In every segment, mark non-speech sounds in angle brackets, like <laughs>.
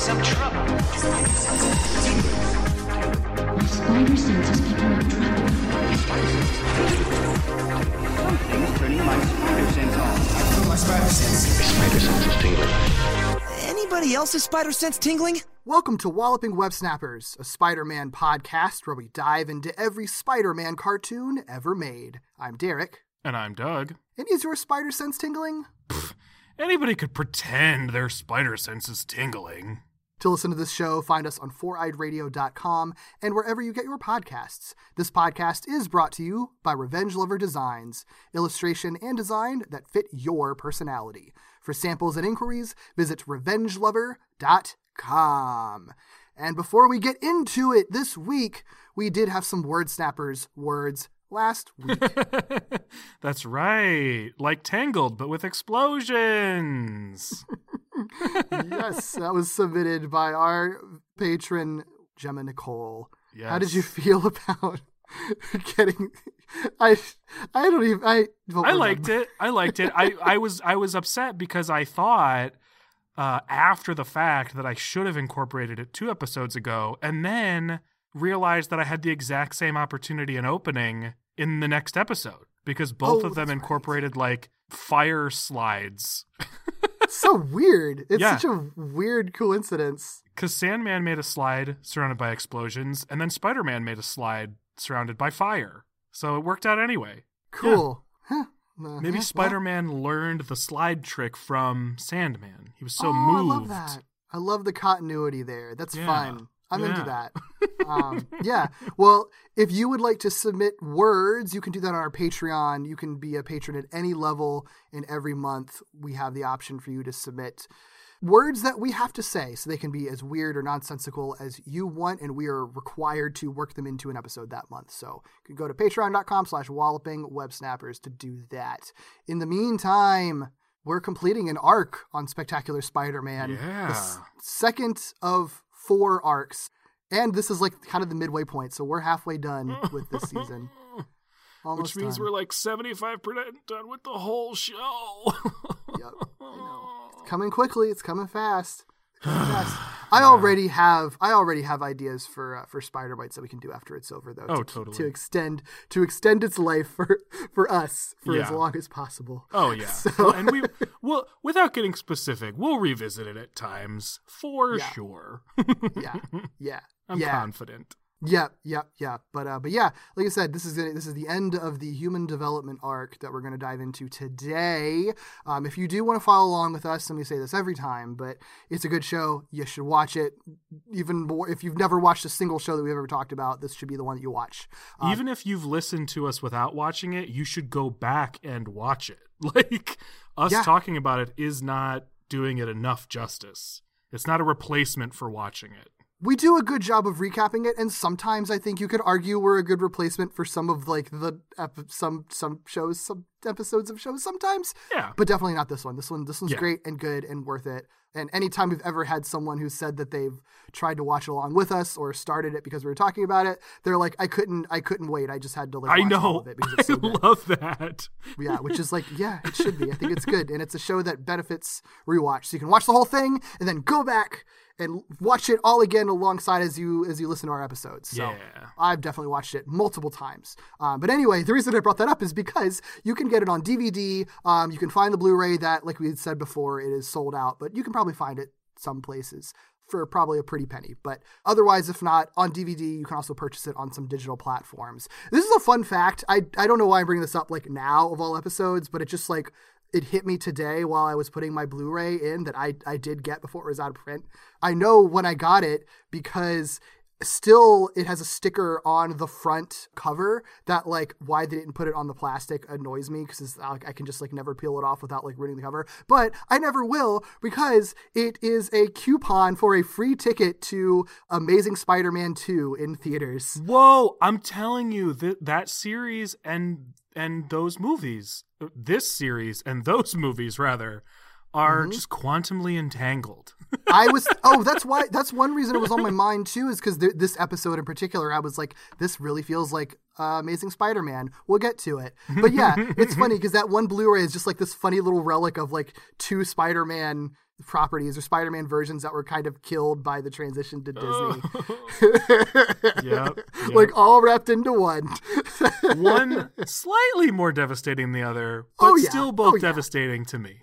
Some trouble. My spider sense is picking up trouble. Something's turning my spider sense on. My spider sense. My spider sense is tingling. Anybody else's spider sense tingling? Welcome to Walloping Web Snappers, a Spider Man podcast where we dive into every Spider Man cartoon ever made. I'm Derek, And I'm Doug. and is your spider sense tingling? Anybody could pretend their spider sense is tingling. To listen to this show, find us on foureyedradio.com and wherever you get your podcasts. This podcast is brought to you by Revenge Lover Designs, illustration and design that fit your personality. For samples and inquiries, visit revengelover.com. And before we get into it this week, we did have some word snappers words last week. <laughs> That's right. Like Tangled, but with explosions. <laughs> yes, that was submitted by our patron, Gemma Nicole. Yes. How did you feel <laughs> about getting? I I don't even I. I liked it. I liked it. I, I was I was upset because I thought uh, after the fact that I should have incorporated it two episodes ago, and then realized that I had the exact same opportunity and opening in the next episode because both Oh, of them that's right. incorporated like fire slides. <laughs> So weird. It's Yeah. such a weird coincidence. Because Sandman made a slide surrounded by explosions, and then Spider Man made a slide surrounded by fire. So it worked out anyway. Cool. Huh. Uh, Maybe yeah, Spider Man learned the slide trick from Sandman. He was so oh, moved. I love that. I love the continuity there. That's Yeah. fun. I'm into that. <laughs> um, yeah. Well, if you would like to submit words, you can do that on our Patreon. You can be a patron at any level, and every month we have the option for you to submit words that we have to say so they can be as weird or nonsensical as you want and we are required to work them into an episode that month so you can go to patreon.com slash walloping web snappers to do that in the meantime we're completing an arc on spectacular spider-man the s- Yeah. second of four arcs and this is like kind of the midway point so we're halfway done with this season <laughs> Almost Which means done. we're like 75% done with the whole show. Yep, I know. <laughs> It's coming quickly. It's coming fast. It's coming fast. <sighs> <sighs> <sighs> I already have I already have ideas for uh, for spider bites that we can do after it's over though. Oh, to, totally. To extend to extend its life for for us for as long as possible. Oh yeah, <laughs> So- and we well, without getting specific, we'll revisit it at times for Yeah. sure. Yeah, <laughs> yeah, I'm yeah. confident. Yep, yep, yep. But uh, but yeah, like I said, this is gonna, this is the end of the human development arc that we're going to dive into today. Um, if you do want to follow along with us, and we say this every time, but it's a good show. You should watch it. Even more if you've never watched a single show that we've ever talked about, this should be the one that you watch. Um, Even if you've listened to us without watching it, you should go back and watch it. <laughs> Like us Yeah. talking about it is not doing it enough justice. It's not a replacement for watching it. We do a good job of recapping it, and sometimes I think you could argue we're a good replacement for some of like the ep- some some shows, some episodes of shows. Sometimes, Yeah. but definitely not this one. This one, this one's Yeah. great and good and worth it. And anytime we've ever had someone who said that they've tried to watch it along with us or started it because we were talking about it, they're like, I couldn't, I couldn't wait. I just had to like I know. it because it's so <laughs> I good. love that. Yeah, which is like, yeah, it should be. I think it's good, and it's a show that benefits rewatch. So you can watch the whole thing and then go back and watch it all again alongside as you as you listen to our episodes. So Yeah. I've definitely watched it multiple times. Um, but anyway, the reason I brought that up is because you can get it on DVD. Um, you can find the Blu-ray that, like we had said before, it is sold out, but you can probably find it some places for probably a pretty penny. But otherwise, if not on DVD, you can also purchase it on some digital platforms. This is a fun fact. I I don't know why I'm bringing this up like now of all episodes, but it just like it hit me today while I was putting my Blu-ray in that I I did get before it was out of print. I know when I got it because still it has a sticker on the front cover that like why they didn't put it on the plastic annoys me because I can just like never peel it off without like ruining the cover. But I never will because it is a coupon for a free ticket to Amazing Spider-Man 2 in theaters. Whoa, I'm telling you that that series and and those movies, uh, this series and those movies rather, are Mm-hmm. just quantumly entangled. <laughs> I was oh that's why that's one reason it was on my mind too is because th- this episode in particular I was like this really feels like uh, Amazing Spider-Man. We'll get to it, but yeah, it's funny because that one Blu-ray is just like this funny little relic of like two Spider-Man properties or Spider-Man versions that were kind of killed by the transition to Disney, <laughs> yep. like all wrapped into one. One slightly more devastating than the other, but Oh, yeah. still both Oh, yeah. devastating to me.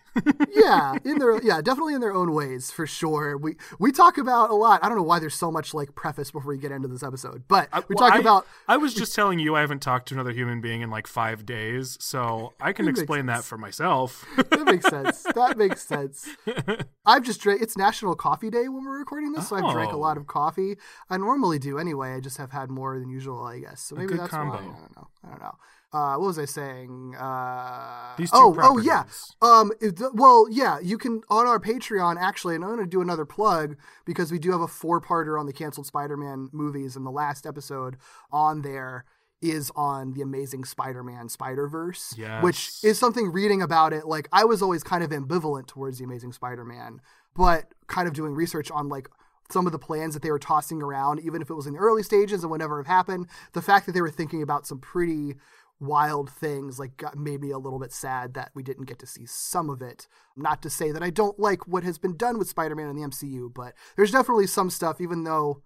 Yeah, in their yeah, definitely in their own ways for sure. We we talk about a lot. I don't know why there's so much like preface before we get into this episode, but we Well, talk I- about I was just telling you I haven't talked to another human being in like five days, so I can explain that for myself. that makes sense. That makes sense. <laughs> I've just drank. It's National Coffee Day when we're recording this, so I've drank a Oh. lot of oh. coffee. I normally do anyway. I just have had more than usual, I guess. So maybe good that's combo. why. I don't know. I don't know. Uh, what was I saying? Uh, These two oh, oh yeah. Um, it- well, yeah. You can on our Patreon actually, and I'm going to do another plug because we do have a four-parter on the canceled Spider-Man movies, and the last episode on there is on the Amazing Spider-Man Spider-Verse, which is something reading about it. Like I was always kind of ambivalent towards the Amazing Spider-Man, but kind of doing research on like some of the plans that they were tossing around, even if it was in the early stages and whatever have happened. The fact that they were thinking about some pretty wild things like got, made me a little bit sad that we didn't get to see some of it. Not to say that I don't like what has been done with Spider-Man in the MCU, but there's definitely some stuff, even though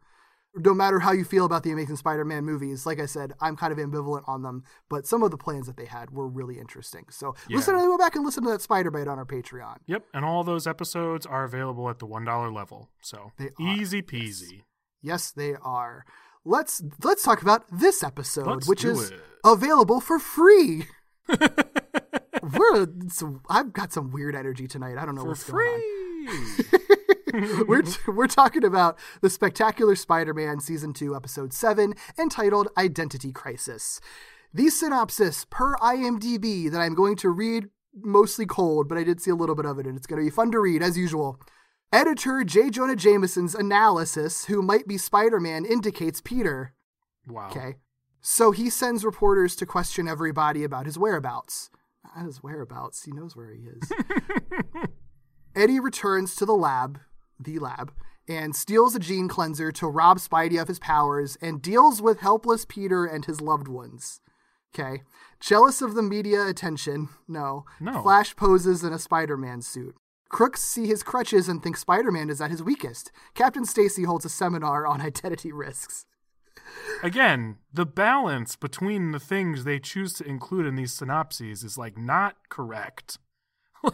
no matter how you feel about the Amazing Spider-Man movies, like I said, I'm kind of ambivalent on them, but some of the plans that they had were really interesting. So listen, to go back and listen to that Spider Bite on our Patreon. Yep, and all those episodes are available at the one dollar level, so They are, easy peasy. Yes, they are. Let's let's talk about this episode, Let's which is it. available for free. <laughs> We're I've got some weird energy tonight. I don't know For what's going on. free. <laughs> we're we're talking about the Spectacular Spider-Man season 2 episode 7 entitled Identity Crisis. The synopsis per IMDb that I'm going to read mostly cold, but I did see a little bit of it and it's going to be fun to read as usual. Editor J. Jonah Jameson's analysis who might be Spider-Man indicates Peter. wow. Okay. So he sends reporters to question everybody about his whereabouts. Not his whereabouts. He knows where he is. <laughs> Eddie returns to the lab, the lab, and steals a gene cleanser to rob Spidey of his powers and deals with helpless Peter and his loved ones. Okay. Jealous of the media attention. No. No. Flash poses in a Spider Man suit. Crooks see his crutches and think Spider Man is at his weakest. Captain Stacy holds a seminar on identity risks. Again, the balance between the things they choose to include in these synopses is like not correct. <laughs>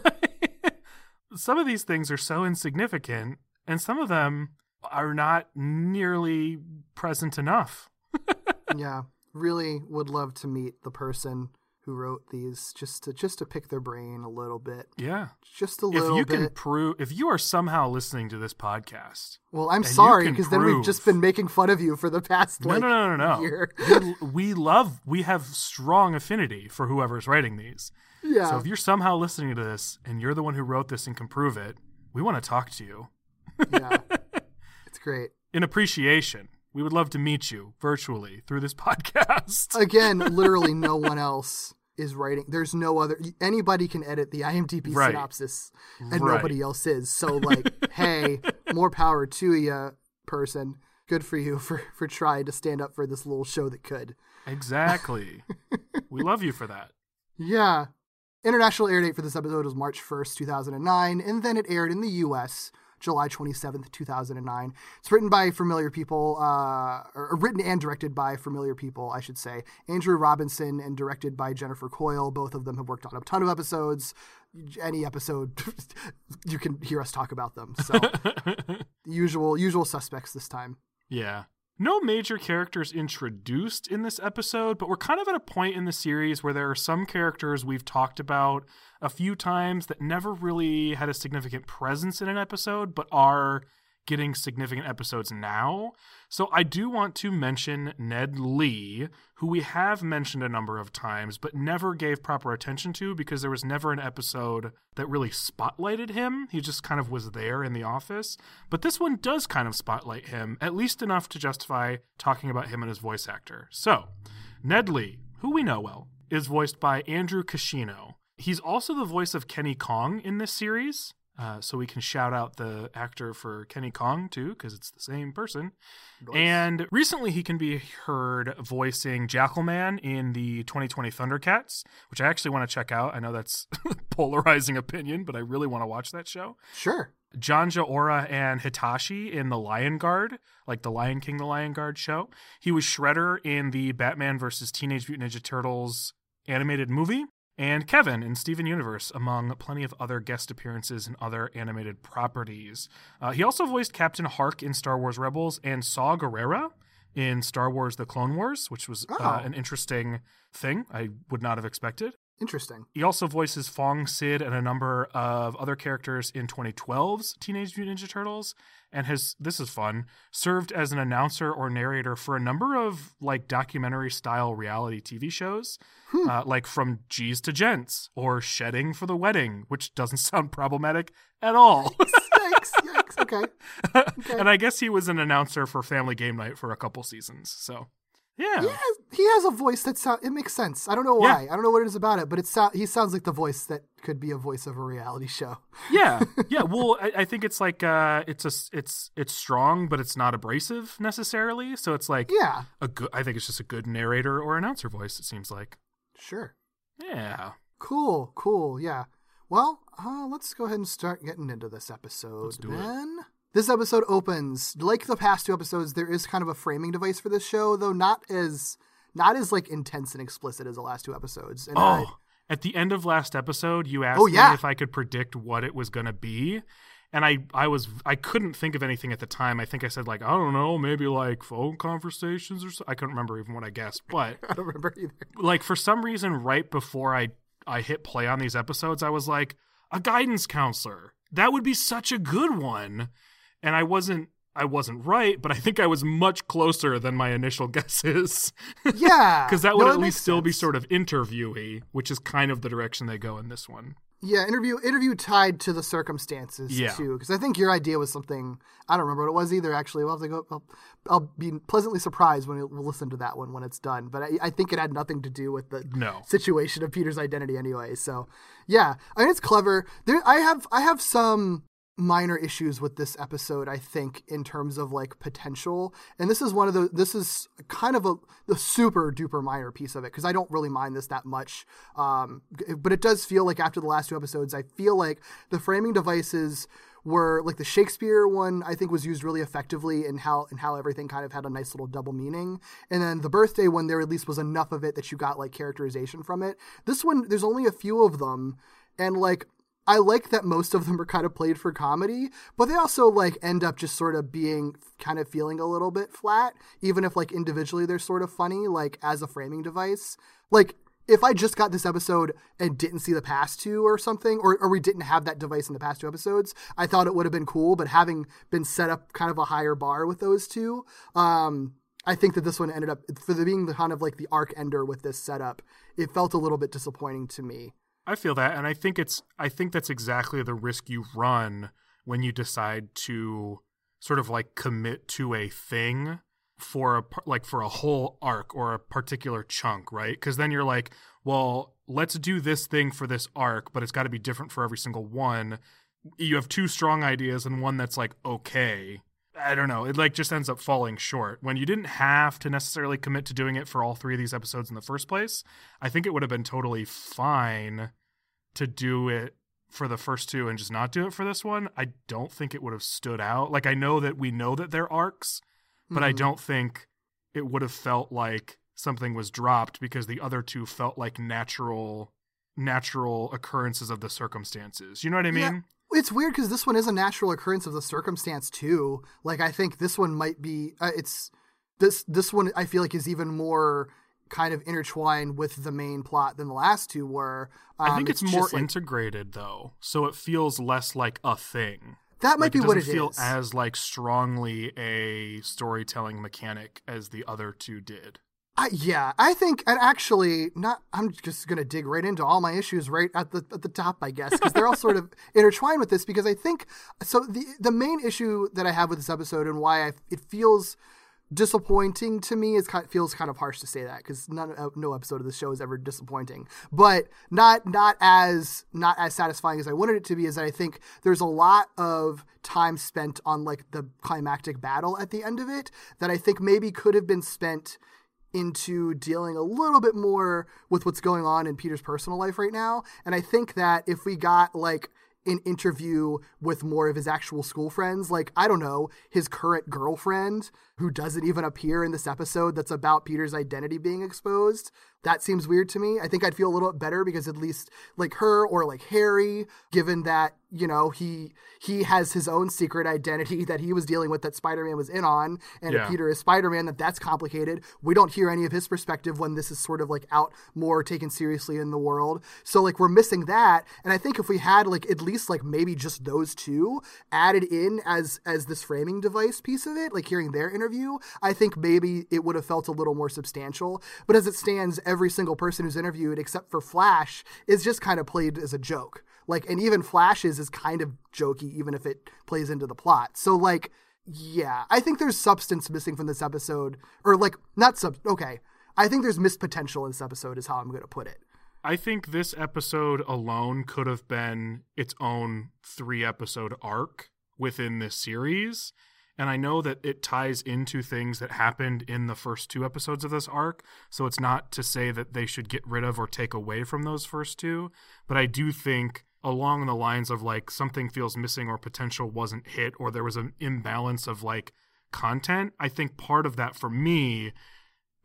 some of these things are so insignificant, and some of them are not nearly present enough. <laughs> yeah, really would love to meet the person who wrote these just to just to pick their brain a little bit. Yeah. Just a little bit. If you bit. can prove, if you are somehow listening to this podcast, well, I'm sorry because then we've just been making fun of you for the past no, like no, no, no, no. year. we, we love, we have strong affinity for whoever's writing these. yeah. So if you're somehow listening to this and you're the one who wrote this and can prove it, we want to talk to you yeah. <laughs> It's great. in appreciation. We would love to meet you virtually through this <laughs> podcast. Again, literally no one else is writing. There's no other anybody can edit the IMDb Right. synopsis and Right. nobody else is. So like, <laughs> hey, more power to you, person. Good for you for for trying to stand up for this little show that could. Exactly. <laughs> we love you for that. Yeah. International air date for this episode was March 1st, 2009, and then it aired in the US July 27th, 2009. It's written by familiar people, uh, or written and directed by familiar people, I should say. Andrew Robinson and directed by Jennifer Coyle. Both of them have worked on a ton of episodes. Any episode, <laughs> you can hear us talk about them. So, <laughs> usual, usual suspects this time. Yeah. No major characters introduced in this episode, but we're kind of at a point in the series where there are some characters we've talked about a few times that never really had a significant presence in an episode, but are getting significant episodes now. So I do want to mention Ned Lee, who we have mentioned a number of times, but never gave proper attention to because there was never an episode that really spotlighted him. He just kind of was there in the office. But this one does kind of spotlight him, at least enough to justify talking about him and his voice actor. So, Ned Lee, who we know well, is voiced by Andrew Kishino. He's also the voice of Kenny Kong in this series. Uh, so we can shout out the actor for Kenny Kong too, because it's the same person. And recently, he can be heard voicing Jackalman in the 2020 Thundercats, which I actually want to check out. I know that's <laughs> polarizing opinion, but I really want to watch that show. Sure. Janja Ora and Hitashi in The Lion Guard, like the Lion King, The Lion Guard show. He was Shredder in the Batman versus Teenage Mutant Ninja Turtles animated movie. And Kevin in Steven Universe, among plenty of other guest appearances in other animated properties. Uh, he also voiced Captain Hark in Star Wars Rebels and Saw Gerrera in Star Wars The Clone Wars, which was uh, Oh. an interesting thing I would not have expected. Interesting. He also voices Fong Sid and a number of other characters in 2012's Teenage Mutant Ninja Turtles, and has this is fun served as an announcer or narrator for a number of like documentary style reality TV shows, uh, like from G's to Gents or Shedding for the Wedding, which doesn't <laughs> sound problematic at all. Yikes! Yikes! <laughs> Okay. and I guess he was an announcer for Family Game Night for a couple seasons. So yeah, He has, he has a voice that sound it makes sense. I don't know Yeah. why. I don't know what it is about it, but it so- he sounds like the voice that could be a voice of a reality show. <laughs> yeah yeah <laughs> well I, I think it's like uh it's a, it's it's strong but it's not abrasive necessarily so it's like Yeah, a good i think it's just a good narrator or announcer voice it seems like sure. yeah Cool, cool. Yeah. Well, uh, let's go ahead and start getting into this episode let's do it. This episode opens like the past two episodes. There is kind of a framing device for this show, though not as not as like intense and explicit as the last two episodes. And I- oh at the end of last episode you asked Oh, yeah. me if i could predict what it was going to be and I, I was I couldn't think of anything at the time. I think I said like I don't know maybe like phone conversations or so. I couldn't remember even what I guessed, <laughs> but I don't remember either. like for some reason right before I I hit play on these episodes, I was like a guidance counselor. That would be such a good one. And I wasn't I wasn't right, but I think I was much closer than my initial <laughs> guesses. Yeah, Because that would No, at least still be sort of interviewee, which is kind of the direction they go in this one. Yeah, interview interview tied to the circumstances Yeah. too. Because I think your idea was something I don't remember what it was either. Actually, we'll have to go. I'll, I'll be pleasantly surprised when we'll listen to that one when it's done. But I, I think it had nothing to do with the No. situation of Peter's identity anyway. So yeah, I mean it's clever. There, I have I have some minor issues with this episode. I think in terms of like potential, and this is one of the this is kind of a the super duper minor piece of it because I don't really mind this that much. Um, but it does feel like after the last two episodes, I feel like the framing devices were like the Shakespeare one I think was used really effectively in how and how everything kind of had a nice little double meaning. And then the birthday one there at least was enough of it that you got like characterization from it. This one there's only a few of them and like I like that most of them are kind of played for comedy, but they also like end up just sort of being kind of feeling a little bit flat, even if like individually they're sort of funny, like as a framing device. Like if I just got this episode and didn't see the past two or something, or, or we didn't have that device in the past two episodes, I thought it would have been cool. But having been set up kind of a higher bar with those two, um, I think that this one ended up for the being the kind of like the arc ender with this setup. It felt a little bit disappointing to me. I feel that, and I think it's I think that's exactly the risk you run when you decide to sort of like commit to a thing for a like for a whole arc or a particular chunk, right? Because then you're like, well, let's do this thing for this arc, but it's got to be different for every single one. You have two strong ideas and one that's like okay. I don't know. It like just ends up falling short when you didn't have to necessarily commit to doing it for all three of these episodes in the first place. I think it would have been totally fine to do it for the first two and just not do it for this one. I don't think it would have stood out. Like I know that we know that they're arcs, but I don't think it would have felt like something was dropped because the other two felt like natural natural occurrences of the circumstances. You know what I mean? Yeah. It's weird because this one is a natural occurrence of the circumstance too. Like I think this one might be. Uh, it's this this one I feel like is even more kind of intertwined with the main plot than the last two were. I Um, think it's, more like- integrated though, so it feels less like a thing. That might Like, be it what doesn't it feel is. as like strongly a storytelling mechanic as the other two did. I, yeah, I think, and actually, not. I'm just gonna dig right into all my issues right at the at the top, I guess, because they're all sort of <laughs> intertwined with this. Because I think so. The the main issue that I have with this episode and why I, it feels disappointing to me kind feels kind of harsh to say that because none uh, no episode of the show is ever disappointing, but not not as not as satisfying as I wanted it to be. Is that I think there's a lot of time spent on like the climactic battle at the end of it that I think maybe could have been spent into dealing a little bit more with what's going on in Peter's personal life right now. And I think that if we got like an interview with more of his actual school friends, like, I don't know, his current girlfriend who doesn't even appear in this episode that's about Peter's identity being exposed. That seems weird to me. I think I'd feel a little bit better because at least like her or like Harry, given that, you know, he he has his own secret identity <laughs> that he was dealing with that Spider-Man was in on, and if Yeah. Peter is Spider-Man, that that's complicated. We don't hear any of his perspective when this is sort of like out more taken seriously in the world. So like we're missing that, and I think if we had like at least like maybe just those two added in as as this framing device piece of it, like hearing their interview, I think maybe it would have felt a little more substantial. But as it stands, every single person who's interviewed except for Flash is just kind of played as a joke. Like, and even Flash's is kind of jokey, even if it plays into the plot. So, like, yeah, I think there's substance missing from this episode, or like, not sub. Okay, I think there's missed potential in this episode, is how I'm going to put it. I think this episode alone could have been its own three episode arc within this series. And I know that it ties into things that happened in the first two episodes of this arc. So it's not to say that they should get rid of or take away from those first two. But I do think along the lines of like something feels missing or potential wasn't hit or there was an imbalance of like content. I think part of that for me,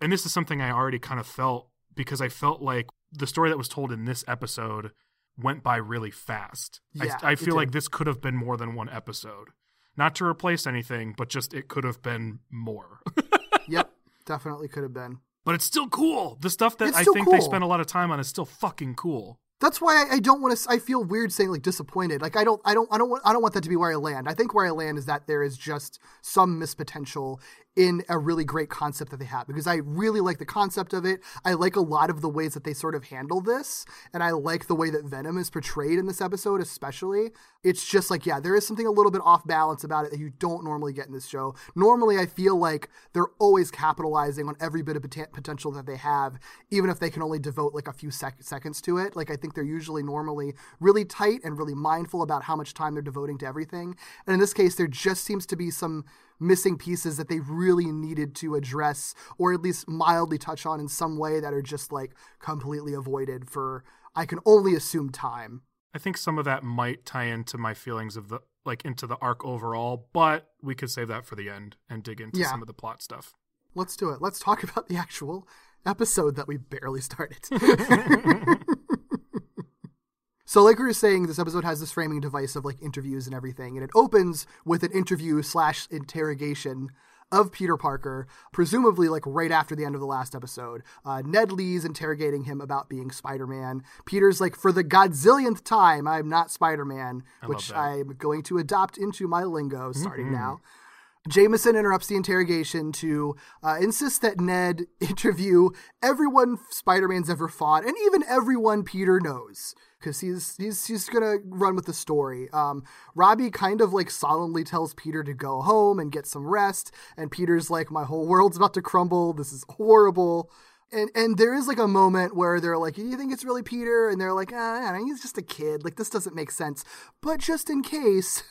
and this is something I already kind of felt because I felt like the story that was told in this episode went by really fast. Yeah, I, I feel like this could have been more than one episode. Not to replace anything, but just it could have been more. <laughs> yep, definitely could have been. but it's still cool. The stuff that I think they cool. spent a lot of time on is still fucking cool. That's why I, I don't want to. I feel weird saying like disappointed. Like I don't. I don't. I don't want. I don't want that to be where I land. I think where I land is that there is just some missed potential in a really great concept that they have because I really like the concept of it. I like a lot of the ways that they sort of handle this, and I like the way that Venom is portrayed in this episode, especially. It's just like yeah, there is something a little bit off balance about it that you don't normally get in this show. Normally, I feel like they're always capitalizing on every bit of poten- potential that they have, even if they can only devote like a few sec- seconds to it. Like I think they're usually normally really tight and really mindful about how much time they're devoting to everything. And in this case, there just seems to be some missing pieces that they really needed to address or at least mildly touch on in some way that are just like completely avoided for I can only assume time. I think some of that might tie into my feelings of the like into the arc overall, but we could save that for the end and dig into Yeah. some of the plot stuff. Let's do it. Let's talk about the actual episode that we barely started. <laughs> <laughs> so, like we were saying, this episode has this framing device of like interviews and everything, and it opens with an interview slash interrogation of Peter Parker, presumably like right after the end of the last episode. Uh, Ned Lee's interrogating him about being Spider Man. Peter's like, for the godzillionth time, I'm not Spider Man, which. I'm going to adopt into my lingo starting now. Jameson interrupts the interrogation to uh, insist that Ned <laughs> interview everyone Spider-Man's ever fought, and even everyone Peter knows, because he's he's he's gonna run with the story. Um, Robbie kind of like solemnly tells Peter to go home and get some rest, and Peter's like, "My whole world's about to crumble. This is horrible." And and there is like a moment where they're like, "Do you think it's really Peter?" And they're like, ah, "He's just a kid. Like this doesn't make sense." But just in case,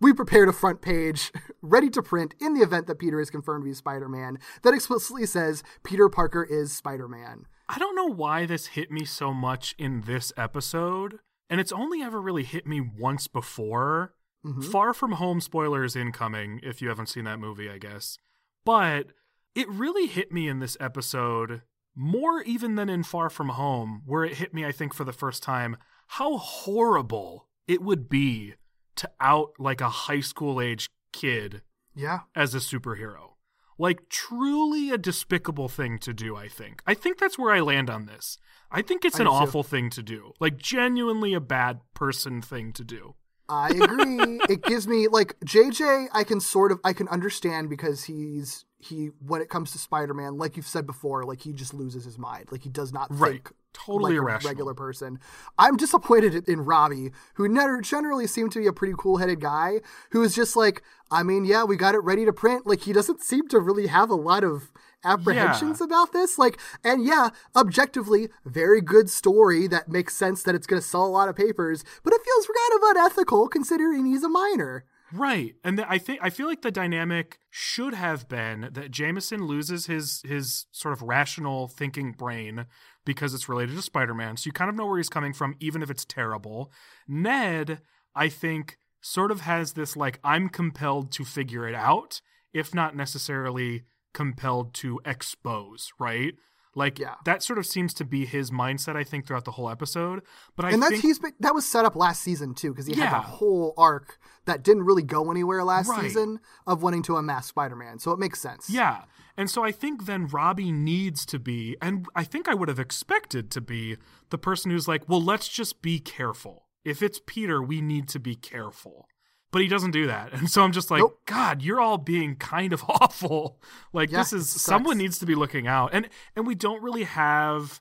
we prepared a front page <laughs> ready to print in the event that Peter is confirmed to be Spider-Man that explicitly says Peter Parker is Spider-Man. I don't know why this hit me so much in this episode, and it's only ever really hit me once before. Mm-hmm. Far From Home spoilers incoming if you haven't seen that movie, I guess. But it really hit me in this episode more even than in Far From Home, where it hit me, I think, for the first time, how horrible it would be to out like a high school age kid Yeah. as a superhero. Like, truly a despicable thing to do, I think. I think that's where I land on this. I think it's I an do too. awful thing to do. Like, genuinely a bad person thing to do. I agree. <laughs> it gives me like JJ. I can sort of I can understand because he's he when it comes to Spider-Man, like you've said before, like he just loses his mind. Like he does not Right. think Totally like irrational. a regular person. I'm disappointed in Robbie, who never generally seemed to be a pretty cool-headed guy, who is just like, I mean, yeah, we got it ready to print. Like he doesn't seem to really have a lot of apprehensions about this. Like, and yeah, objectively, very good story that makes sense that it's going to sell a lot of papers, but it feels kind of unethical considering he's a minor. Right. And the, I think I feel like the dynamic should have been that Jameson loses his his sort of rational thinking brain because it's related to Spider-Man. So you kind of know where he's coming from even if it's terrible. Ned, I think sort of has this like I'm compelled to figure it out if not necessarily compelled to expose, right? Like Yeah. that sort of seems to be his mindset I think throughout the whole episode. But I and that's think he's been, that was set up last season too because he had a whole arc that didn't really go anywhere last Right. season of wanting to unmask Spider-Man. So it makes sense. Yeah. And so I think then Robbie needs to be, and I think I would have expected to be, the person who's like, well, let's just be careful. If it's Peter, we need to be careful. But he doesn't do that. <laughs> And so I'm just like, Nope. God, you're all being kind of <laughs> awful. Like Yeah, this is someone needs to be looking out. And and we don't really have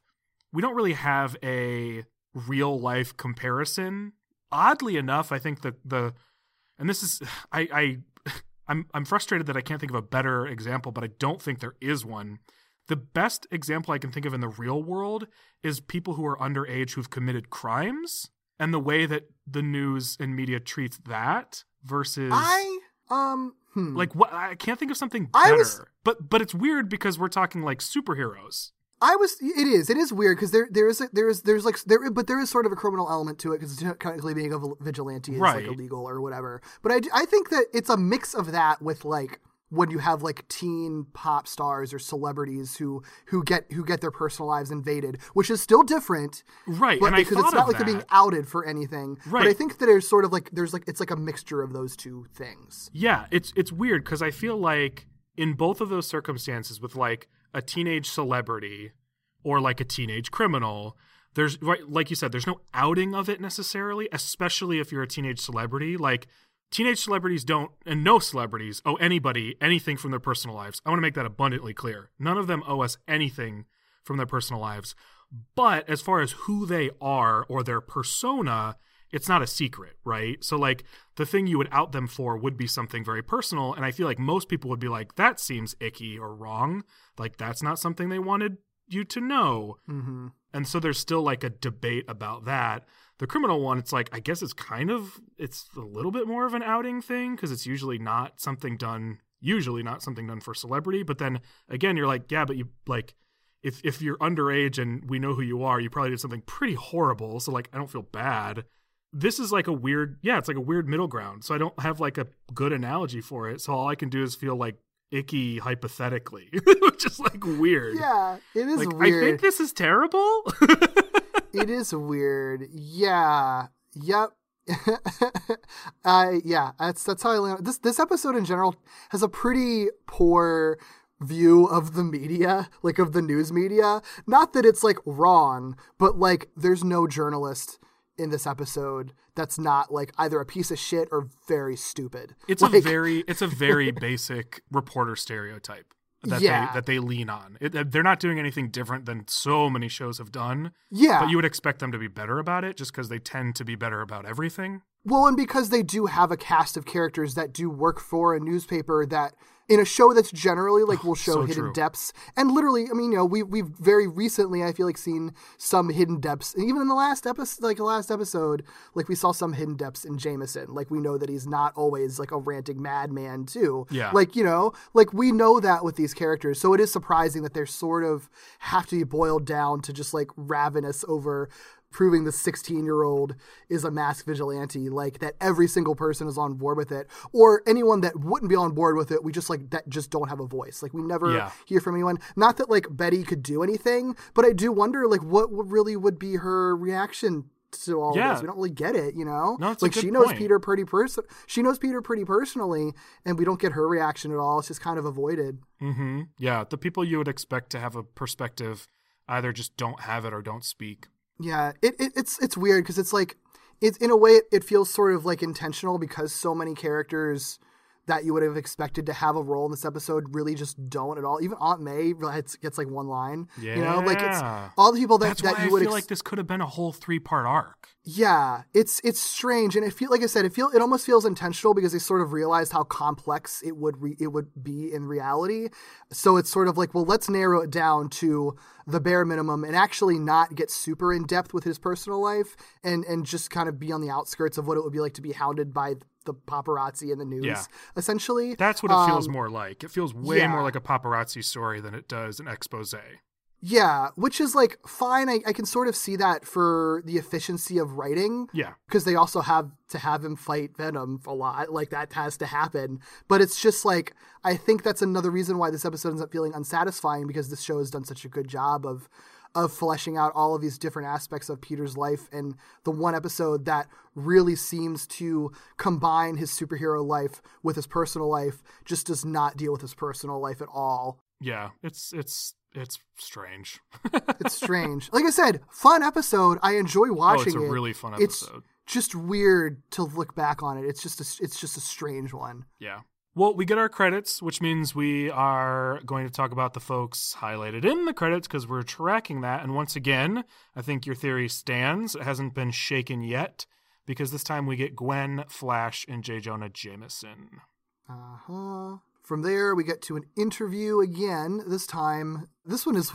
we don't really have a real life comparison. Oddly enough, I think that the and this is <sighs> I I <sighs> I'm I'm frustrated that I can't think of a better example, but I don't think there is one. The best example I can think of in the real world is people who are underage who've committed crimes and the way that the news and media treats that versus I um hmm. like what I can't think of something better. was- But but it's weird because we're talking like superheroes. I was. It is. It is weird because there, there is, a, there is, there's like there, but there is sort of a criminal element to it because technically being a vigilante is Right. like illegal or whatever. But I I think that it's a mix of that with like when you have like teen pop stars or celebrities who who get who get their personal lives invaded, which is still different, Right. but and I because it's not like they're being outed for anything. But I think that there's sort of like there's like it's like a mixture of those two things. Yeah, it's it's weird because I feel like in both of those circumstances, with like a teenage celebrity or like a teenage criminal, there's right like you said, there's no outing of it necessarily, especially if you're a teenage celebrity. Like teenage celebrities don't, and no celebrities owe anybody anything from their personal lives. I want to make that abundantly clear. None of them owe us anything from their personal lives. But as far as who they are or their persona, it's not a secret, right? So like the thing you would out them for would be something very personal and I feel like most people would be like that seems icky or wrong. Like that's not something they wanted you to know. hmm And so there's still like a debate about that. The criminal one, it's like I guess it's kind of it's a little bit more of an outing thing because it's usually not something done usually not something done for celebrity, but then again you're like, yeah, but you like if if you're underage and we know who you are, you probably did something pretty horrible, so like I don't feel bad. This is like a weird yeah, it's like a weird middle ground. So I don't have like a good analogy for it. So all I can do is feel like icky hypothetically, <laughs> which is like weird. Yeah, it is Like, weird. I think this is terrible. <laughs> it is weird. Yeah. Yep. <laughs> I yeah, that's that's how I learned. This this episode in general has a pretty poor view of the media, like of the news media. Not that it's like wrong, but like there's no journalist in this episode that's not like either a piece of shit or very stupid. It's a very it's a very <laughs> basic reporter stereotype that Yeah. they that they lean on. It, uh, they're not doing anything different than so many shows have done. yeah. But you would expect them to be better about it just because they tend to be better about everything. Well, and because they do have a cast of characters that do work for a newspaper that in a show that's generally like will <sighs> show so hidden true. depths. And literally, I mean, you know, we we've very recently I feel like seen some hidden depths. And even in the last episode like the last episode, like we saw some hidden depths in Jameson. Like we know that he's not always like a ranting madman too. Yeah. Like, you know, like we know that with these characters. So it is surprising that they're sort of have to be boiled down to just like ravenous over proving the 16 year old is a mask vigilante like that every single person is on board with it or anyone that wouldn't be on board with it we just like that just don't have a voice like we never Yeah. hear from anyone not that like betty could do anything but i do wonder like what would really would be her reaction to all Yeah. this we don't really get it you know No, like she knows point. peter pretty person she knows peter pretty personally and we don't get her reaction at all it's just kind of avoided Mm-hmm. Yeah, the people you would expect to have a perspective either just don't have it or don't speak. Yeah, it, it it's it's weird because it's like It's in a way it, it feels sort of like intentional because so many characters that you would have expected to have a role in this episode really just don't at all. Even Aunt May gets, gets like one line. You know, like it's Yeah. all the people that, That's that why you I would feel ex- like this could have been a whole three part arc. Yeah, it's it's strange, and it feel like I said, it feel it almost feels intentional because they sort of realized how complex it would re, it would be in reality. So it's sort of like, well, let's narrow it down to the bare minimum and actually not get super in depth with his personal life, and and just kind of be on the outskirts of what it would be like to be hounded by the paparazzi in the news, Yeah. essentially. That's what it feels Um, more like. It feels way yeah. more like a paparazzi story than it does an expose. Yeah, which is like fine. I, I can sort of see that for the efficiency of writing. Yeah. because they also have to have him fight Venom a lot. Like that has to happen. But it's just like I think that's another reason why this episode ends up feeling unsatisfying because this show has done such a good job of of fleshing out all of these different aspects of Peter's life and the one episode that really seems to combine his superhero life with his personal life just does not deal with his personal life at all. Yeah, it's it's it's strange. <laughs> It's strange. like I said, fun episode. I enjoy watching oh, it's a it. really fun It's episode. just weird to look back on it. It's just a, it's just a strange one. Yeah. Well, we get our credits, which means we are going to talk about the folks highlighted in the credits because we're tracking that. And once again, I think your theory stands. It hasn't been shaken yet because this time we get Gwen, Flash, and J. Jonah Jameson. Uh huh. From there, we get to an interview again. This time, this one is.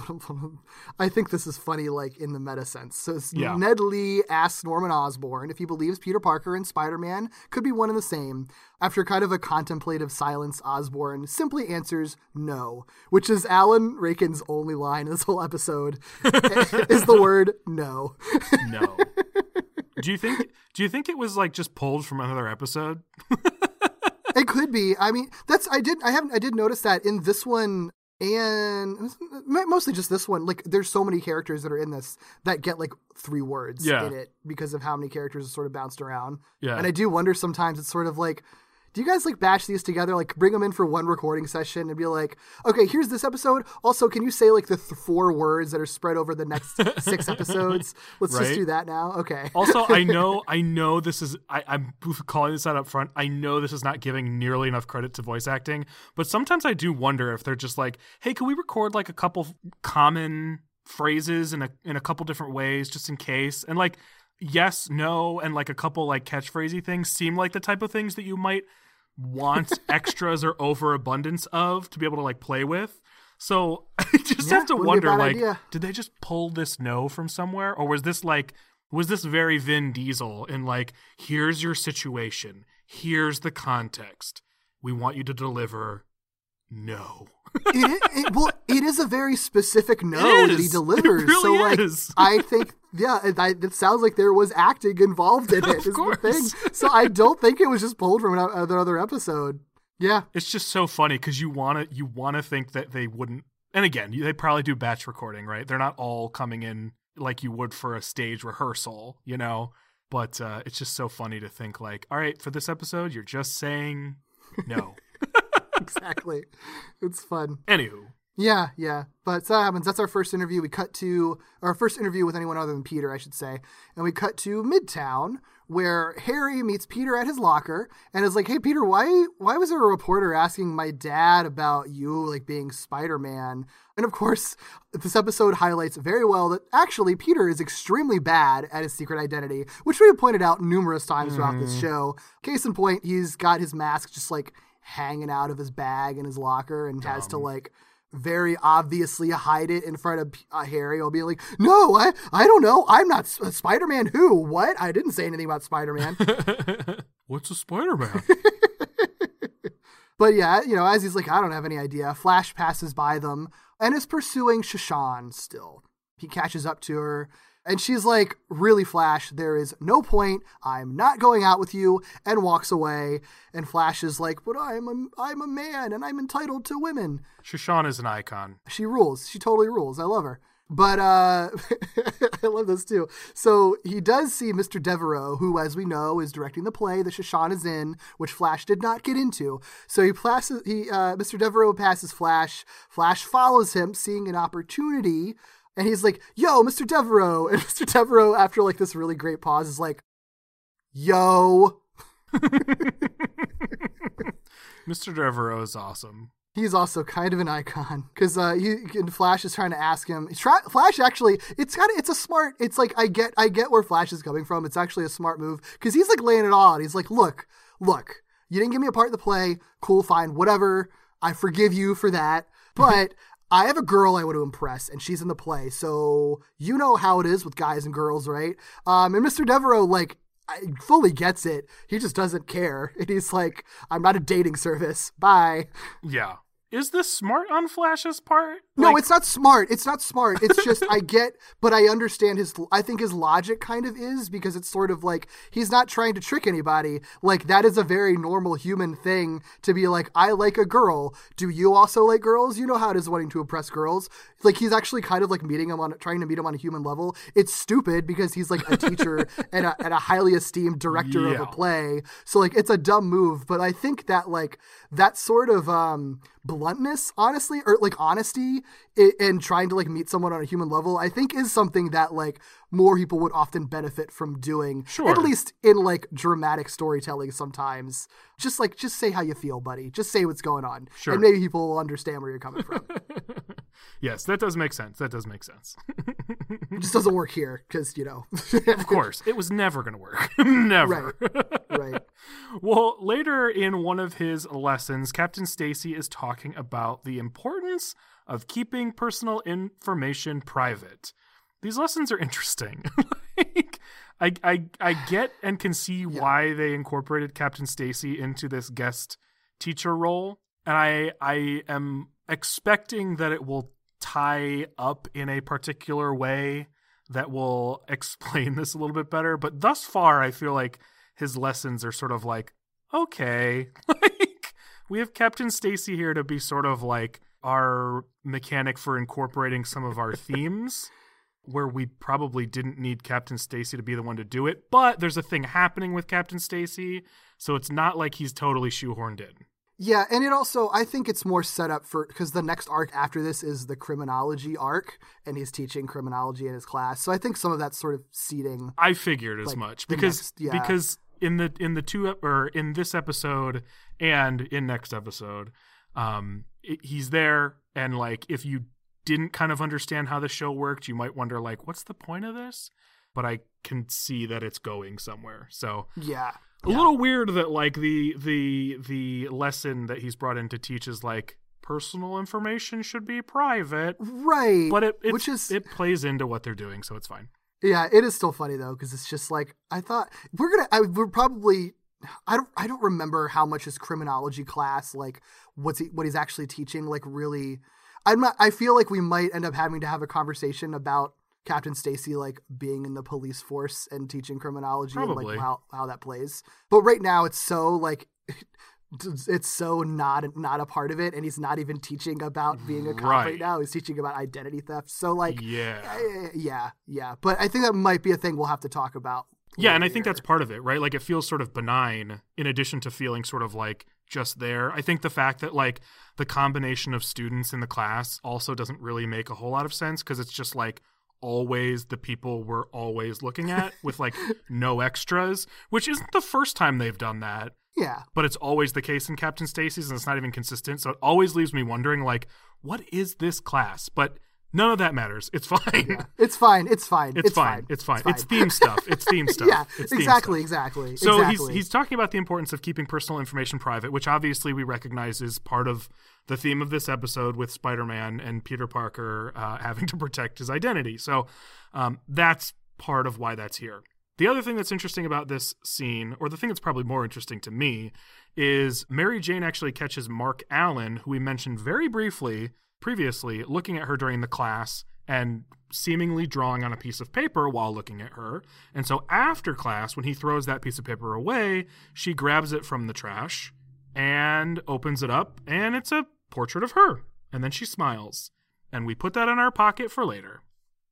<laughs> I think this is funny, like in the meta sense. So Yeah. Ned Lee asks Norman Osborn if he believes Peter Parker and Spider Man could be one and the same. After kind of a contemplative silence, Osborn simply answers no, which is Alan Rachins' only line in this whole episode. <laughs> is the word no. No. do you think? Do you think it was like just pulled from another episode? <laughs> It could be. I mean, that's I did I haven't I did notice that in this one and mostly just this one. Like, there's so many characters that are in this that get like three words Yeah. in it because of how many characters are sort of bounced around. Yeah. and I do wonder sometimes. It's sort of like. Do you guys like batch these together? Like bring them in for one recording session and be like, okay, here's this episode. Also, can you say like the th- four words that are spread over the next <laughs> six episodes? Let's just do that now. Okay. Also, I <laughs> know, I know this is. I, I'm calling this out up front. I know this is not giving nearly enough credit to voice acting, but sometimes I do wonder if they're just like, "Hey, can we record like a couple common phrases in a in a couple different ways, just in case?" And like, yes, no, and like a couple like catchphrasy things seem like the type of things that you might want <laughs> extras or overabundance of to be able to like play with. So <laughs> I just Yeah, have to wouldn't be a wonder, like, idea. did they just pull this no from somewhere, or was this like, was this very Vin Diesel in like, here's your situation, here's the context, we want you to deliver no. It, it, well, it is a very specific no that he delivers. It really so, like, is. <laughs> I think, yeah, it, it sounds like there was acting involved in <laughs> it. Of is the thing. course. So I don't think it was just pulled from another other episode. Yeah, It's just so funny because you want to you want to think that they wouldn't. And again, they probably do batch recording, right? They're not all coming in like you would for a stage rehearsal, you know. But uh, it's just so funny to think like, all right, for this episode, you're just saying no. <laughs> exactly. it's fun. Anywho, Yeah, yeah. But so that happens. That's our first interview. We cut to our first interview with anyone other than Peter, I should say. And we cut to Midtown, where Harry meets Peter at his locker and is like, "Hey, Peter, why why was there a reporter asking my dad about you like being Spider Man?" And of course, this episode highlights very well that actually Peter is extremely bad at his secret identity, which we have pointed out numerous times throughout this mm-hmm. show. Case in point, he's got his mask just like hanging out of his bag in his locker and has to like very obviously hide it in front of uh, Harry. I'll be like, no, I, I don't know. I'm not S- Spider-Man. Who? What? I didn't say anything about Spider-Man. <laughs> what's a Spider Man? <laughs> but yeah, you know, as he's like, I don't have any idea. Flash passes by them and is pursuing Sha Shan still. He catches up to her. And she's like, really, Flash, there is no point. I'm not going out with you, and walks away. And Flash is like, but I'm a, I'm a man, and I'm entitled to women. Sha Shan is an icon. She rules. She totally rules. I love her. But uh <laughs> I love this too. So he does see Mr. Devereaux, who, as we know, is directing the play that Sha Shan is in, which Flash did not get into. So he passes he uh Mr. Devereaux passes Flash. Flash follows him, seeing an opportunity, and he's like, yo, Mr. Devereaux. <laughs> And Mr. Devereaux, after like this really great pause, is like, yo. <laughs> Mr. Devereaux is awesome. He's also kind of an icon because uh, he and Flash is trying to ask him. Try, Flash actually, it's kind of it's a smart. It's like I get I get where Flash is coming from. It's actually a smart move because he's like laying it all out. He's like, look, look, you didn't give me a part in the play. Cool, fine, whatever. I forgive you for that. But I have a girl I want to impress, and she's in the play. So you know how it is with guys and girls, right? Um, and Mr. Devereaux, like, fully gets it. He just doesn't care. <laughs> And he's like, I'm not a dating service. Bye. Yeah. Is this smart on Flash's part? No, Like, it's not smart. It's not smart. It's just I get, <laughs> but I understand his. I think his logic kind of is because it's sort of like he's not trying to trick anybody. Like that is a very normal human thing to be like, I like a girl. Do you also like girls? You know how it is wanting to impress girls. Like he's actually kind of like meeting him on, trying to meet him on a human level. It's stupid because he's like a teacher <laughs> and, a, and a highly esteemed director of a play. So like it's a dumb move, but I think that like that sort of um bluntness, honestly, or like honesty and trying to like meet someone on a human level, I think is something that like more people would often benefit from doing. Sure. At least in like dramatic storytelling sometimes. Just like just say how you feel, buddy. Just say what's going on. Sure. And maybe people will understand where you're coming from. <laughs> yes, that does make sense. That does make sense. it just doesn't work here because, you know. of course, it was never going to work. <laughs> never. right. <laughs> Well, later in one of his lessons, Captain Stacy is talking about the importance of keeping personal information private. These lessons are interesting. <laughs> like, I, I I get and can see why they incorporated Captain Stacy into this guest teacher role, and I I am expecting that it will tie up in a particular way that will <laughs> explain this a little bit better. But thus far, I feel like his lessons are sort of like, okay, <laughs> like we have Captain Stacy here to be sort of like our mechanic for incorporating some of our <laughs> themes where we probably didn't need Captain Stacy to be the one to do it, but there's a thing happening with Captain Stacy, so it's not like he's totally shoehorned in. Yeah, and it also I think it's more set up for because the next arc after this is the criminology arc, and he's teaching criminology in his class. So I think some of that's sort of seeding. I figured as Like, much because next- yeah. because in the in the two or in this episode and in next episode, um, it, he's there and like if you didn't kind of understand how the show worked, you might wonder like, what's the point of this? But I can see that it's going somewhere. So Yeah, a little weird that like the the the lesson that he's brought in to teach is like personal information should be private, right. but it it's, which is it plays into what they're doing, so it's fine. Yeah, it is still funny though because it's just like I thought we're gonna. I, we're probably. I don't. I don't remember how much his criminology class like what's he what he's actually teaching like really. I'm not. I feel like we might end up having to have a conversation about Captain Stacy like being in the police force and teaching criminology and Probably. like how how that plays. But right now it's so like. <laughs> It's so not not a part of it, and he's not even teaching about being a cop right, Right. now. He's teaching about identity theft. So like, Yeah. uh, yeah, yeah. But I think that might be a thing we'll have to talk about. Yeah, and I think that's part of it, right? Like it feels sort of benign in addition to feeling sort of like just there. I think the fact that like the combination of students in the class also doesn't really make a whole lot of sense because it's just like always the people we're always looking at with like <laughs> no extras, which isn't the first time they've done that, yeah, but it's always the case in Captain Stacy's and it's not even consistent. So it always leaves me wondering like what is this class? But none of that matters. It's fine. it's fine. It's fine. It's, fine. It's fine. It's theme stuff. It's <laughs> theme stuff. yeah, It's exactly, stuff. exactly. So exactly. he's he's talking about the importance of keeping personal information private, which obviously we recognize is part of the theme of this episode with Spider-Man and Peter Parker uh, having to protect his identity. So um, that's part of why that's here. The other thing that's interesting about this scene, or the thing that's probably more interesting to me, is Mary Jane actually catches Mark Allan, who we mentioned very briefly previously, looking at her during the class and seemingly drawing on a piece of paper while looking at her. And so after class, when he throws that piece of paper away, she grabs it from the trash and opens it up, and it's a portrait of her. And then she smiles. And we put that in our pocket for later.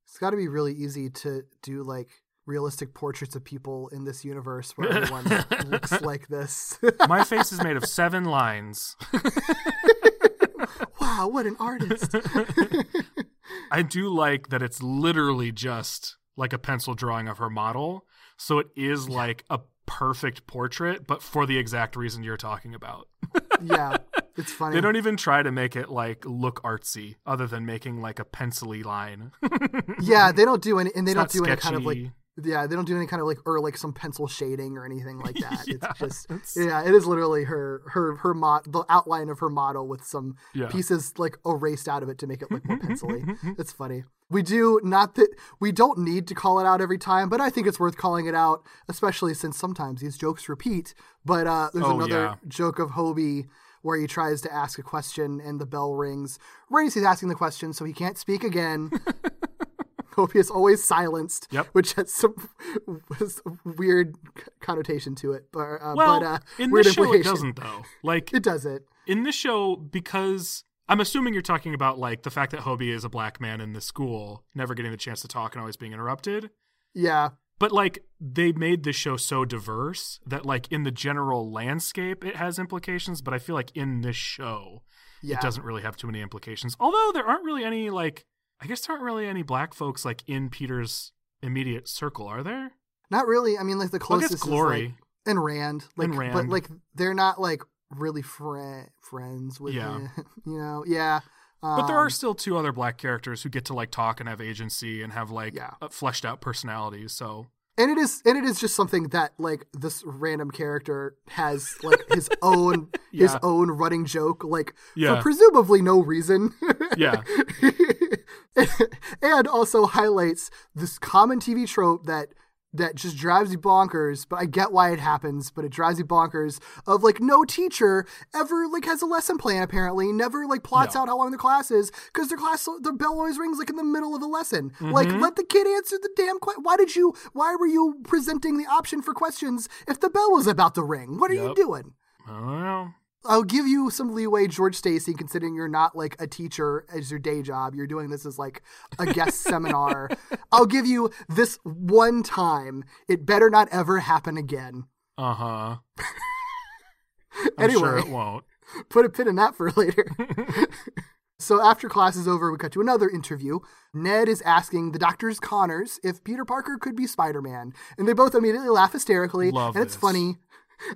It's got to be really easy to do like realistic portraits of people in this universe where everyone <laughs> looks like this. My face is made of seven lines. <laughs> <laughs> wow, what an artist! <laughs> I do like that it's literally just like a pencil drawing of her model. So it is like a perfect portrait, but for the exact reason you're talking about. <laughs> Yeah, it's funny. They don't even try to make it like look artsy, other than making like a pencily line. yeah, they don't do any, and they It's don't do any kind of like sketchy. Yeah, they don't do any kind of like or like some pencil shading or anything like <laughs> that. Yeah, it's just it's- yeah, it is literally her her her mod the outline of her model with some Yeah. pieces like erased out of it to make it look more pencily. <laughs> it's funny. We do not that we don't need to call it out every time, but I think it's worth calling it out, especially since sometimes these jokes repeat. But uh, there's Oh, another yeah. joke of Hobie where he tries to ask a question and the bell rings right as he's asking the question, so he can't speak again. <laughs> Hobie is always silenced, Yep. which has some was weird connotation to it. But, uh, well, but uh, in this show it doesn't though. Like It does it. in this show because I'm assuming you're talking about like the fact that Hobie is a black man in the school, never getting the chance to talk and always being interrupted. Yeah, But like they made this show so diverse that like in the general landscape it has implications, but I feel like in this show yeah. it doesn't really have too many implications. Although there aren't really any like I guess there aren't really any black folks like in Peter's immediate circle, are there? Not really. I mean, like the Well, closest is, Glory. like, and Rand, like, And but Rand. like they're not like really fri friends with Yeah. him, <laughs> you know. Yeah, But there are Um, still two other black characters who get to like talk and have agency and have like Yeah. uh, fleshed out personalities. So and it is and it is just something that like this random character has like his <laughs> own his own running joke like Yeah. for presumably no reason yeah, <laughs> <laughs> and also highlights this common tv trope that that just drives you bonkers but i get why it happens but it drives you bonkers of like no teacher ever like has a lesson plan apparently never like plots No. out how long their class is because their class the bell always rings like in the middle of the lesson like Mm-hmm. let the kid answer the damn question why did you why were you presenting the option for questions if the bell was about to ring what are you doing I don't know. I'll give you some leeway, George Stacy, considering you're not like a teacher as your day job. You're doing this as like a guest <laughs> seminar. I'll give you this one time. It better not ever happen again. <laughs> Uh huh. Anyway. sure it won't. Put a pin in that for later. <laughs> so after class is over, we cut to another interview. Ned is asking the doctors Connors if Peter Parker could be Spider-Man, and they both immediately laugh hysterically, Love and it's this. funny.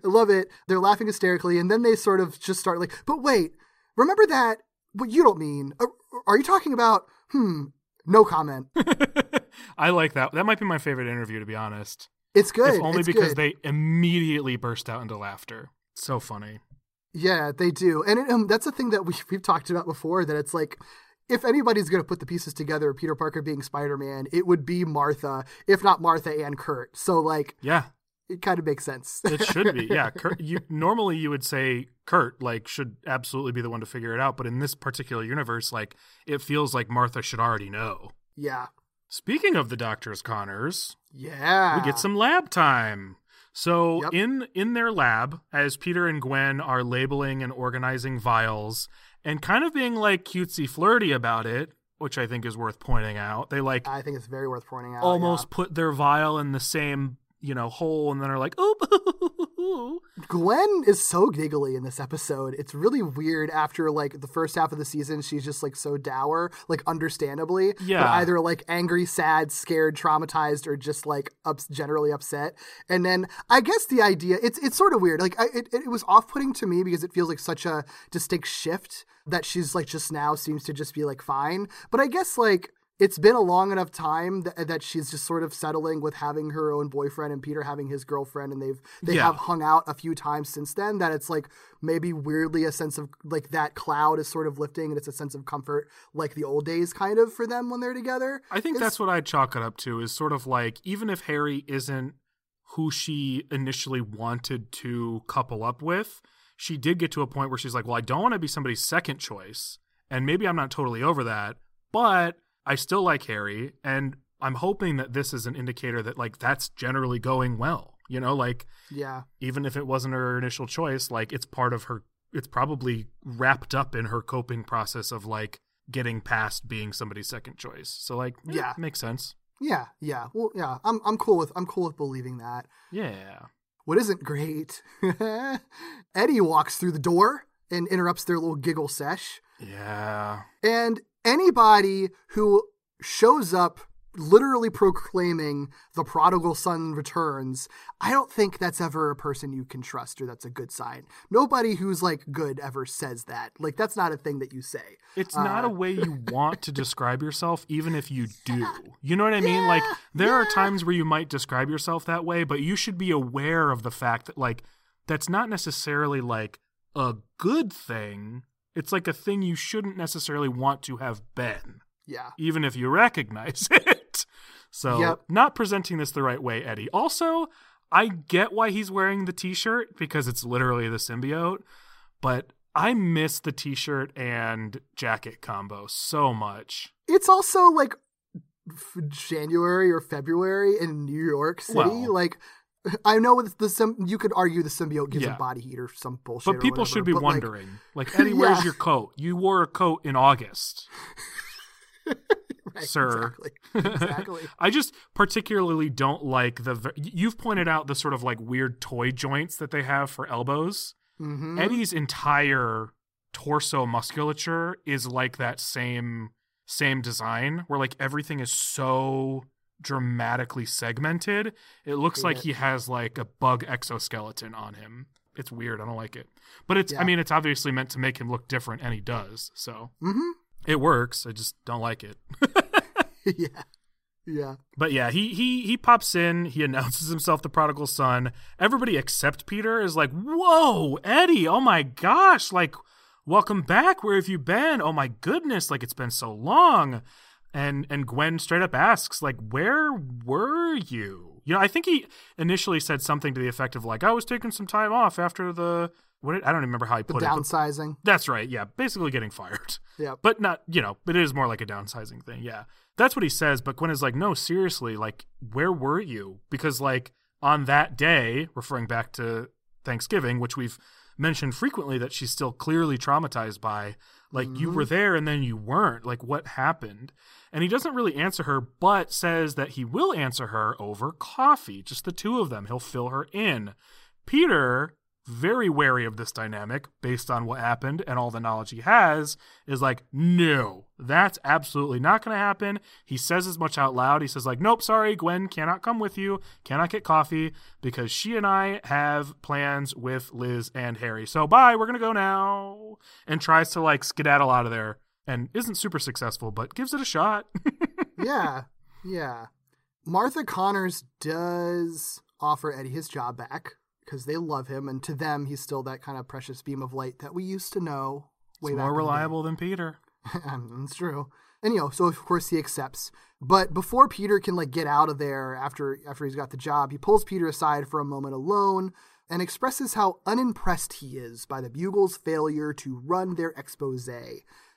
I love it. They're laughing hysterically, and then they sort of just start like, "But wait, remember that? What you don't mean? Are, are you talking about? Hmm. No comment. <laughs> I like that. That might be my favorite interview, to be honest. It's good. if only It's because good. they immediately burst out into laughter. So funny. Yeah, they do, and it, um, that's the thing that we, we've talked about before. That it's like, if anybody's going to put the pieces together, Peter Parker being Spider Man, it would be Martha, if not Martha and Kurt. So like, Yeah, it kind of makes sense. it should be. Yeah, <laughs> Kurt, you normally you would say Kurt like should absolutely be the one to figure it out, but in this particular universe, like it feels like Martha should already know. yeah, Speaking of the doctors, Connors, yeah. we get some lab time. So Yep. in in their lab, as Peter and Gwen are labeling and organizing vials and kind of being like cutesy flirty about it, which I think is worth pointing out. They like I think it's very worth pointing out. almost put their vial in the same, you know, hole and then are like, "Oh, yeah. <laughs> Gwen is so giggly in this episode. It's really weird. After like the first half of the season, she's just like so dour, like understandably. but Yeah. either like angry, sad, scared, traumatized, or just like ups- generally upset. And then I guess the idea it's it's sort of weird. Like I, it it was off putting to me because it feels like such a distinct shift that she's like just now seems to just be like fine. But I guess like it's been a long enough time that, that she's just sort of settling with having her own boyfriend and Peter having his girlfriend and they've they Yeah. have hung out a few times since then that it's like maybe weirdly a sense of like that cloud is sort of lifting and it's a sense of comfort like the old days kind of for them when they're together. I think It's- that's what I'd chalk it up to is sort of like even if Harry isn't who she initially wanted to couple up with, she did get to a point where she's like, Well, I don't want to be somebody's second choice. And maybe I'm not totally over that, but I still like Harry. And I'm hoping that this is an indicator that like that's generally going well. You know, like Yeah. even if it wasn't her initial choice, like it's part of her it's probably wrapped up in her coping process of like getting past being somebody's second choice. So like Yeah. makes sense. Yeah, yeah. Well, yeah. I'm I'm cool with I'm cool with believing that. Yeah. What isn't great? <laughs> Eddie walks through the door and interrupts their little giggle sesh. Yeah. And anybody who shows up literally proclaiming the prodigal son returns, I don't think that's ever a person you can trust or that's a good sign. Nobody who's like good ever says that. Like that's not a thing that you say. It's not Uh, a way you <laughs> want to describe yourself, even if you do. You know what I mean? Like, there are times where you might describe yourself that way, but you should be aware of the fact that, like, that's not necessarily like a good thing. It's like a thing you shouldn't necessarily want to have been, Yeah. even if you recognize <laughs> it. So, Yep. not presenting this the right way, Eddie. Also, I get why he's wearing the t shirt because it's literally the symbiote, but I miss the t shirt and jacket combo so much. It's also like f- January or February in New York City. Well- like <laughs> I know with the sim, you could argue the symbiote gives Yeah. a body heat or some bullshit. But people whatever, should be but, like, wondering, like, <laughs> Eddie, where's Yeah. your coat? You wore a coat in August, <laughs> right, sir. Exactly. Exactly. I just particularly don't like the. You've pointed out the sort of like weird toy joints that they have for elbows. hmm Eddie's entire torso musculature is like that same same design, where like everything is so dramatically segmented. It looks like he has like a bug exoskeleton on him. It's weird. I don't like it. But it's I mean it's obviously meant to make him look different and he does. So hmm it works. I just don't like it. <laughs> <laughs> yeah. Yeah. But yeah, he he he pops in. He announces himself the prodigal son. Everybody except Peter is like, "Whoa, Eddie! Oh my gosh! Like, welcome back. Where have you been? Oh my goodness! Like it's been so long." And and Gwen straight up asks, like, "Where were you?" You know, I think he initially said something to the effect of like, "I was taking some time off after the what? Did, I don't remember how he The put it. downsizing. That's right. Yeah, basically getting fired Yeah. <laughs> but not you know but it is more like a downsizing thing yeah that's what he says but gwen is like no seriously like where were you because like on that day referring back to thanksgiving which we've mentioned frequently that she's still clearly traumatized by like you mm-hmm. were there and then you weren't. Like what happened? And he doesn't really answer her but says that he will answer her over coffee. Just the two of them. He'll fill her in. Peter very wary of this dynamic based on what happened and all the knowledge he has is like no that's absolutely not going to happen. He says as much out loud. He says like nope sorry gwen cannot come with you cannot get coffee because she and i have plans with liz and harry. So bye we're going to go now. And tries to like skedaddle out of there and isn't super successful but gives it a shot. <laughs> Yeah. Yeah. Martha Connors does offer Eddie his job back because they love him, and to them, he's still that kind of precious beam of light that we used to know. Way It's more in the day. reliable than peter <laughs> That's true. And you know, so of course he accepts. But before Peter can like get out of there after after he's got the job, he pulls Peter aside for a moment alone and expresses how unimpressed he is by the Bugle's failure to run their expose.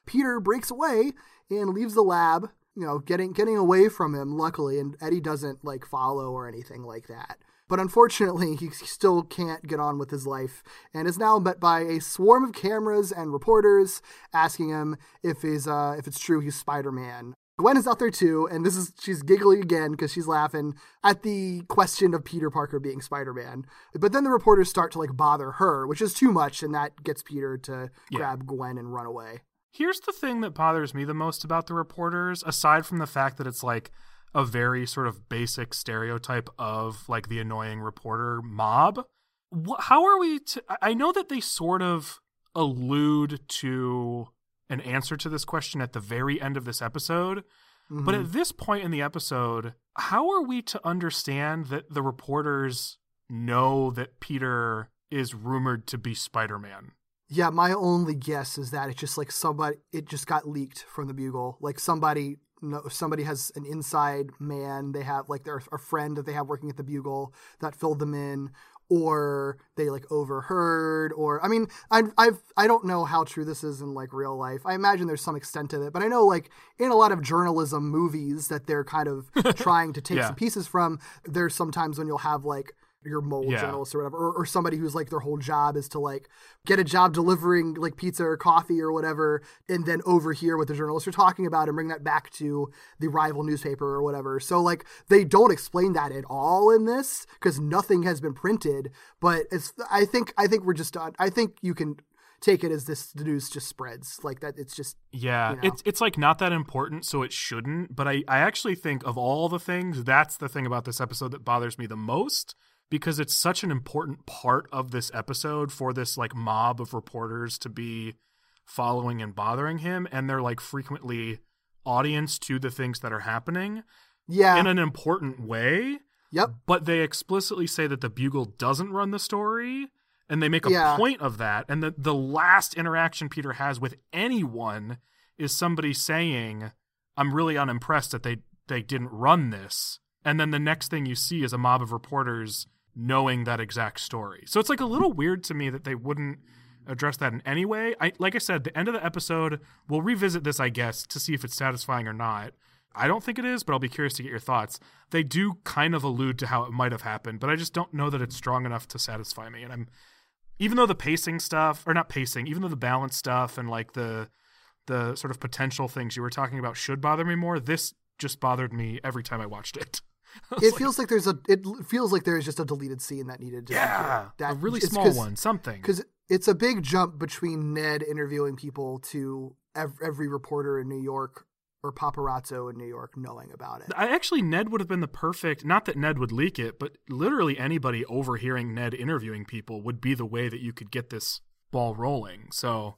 Peter breaks away and leaves the lab, you know, getting getting away from him luckily and Eddie doesn't like follow or anything like that. But unfortunately, he still can't get on with his life and is now met by a swarm of cameras and reporters asking him if he's uh, if it's true he's Spider-Man. Gwen is out there too, and this is she's giggling again because she's laughing at the question of Peter Parker being Spider-Man. But then the reporters start to like bother her, which is too much, and that gets Peter to Yeah. grab Gwen and run away. Here's the thing that bothers me the most about the reporters, aside from the fact that it's like a very sort of basic stereotype of like the annoying reporter mob. How are we to. I- know that they sort of allude to an answer to this question at the very end of this episode. But Mm-hmm. at this point in the episode, how are we to understand that the reporters know that Peter is rumored to be Spider Man? Yeah, my only guess is that it's just like somebody it just got leaked from the bugle. Like somebody no somebody has an inside man they have like their a friend that they have working at the bugle that filled them in or they like overheard or I mean I I've I don't know how true this is in like real life. I imagine there's some extent to it, but I know like in a lot of journalism movies that they're kind of <laughs> trying to take Yeah. some pieces from, there's sometimes when you'll have like your mold Yeah. journalist or whatever, or, or somebody who's like their whole job is to like get a job delivering like pizza or coffee or whatever, and then overhear what the journalists are talking about and bring that back to the rival newspaper or whatever. So like they don't explain that at all in this because nothing has been printed. But it's I think I think we're just I think you can take it as this the news just spreads like that. It's just Yeah, you know? it's it's like not that important, so it shouldn't. But I I actually think of all the things, that's the thing about this episode that bothers me the most because it's such an important part of this episode for this like mob of reporters to be following and bothering him, and they're like frequently audience to the things that are happening yeah. in an important way. yep. but they explicitly say that the bugle doesn't run the story and they make a Yeah. point of that and the, the last interaction peter has with anyone is somebody saying i'm really unimpressed that they they didn't run this and then the next thing you see is a mob of reporters knowing that exact story so it's like a little weird to me that they wouldn't address that in any way i like i said the end of the episode we'll revisit this i guess to see if it's satisfying or not I don't think it is, but I'll be curious to get your thoughts. They do kind of allude to how it might have happened, but I just don't know that it's strong enough to satisfy me. And I'm even though the pacing stuff or not pacing, even though the balance stuff and like the the sort of potential things you were talking about should bother me more, this just bothered me every time I watched it. <laughs> It feels like there's a it feels like there's just a deleted scene that needed to yeah, that a really small one, something. because it's a big jump between Ned interviewing people to ev- every reporter in New York or paparazzo in New York knowing about it. I actually Ned would have been the perfect not that Ned would leak it, but literally anybody overhearing Ned interviewing people would be the way that you could get this ball rolling. So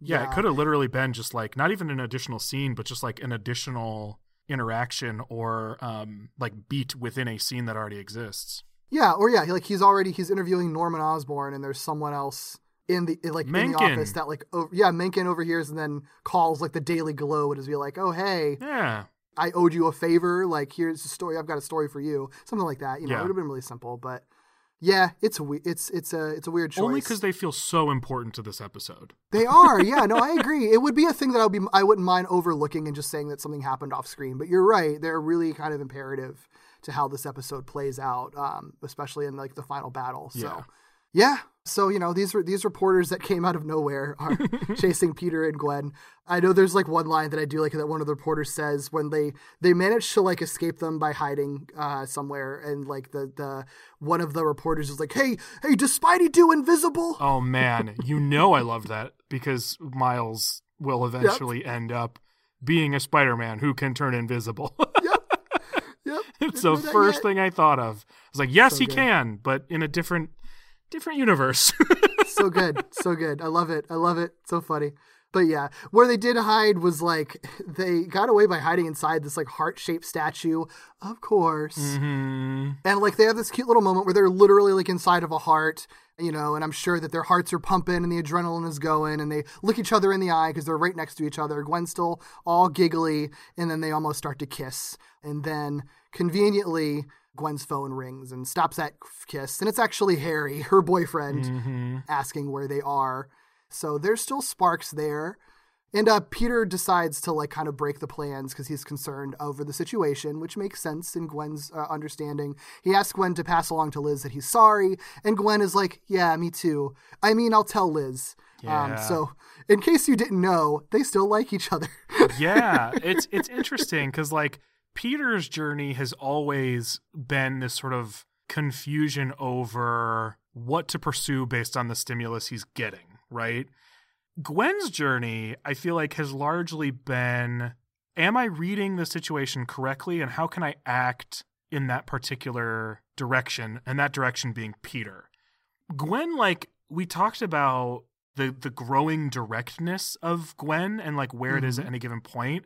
yeah, it could have literally been just like not even an additional scene, but just like an additional interaction or um like beat within a scene that already exists. Yeah, or yeah, like he's already he's interviewing Norman Osborn, and there's someone else in the like in the office that like over, yeah Menken overhears and then calls like the Daily Globe and is be like, oh hey, Yeah. I owed you a favor. Like here's a story. I've got a story for you. Something like that. You know, Yeah. it would have been really simple, but yeah, it's a we- it's it's a it's a weird choice. Only because they feel so important to this episode. They are, yeah. No, I <laughs> agree. It would be a thing that I would be, I wouldn't mind overlooking and just saying that something happened off screen. But you're right; they're really kind of imperative to how this episode plays out, um, especially in like the final battle. So, Yeah. yeah. So you know these these reporters that came out of nowhere are <laughs> chasing Peter and Gwen. I know there's like one line that I do like that one of the reporters says when they they manage to like escape them by hiding uh, somewhere, and like the the one of the reporters is like, "Hey, hey, does Spidey do invisible?" Oh <laughs> man, you know I love that because Miles will eventually end up being a Spider-Man who can turn invisible. <laughs> Yep. it's Didn't the first yet. thing I thought of. I was like, yes, So he good. can, but in a different different universe. <laughs> so good, so good. I love it. I love it. So funny. But yeah, where they did hide was like <laughs> they got away by hiding inside this like heart shaped statue, of course. hmm And like they have this cute little moment where they're literally like inside of a heart, you know, and I'm sure that their hearts are pumping and the adrenaline is going and they look each other in the eye because they're right next to each other. Gwen's still all giggly and then they almost start to kiss. And then conveniently, Gwen's phone rings and stops that kiss. And it's actually Harry, <laughs> her boyfriend, hmm asking where they are. So there's still sparks there. And uh, Peter decides to like kind of break the plans because he's concerned over the situation, which makes sense in Gwen's uh, understanding. He asks Gwen to pass along to Liz that he's sorry, and Gwen is like, "Yeah, me too. I mean, I'll tell Liz." Um, so, in case you didn't know, they still like each other. <laughs> yeah, it's it's interesting because like Peter's journey has always been this sort of confusion over what to pursue based on the stimulus he's getting, right? Gwen's journey, I feel like, has largely been Am I reading the situation correctly? And how can I act in that particular direction? And that direction being Peter. Gwen, like, we talked about the the growing directness of Gwen and like where it is mm-hmm. at any given point.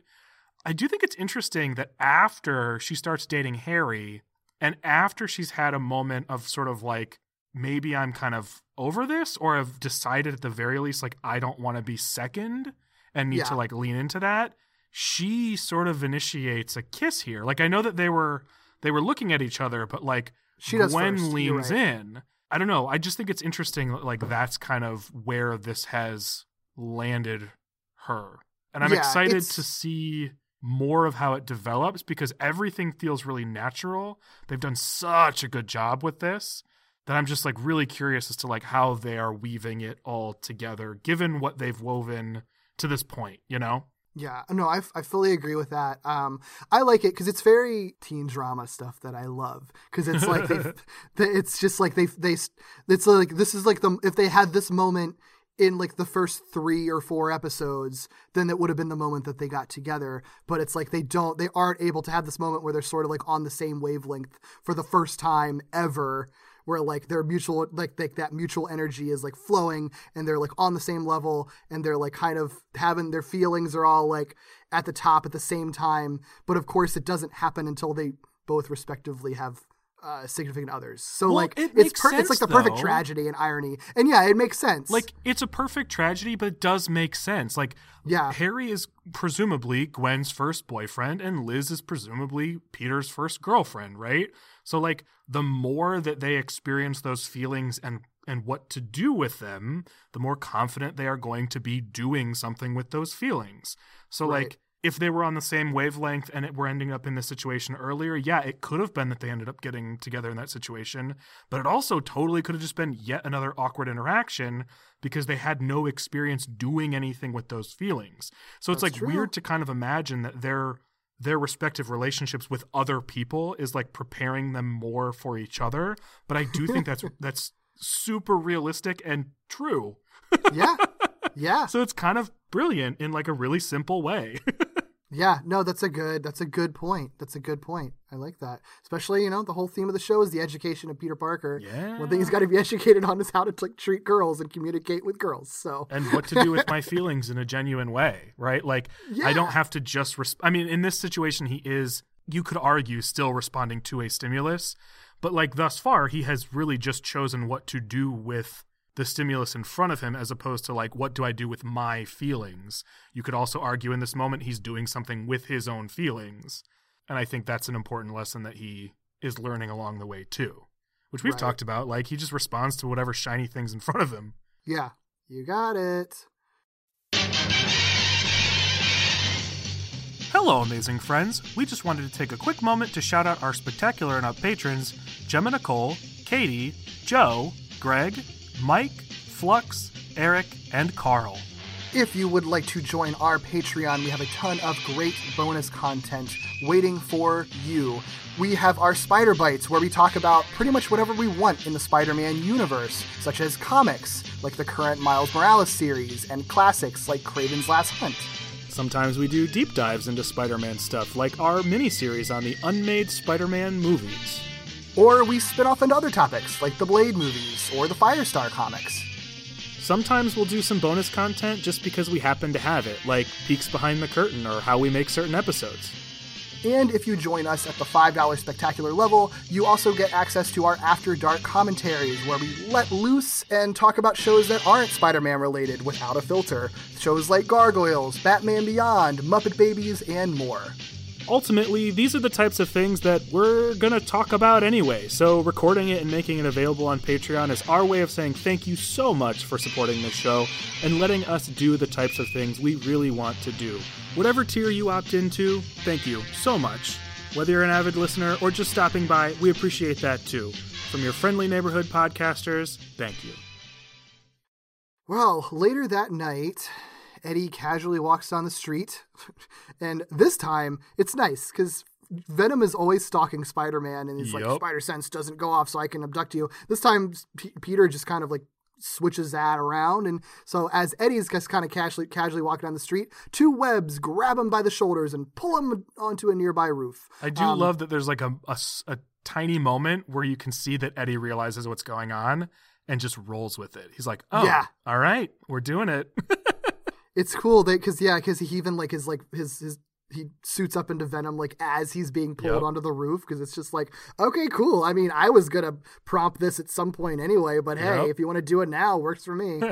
I do think it's interesting that after she starts dating Harry and after she's had a moment of sort of like maybe I'm kind of over this or have decided at the very least like I don't want to be second and need Yeah. to like lean into that, she sort of initiates a kiss here. Like I know that they were they were looking at each other, but like She does Gwen first. Leans right. in. I don't know. I just think it's interesting. Like that's kind of where this has landed her, and I'm Yeah, excited to see more of how it develops because everything feels really natural. They've done such a good job with this that I'm just like really curious as to like how they are weaving it all together, given what they've woven to this point. You know? Yeah, no, I, I fully agree with that. Um, I like it because it's very teen drama stuff that I love because it's like they, <laughs> it's just like they they it's like this is like the if they had this moment in like the first three or four episodes, then that would have been the moment that they got together. But it's like they don't, they aren't able to have this moment where they're sort of like on the same wavelength for the first time ever. Where like their mutual, like, like that mutual energy is like flowing, and they're like on the same level, and they're like kind of having their feelings are all like at the top at the same time. But of course, it doesn't happen until they both respectively have uh, significant others. So Well, like it it's per- it's like sense, the perfect though. tragedy and irony, and yeah, it makes sense. Like it's a perfect tragedy, but it does make sense. Like Yeah. Harry is presumably Gwen's first boyfriend and Liz is presumably Peter's first girlfriend, right? So like the more that they experience those feelings and and what to do with them, the more confident they are going to be doing something with those feelings. So Right. like if they were on the same wavelength and it were ending up in this situation earlier, yeah, it could have been that they ended up getting together in that situation, but it also totally could have just been yet another awkward interaction because they had no experience doing anything with those feelings. So it's like true. weird to kind of imagine that their their respective relationships with other people is like preparing them more for each other, but I do think that's <laughs> that's super realistic and true. yeah, <laughs> yeah, So it's kind of brilliant in like a really simple way. <laughs> yeah. No, that's a good. That's a good point. That's a good point. I like that. Especially, you know, the whole theme of the show is the education of Peter Parker. Yeah. One thing he's got to be <laughs> educated on is how to like treat girls and communicate with girls. So and what to do with my <laughs> feelings in a genuine way, right? Like I don't have to just res- I mean in this situation he is you could argue still responding to a stimulus, but like thus far he has really just chosen what to do with the stimulus in front of him as opposed to like what do I do with my feelings. You could also argue in this moment he's doing something with his own feelings. And I think that's an important lesson that he is learning along the way too. Which we've Right. talked about like he just responds to whatever shiny things in front of him. yeah, you got it. Hello, amazing friends. We just wanted to take a quick moment to shout out our spectacular and up patrons Gemma Nicole, Katie, Joe, Greg, Mike, Flux, Eric, and Carl. If you would like to join our Patreon, we have a ton of great bonus content waiting for you. We have our Spider Bites, where we talk about pretty much whatever we want in the Spider Man universe, such as comics, like the current Miles Morales series, and classics like Kraven's Last Hunt. Sometimes we do deep dives into Spider Man stuff, like our miniseries on the unmade Spider Man movies. Or we spin off into other topics, like the Blade movies or the Firestar comics. Sometimes we'll do some bonus content just because we happen to have it, like peeks behind the curtain or how we make certain episodes. And if you join us at the $5 spectacular level, you also get access to our After Dark commentaries, where we let loose and talk about shows that aren't Spider Man related without a filter. Shows like Gargoyles, Batman Beyond, Muppet Babies, and more. Ultimately, these are the types of things that we're going to talk about anyway. So, recording it and making it available on Patreon is our way of saying thank you so much for supporting this show and letting us do the types of things we really want to do. Whatever tier you opt into, thank you so much. Whether you're an avid listener or just stopping by, we appreciate that too. From your friendly neighborhood podcasters, thank you. Well, later that night, Eddie casually walks down the street, <laughs> and this time it's nice because Venom is always stalking Spider Man, and he's like, Spider Sense doesn't go off, so I can abduct you. This time, P- Peter just kind of like switches that around, and so as Eddie's just kind of casually casually walking down the street, two webs grab him by the shoulders and pull him onto a nearby roof. I do Um, love that there's like a a tiny moment where you can see that Eddie realizes what's going on and just rolls with it. He's like, "Oh, Yeah. all right, we're doing it." <laughs> It's cool that because yeah, because he even like his like his his he suits up into Venom like as he's being pulled Yep. onto the roof because it's just like okay, cool. I mean, I was gonna prompt this at some point anyway, but hey, Yep. if you want to do it now, works for me. <laughs> <laughs>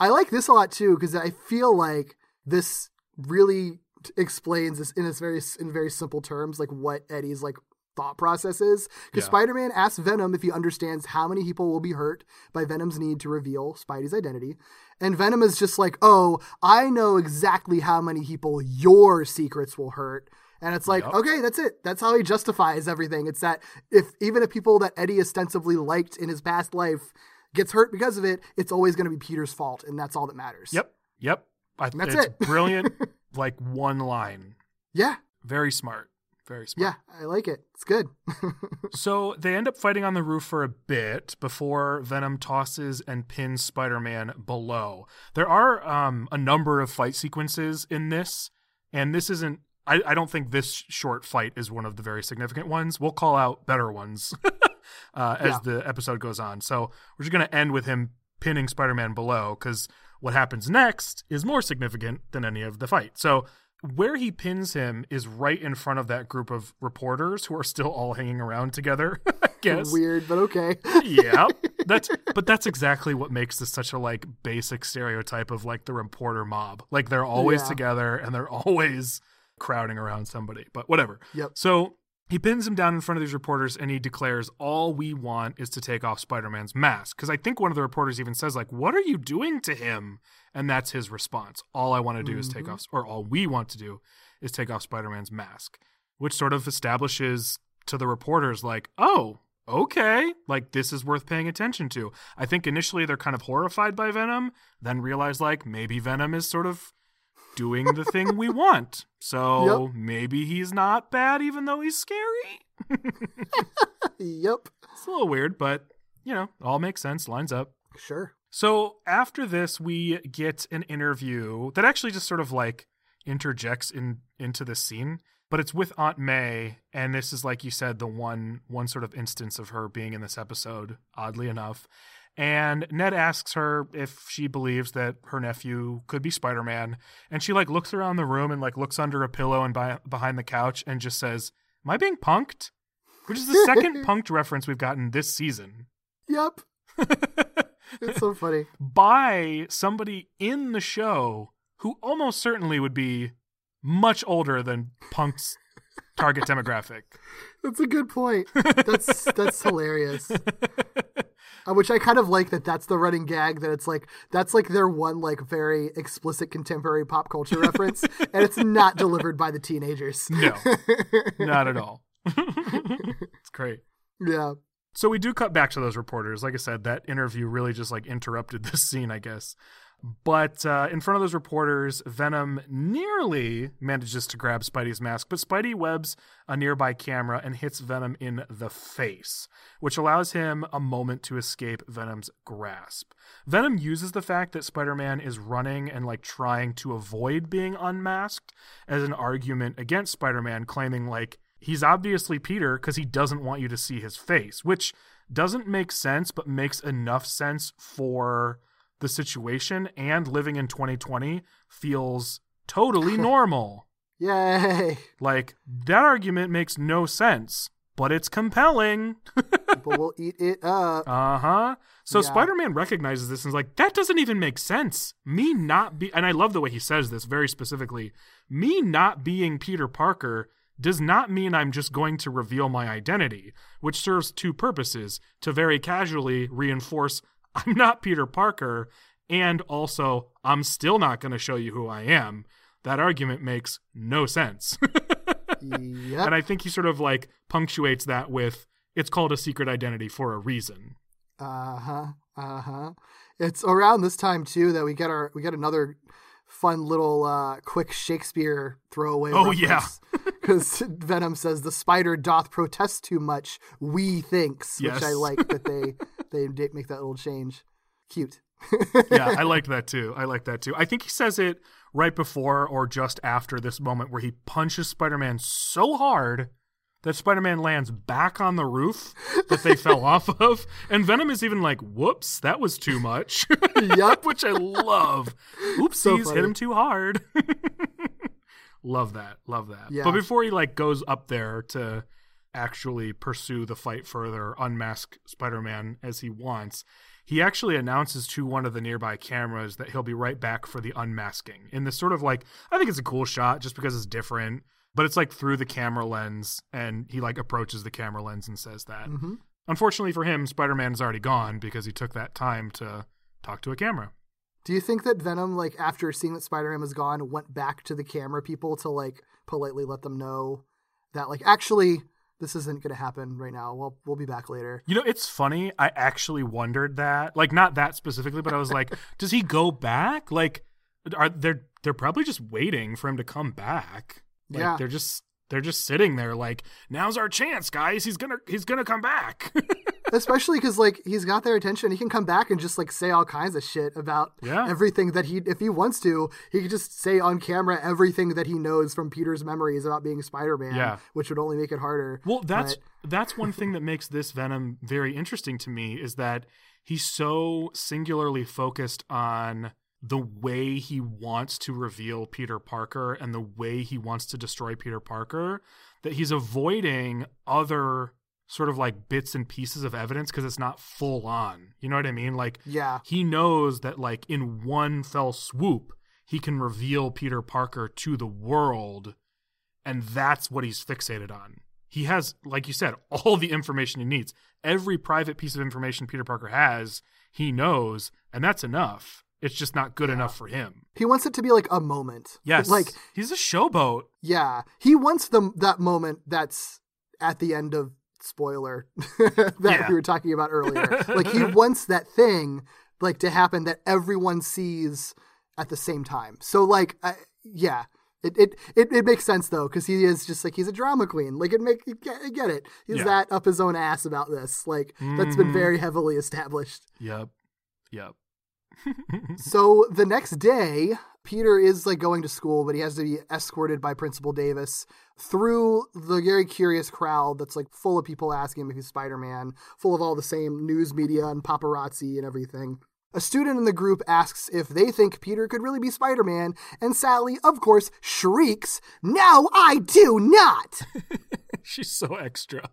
I like this a lot too because I feel like this really explains this in its very in very simple terms, like what Eddie's like thought process is. Because Yeah. Spider-Man asks Venom if he understands how many people will be hurt by Venom's need to reveal Spidey's identity, and Venom is just like, "Oh, I know exactly how many people your secrets will hurt." And it's like, Yup. okay, that's it. That's how he justifies everything. It's that if even if people that Eddie ostensibly liked in his past life gets hurt because of it, it's always going to be Peter's fault, and that's all that matters. Yep. Yep. I, That's it's it. <laughs> brilliant. like one line. Yeah. Very smart. Very smart. Yeah, I like it. It's good. <laughs> So they end up fighting on the roof for a bit before Venom tosses and pins Spider Man below. There are um, a number of fight sequences in this, and this isn't. I, I don't think this short fight is one of the very significant ones. We'll call out better ones <laughs> uh, as Yeah. the episode goes on. So we're just going to end with him pinning Spider Man below because what happens next is more significant than any of the fight. So where he pins him is right in front of that group of reporters who are still all hanging around together. <laughs> I guess. Weird, but okay. yeah, that's <laughs> but that's exactly what makes this such a like basic stereotype of like the reporter mob. Like they're always Yeah. together and they're <laughs> always crowding around somebody. But whatever. Yep. So he pins him down in front of these reporters and he declares, All we want is to take off Spider Man's mask. Because I think one of the reporters even says, like, what are you doing to him? And that's his response. All I want to do is take mm-hmm. off, or all we want to do is take off Spider Man's mask, which sort of establishes to the reporters, like, oh, okay, like this is worth paying attention to. I think initially they're kind of horrified by Venom, then realize, like, maybe Venom is sort of doing the thing we want. So maybe he's not bad, even though he's scary. <laughs> yep. It's a little weird, but you know, all makes sense, lines up. Sure. So after this, we get an interview that actually just sort of like interjects in into the scene, but it's with Aunt May, and this is like you said, the one one sort of instance of her being in this episode, oddly enough. And Ned asks her if she believes that her nephew could be Spider-Man, and she like looks around the room and like looks under a pillow and by, behind the couch and just says, "Am I being punked?" Which is the second <laughs> punked reference we've gotten this season. Yep. <laughs> It's so funny. by somebody in the show who almost certainly would be much older than Punk's target <laughs> demographic. That's a good point. That's that's hilarious. Uh, which I kind of like that. That's the running gag. That it's like that's like their one like very explicit contemporary pop culture reference, <laughs> and it's not delivered by the teenagers. No, <laughs> not at all. it's great. Yeah. So we do cut back to those reporters. Like I said, that interview really just like interrupted this scene, I guess. But uh, in front of those reporters, Venom nearly manages to grab Spidey's mask, but Spidey webs a nearby camera and hits Venom in the face, which allows him a moment to escape Venom's grasp. Venom uses the fact that Spider Man is running and like trying to avoid being unmasked as an argument against Spider Man, claiming like he's obviously Peter because he doesn't want you to see his face, which doesn't make sense, but makes enough sense for the situation and living in 2020 feels totally <laughs> normal. Yay. Like that argument makes no sense, but it's compelling. <laughs> People will eat it up. Uh huh. So Yeah. Spider Man recognizes this and is like, that doesn't even make sense. Me not be, and I love the way he says this very specifically. Me not being Peter Parker does not mean I'm just going to reveal my identity, which serves two purposes to very casually reinforce I'm not Peter Parker, and also I'm still not going to show you who I am. That argument makes no sense. <laughs> Yep. and I think he sort of like punctuates that with, it's called a secret identity for a reason. Uh huh. Uh huh. It's around this time too that we get our we get another fun little uh quick Shakespeare throwaway. Oh, yeah. Because <laughs> Venom says the spider doth protest too much. We thinks, Yes. which I like that they they did make that little change. Cute. yeah, I <laughs> like that too. I like that too. I think he says it right before or just after this moment where he punches Spider Man so hard that Spider Man lands back on the roof that they fell <laughs> off of. And Venom is even like, whoops, that was too much. <laughs> yep. Which I love. Oopsies, So hit him too hard. love that. Love that. Yeah. But before he like goes up there to actually pursue the fight further, unmask Spider Man as he wants, he actually announces to one of the nearby cameras that he'll be right back for the unmasking. In this sort of like, I think it's a cool shot just because it's different, but it's like through the camera lens, and he like approaches the camera lens and says that. Mhm. Unfortunately for him, Spider Man is already gone because he took that time to talk to a camera. Do you think that Venom, like after seeing that Spider Man was gone, went back to the camera people to like politely let them know that like actually this isn't going to happen right now. We'll we'll be back later. You know, it's funny. I actually wondered that, like not that specifically, but I was like, <laughs> does he go back? Like, are they're they're probably just waiting for him to come back? Like, Yeah. they're just they're just sitting there like, now's our chance, guys. He's gonna he's gonna come back. <laughs> Especially because like he's got their attention, he can come back and just like say all kinds of shit about Yeah. everything that he, if he wants to, he could just say on camera everything that he knows from Peter's memories about being Spider-Man, Yeah. which would only make it harder. Well, that's But- that's one <laughs> thing that makes this Venom very interesting to me is that he's so singularly focused on the way he wants to reveal Peter Parker and the way he wants to destroy Peter Parker that he's avoiding other sort of like bits and pieces of evidence because it's not full on. You know what I mean? Like yeah, he knows that like in one fell swoop he can reveal Peter Parker to the world and that's what he's fixated on. He has like you said <laughs> all the information he needs. Every private piece of information Peter Parker has, he knows and that's enough. It's just not good enough for him. he wants it to be like a moment. Yes. like he's a showboat. yeah, he wants the that moment that's at the end of spoiler <laughs> that Yeah. we were talking about earlier. <laughs> like he wants that thing like to happen that everyone sees at the same time. So like I, yeah. It, it, it, it makes sense though because he is just like he's a drama queen like it make you get, you get it he's Yeah. that up his own ass about this like that's been Mhm. very heavily established Yep. Yep. So the next day, Peter is like going to school, but he has to be escorted by Principal Davis through the very curious crowd that's like full of people asking him if he's Spider Man, full of all the same news media and paparazzi and everything. A student in the group asks if they think Peter could really be Spider Man, and Sally, of course, shrieks, No, I do not! <laughs> She's so extra.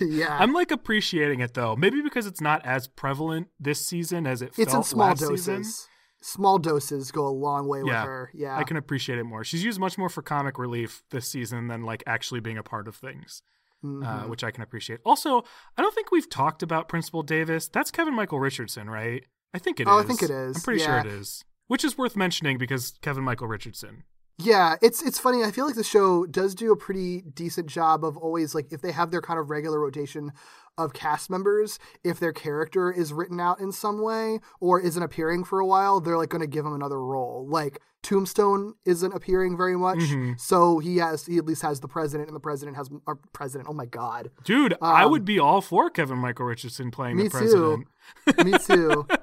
Yeah. I'm like appreciating it though. Maybe because it's not as prevalent this season as it it's felt in small last doses. season. Small doses go a long way with Yeah. her. Yeah. I can appreciate it more. She's used much more for comic relief this season than like actually being a part of things, uh, Mhm. which I can appreciate. Also, I don't think we've talked about Principal Davis. That's Kevin Michael Richardson, right? I think it is. Oh, I think it is, I'm pretty yeah. sure it is. Which is worth mentioning because Kevin Michael Richardson. Yeah, it's it's funny. I feel like the show does do a pretty decent job of always like if they have their kind of regular rotation of cast members, if their character is written out in some way or isn't appearing for a while, they're like going to give him another role. Like Tombstone isn't appearing very much, Mhm. so he has he at least has the president, and the president has or president. Oh my god, Dude, I Um, would be all for Kevin Michael Richardson playing me the too. president. me too. <laughs>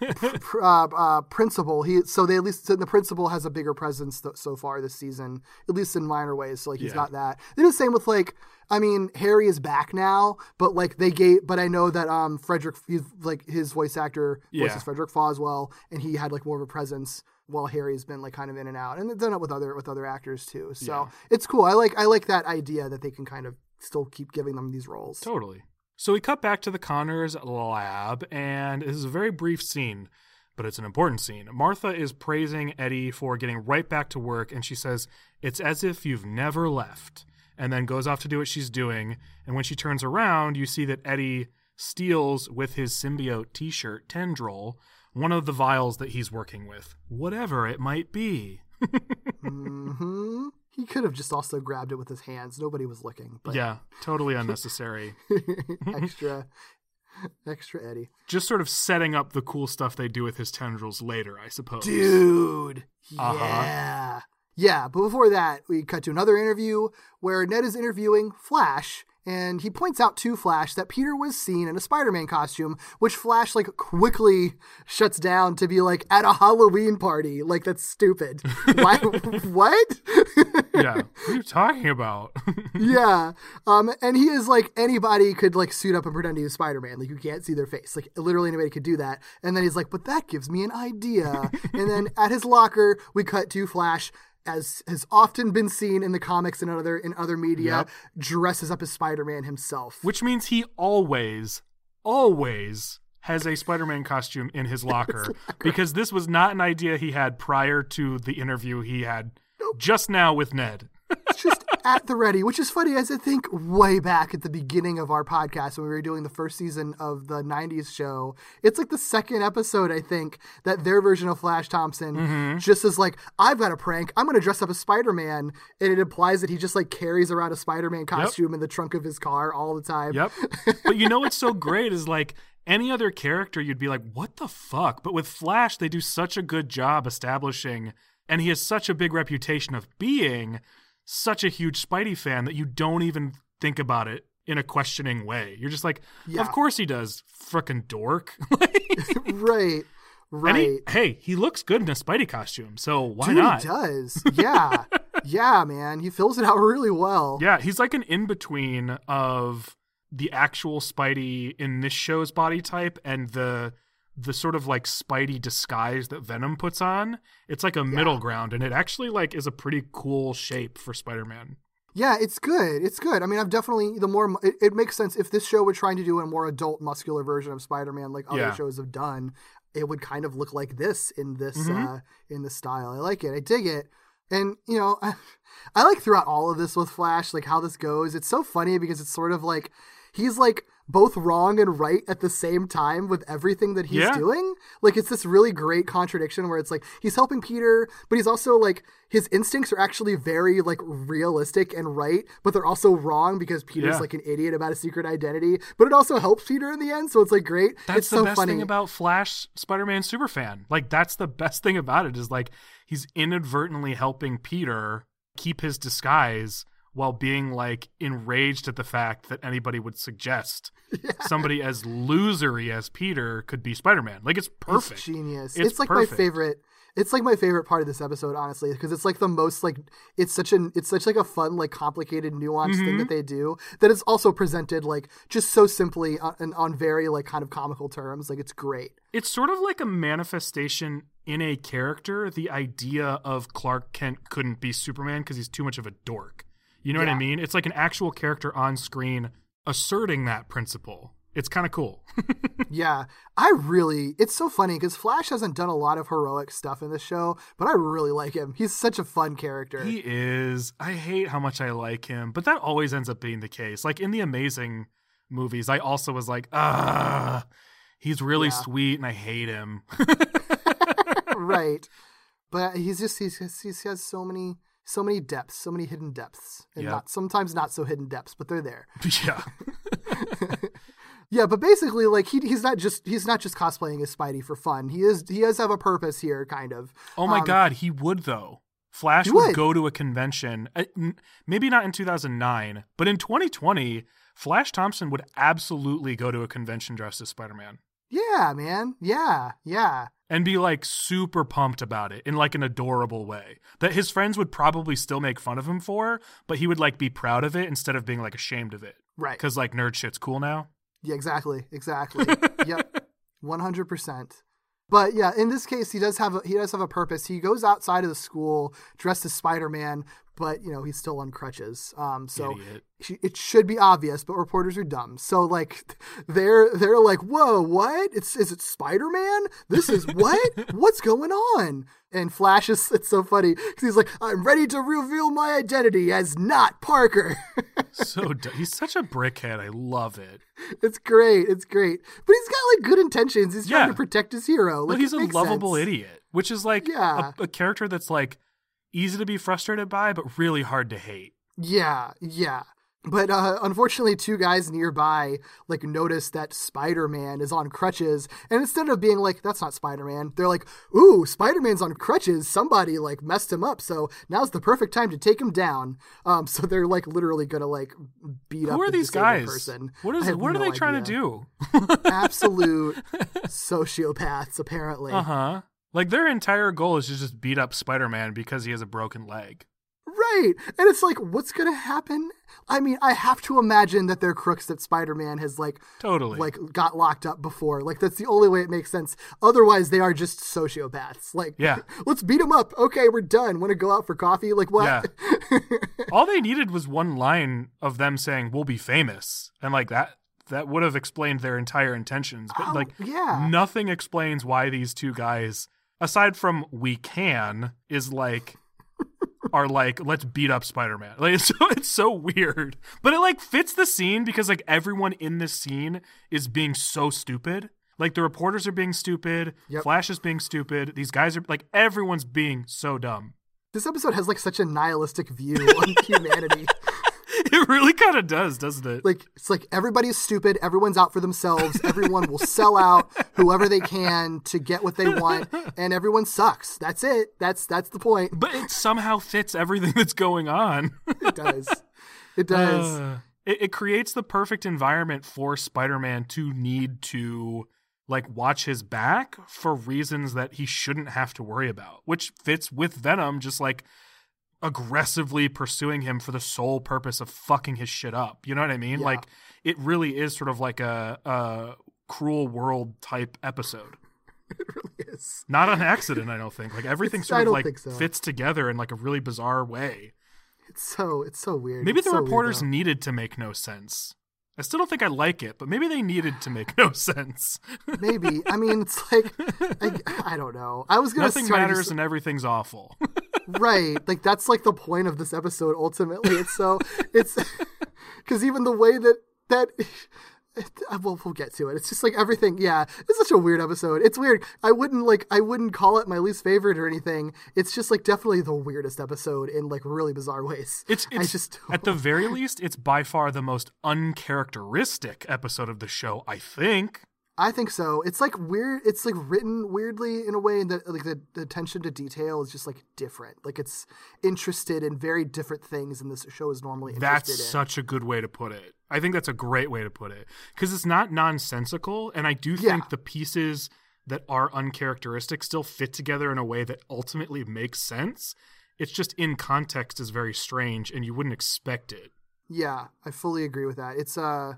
<laughs> Uh, uh, principal. He so they at least the principal has a bigger presence th- so far this season, at least in minor ways. So like he's Yeah. got that. They the same with like I mean Harry is back now, but like they gave. But I know that um Frederick, he's like his voice actor Yeah. voices Frederick Foswell, and he had like more of a presence. While Harry's been like kind of in and out, and they've done it with other with other actors too. So Yeah. it's cool. I like I like that idea that they can kind of still keep giving them these roles. Totally. So we cut back to the Connors lab, and this is a very brief scene, but it's an important scene. Martha is praising Eddie for getting right back to work, and she says, It's as if you've never left, and then goes off to do what she's doing. And when she turns around, you see that Eddie steals with his symbiote t shirt, Tendril, one of the vials that he's working with, whatever it might be. <laughs> hmm He could have just also grabbed it with his hands. Nobody was looking. But yeah, totally <laughs> unnecessary. extra, <laughs> extra Eddie. Just sort of setting up the cool stuff they do with his tendrils later, I suppose. Dude. Uh-huh. Yeah. Yeah, but before that, we cut to another interview where Ned is interviewing Flash, and he points out to Flash that Peter was seen in a Spider-Man costume, which Flash like quickly shuts down to be like at a Halloween party. Like that's stupid. <laughs> Why? what? yeah. What are you talking about? <laughs> yeah. Um, and he is like anybody could like suit up and pretend he was Spider Man. Like you can't see their face. Like literally anybody could do that. And then he's like, but that gives me an idea. <laughs> and then at his locker, we cut to Flash. As has often been seen in the comics and other in other media, Yep. dresses up as Spider Man himself. Which means he always, always has a Spider Man costume in his <laughs> locker because this was not an idea he had prior to the interview he had just now with Ned. At the ready, which is funny as I think way back at the beginning of our podcast when we were doing the first season of the 90s show. It's like the second episode, I think, that their version of Flash Thompson Mm-hmm. just is like, I've got a prank. I'm going to dress up as Spider Man. And it implies that he just like carries around a Spider Man costume in the trunk of his car all the time. Yep. <laughs> but you know what's so great is like any other character, you'd be like, what the fuck? But with Flash, they do such a good job establishing, and he has such a big reputation of being such a huge Spidey fan that you don't even think about it in a questioning way. You're just like, Yeah. of course he does, frickin' dork. <laughs> <laughs> right. Right. He, hey, he looks good in a Spidey costume, so why Dude, not? he does. <laughs> Yeah. yeah, man. He fills it out really well. Yeah, he's like an in between of the actual Spidey in this show's body type and the the sort of like Spidey disguise that Venom puts on. It's like a middle ground, and it actually like is a pretty cool shape for Spider Man. Yeah, it's good. It's good. I mean, I've definitely the more it, it makes sense if this show were trying to do a more adult, muscular version of Spider-Man, like other Yeah. shows have done. It would kind of look like this in this Mm-hmm. uh, in the style. I like it. I dig it. And you know, I, <laughs> I like throughout all of this with Flash, like how this goes. It's so funny because it's sort of like he's like both wrong and right at the same time with everything that he's Yeah. doing. Like it's this really great contradiction where it's like he's helping Peter, but he's also like his instincts are actually very like realistic and right, but they're also wrong because Peter's Yeah. like an idiot about a secret identity. But it also helps Peter in the end, so it's like great. That's it's the so best funny. thing about Flash Spider Man Superfan. Like that's the best thing about it is like he's inadvertently helping Peter keep his disguise while being like enraged at the fact that anybody would suggest <laughs> somebody as losery as Peter could be Spider Man. Like it's perfect. It's genius. It's It's, like perfect. my favorite. It's like my favorite part of this episode, honestly, because it's like the most like it's such an it's such like a fun like complicated nuanced thing Mm-hmm. that they do that it's also presented like just so simply on, and on very like kind of comical terms. Like it's great. It's sort of like a manifestation in a character, the idea of Clark Kent couldn't be Superman because he's too much of a dork. You know what I mean? It's like an actual character on screen asserting that principle. It's kind of cool. <laughs> Yeah, I really. It's so funny because Flash hasn't done a lot of heroic stuff in this show, but I really like him. He's such a fun character. he is. I hate how much I like him, but that always ends up being the case. Like in the Amazing movies, I also was like, ah, he's really Yeah. sweet and I hate him. <laughs> <laughs> right, but he's just he's he's he has so many so many depths, so many hidden depths, and Yep. not sometimes not so hidden depths, but they're there. <laughs> yeah. <laughs> Yeah, but basically, like he he's not just he's not just cosplaying as Spidey for fun. He is he does have a purpose here, kind of. Oh my Um, god, he would though. Flash would. would. go to a convention, uh, maybe not in 2009, but in 2020, Flash Thompson would absolutely go to a convention dressed as Spider-Man Yeah, man. Yeah, yeah. And be like super pumped about it in like an adorable way that his friends would probably still make fun of him for, but he would like be proud of it instead of being like ashamed of it. Right. Cuz like nerd shit's cool now. Yeah, exactly, exactly. <laughs> yep, one hundred percent. But yeah, in this case, he does have a, he does have a purpose. He goes outside of the school dressed as Spider Man, but you know he's still on crutches. Um, so Idiot. it should be obvious, but reporters are dumb. So like <laughs> they're they're like, whoa, what? It's is it Spider Man? This is <laughs> what? What's going on? And Flash is it's so funny because he's like, I'm ready to reveal my identity as not Parker. <laughs> So he's such a brickhead. I love it. It's great. It's great. But he's got like good intentions. He's trying to protect his hero. Like But he's a lovable sense. idiot, which is like Yeah. a, a character that's like easy to be frustrated by, but really hard to hate. Yeah, yeah. But uh, unfortunately, two guys nearby like notice that Spider-Man is on crutches, and instead of being like, "That's not Spider-Man," they're like, "Ooh, Spider-Man's on crutches. Somebody like messed him up, so now's the perfect time to take him down." Um, so they're like literally gonna like beat up Who are the these guys? Person. What I what are no they trying idea. to do? Absolute <laughs> sociopaths, apparently. Uh huh. Like their entire goal is to just beat up Spider-Man because he has a broken leg. Right. And it's like, what's going to happen? I mean, I have to imagine that they're crooks that Spider Man has, like, Totally. like got locked up before. Like, that's the only way it makes sense. Otherwise, they are just sociopaths. Like, Yeah. <laughs> let's beat them up. Okay, we're done. Want to go out for coffee? Like, what? Yeah. <laughs> All they needed was one line of them saying "We'll be famous," and like that. That would have explained their entire intentions. But Oh, like, yeah. nothing explains why these two guys, aside from "we can," is like <laughs> are like let's beat up Spider-Man. Like it's so it's so weird. But it like fits the scene because like everyone in this scene is being so stupid. Like the reporters are being stupid, Yep. Flash is being stupid. These guys are like everyone's being so dumb. This episode has, like, such a nihilistic view <laughs> on humanity. It <laughs> really kind of does, doesn't it? Like it's like everybody's stupid, everyone's out for themselves, everyone will sell out whoever they can to get what they want, <laughs> and everyone sucks. That's it. That's that's the point. but it somehow fits everything that's going on. <laughs> It does. It does. Uh, it, it creates the perfect environment for Spider-Man to need to like watch his back for reasons that he shouldn't have to worry about, which fits with Venom just like aggressively pursuing him for the sole purpose of fucking his shit up. You know what I mean? Yeah. Like it really is sort of like a, a cruel world type episode. <laughs> it really is. Not on accident, I don't think. Like everything It's- sort of like so. fits together in like a really bizarre way. It's so it's so weird. Maybe It's the so reporters though. needed to make no sense. I still don't think I like it, but maybe they needed to make no <sighs> sense. Maybe. I mean, it's like I, <laughs> I don't know. I was gonna Nothing matters just- and everything's awful. <laughs> right. Like that's like the point of this episode ultimately. It's so it's <laughs> because even the way that that uh, well we'll get to it. It's just like everything yeah. It's such a weird episode. It's weird. I wouldn't like i wouldn't call it my least favorite or anything. It's just like definitely the weirdest episode in like really bizarre ways. It's, I it's just at the very least, it's by far the most uncharacteristic episode of the show. I think. I think so. It's like weird. It's like written weirdly in a way that like the, the attention to detail is just like different. Like it's interested in very different things than this show is normally interested That's in. such a good way to put it. I think that's a great way to put it because it's not nonsensical, and I do Yeah. think the pieces that are uncharacteristic still fit together in a way that ultimately makes sense. It's just in context is very strange, and you wouldn't expect it. Yeah, I fully agree with that. It's uh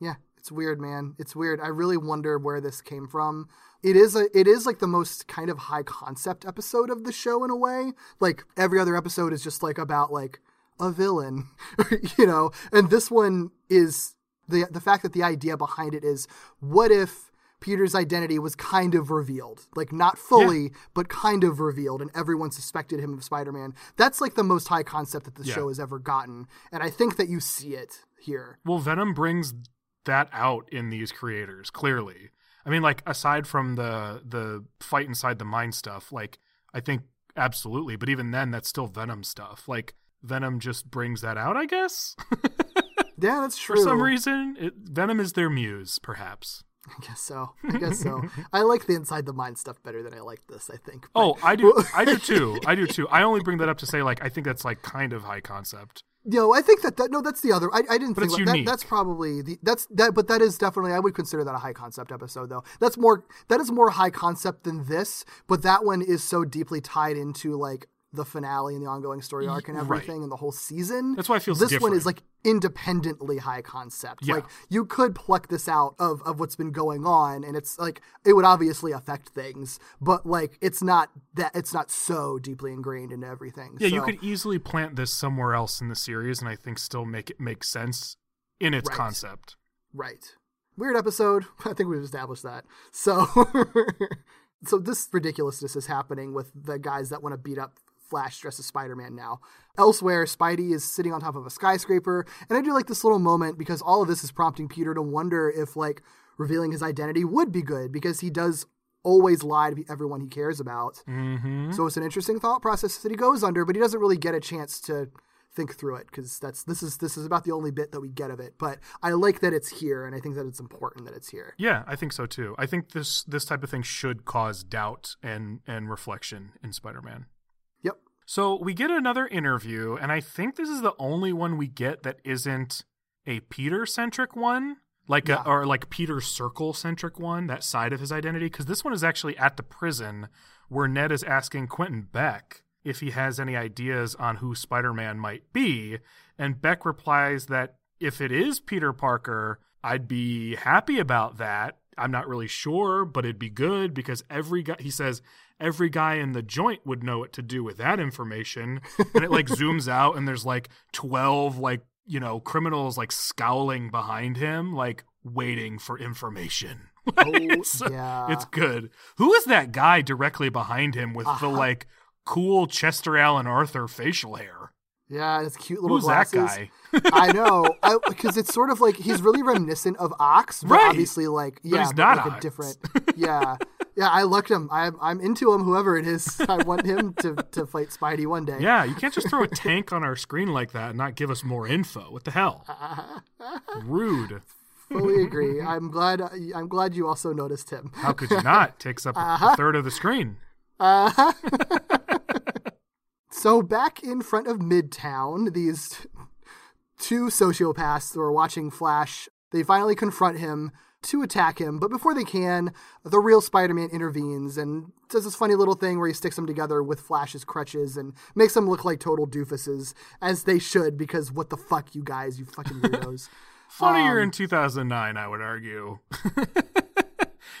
yeah, it's weird, man. It's weird. I really wonder where this came from. It is a it is like the most kind of high concept episode of the show in a way. Like every other episode is just like about like a villain, <laughs> you know. And this one is the the fact that the idea behind it is what if Peter's identity was kind of revealed, like not fully, but kind of revealed, and everyone suspected him of Spider-Man. That's like the most high concept that the Yeah. show has ever gotten, and I think that you see it here. Well, Venom brings that out in these creators clearly. I mean, like aside from the the fight inside the mind stuff, like I think absolutely, but even then, that's still Venom stuff. Like Venom just brings that out, I guess. <laughs> Yeah, that's true. For some reason, it, Venom is their muse, perhaps. <laughs> I guess so. I guess so. <laughs> I like the inside the mind stuff better than I like this. I think. But- Oh, I do, <laughs> I do too. I do too. I only bring that up to say, like, I think that's like kind of high concept. No, I think that, that no, that's the other. I, I didn't But think that. That's probably the that's that, but that is definitely I would consider that a high concept episode though. That's more that is more high concept than this, but that one is so deeply tied into like the finale and the ongoing story arc and right. everything and the whole season. That's why it feels this one is like independently high concept. Yeah. Like you could pluck this out of of what's been going on, and it's like it would obviously affect things, but like it's not that it's not so deeply ingrained into everything. Yeah, you could easily plant this somewhere else in the series, and I think still make it make sense in its Right. concept. Right. Weird episode. <laughs> I think we've established that. So <laughs> So this ridiculousness is happening with the guys that want to beat up Flash dressed as Spider-Man now. Elsewhere, Spidey is sitting on top of a skyscraper, and I do like this little moment because all of this is prompting Peter to wonder if like revealing his identity would be good because he does always lie to everyone he cares about. Mm-hmm. So it's an interesting thought process that he goes under, but he doesn't really get a chance to think through it because that's this is this is about the only bit that we get of it. But I like that it's here, and I think that it's important that it's here. Yeah, I think so too. I think this this type of thing should cause doubt and and reflection in Spider-Man. Yep. So we get another interview, and I think this is the only one we get that isn't a Peter centric one, like Yeah. a or like Peter Circle centric one, that side of his identity. Because this one is actually at the prison where Ned is asking Quentin Beck if he has any ideas on who Spider Man might be, and Beck replies that if it is Peter Parker, I'd be happy about that. I'm not really sure, but it'd be good because every guy, he says, every guy in the joint would know what to do with that information. And it like <laughs> zooms out and there's like 12 like, you know, criminals like scowling behind him, like waiting for information. <laughs> Like, it's, Oh, yeah. it's good. Who is that guy directly behind him with the Uh-huh. like cool Chester Alan Arthur facial hair? Yeah, his cute little Who's glasses. that guy? I <laughs> know, because it's sort of like he's really reminiscent of Ox, but Right. obviously like But yeah, he's not like a different. Yeah, Yeah, I lucked him. I'm I'm into him. Whoever it is, I want him <laughs> to to fight Spidey one day. Yeah, you can't just throw a tank on our screen like that and not give us more info. What the hell? <laughs> Rude. fully agree. I'm glad. I'm glad you also noticed him. How could you not? Takes up a uh-huh. third of the screen. Uh-huh. <laughs> So back in front of Midtown, these two sociopaths who are watching Flash, they finally confront him to attack him, but before they can, the real Spider-Man intervenes and does this funny little thing where he sticks them together with Flash's crutches and makes them look like total doofuses, as they should, because what the fuck, you guys, you fucking weirdos. <laughs> Funnier Um, in 2009, I would argue. <laughs>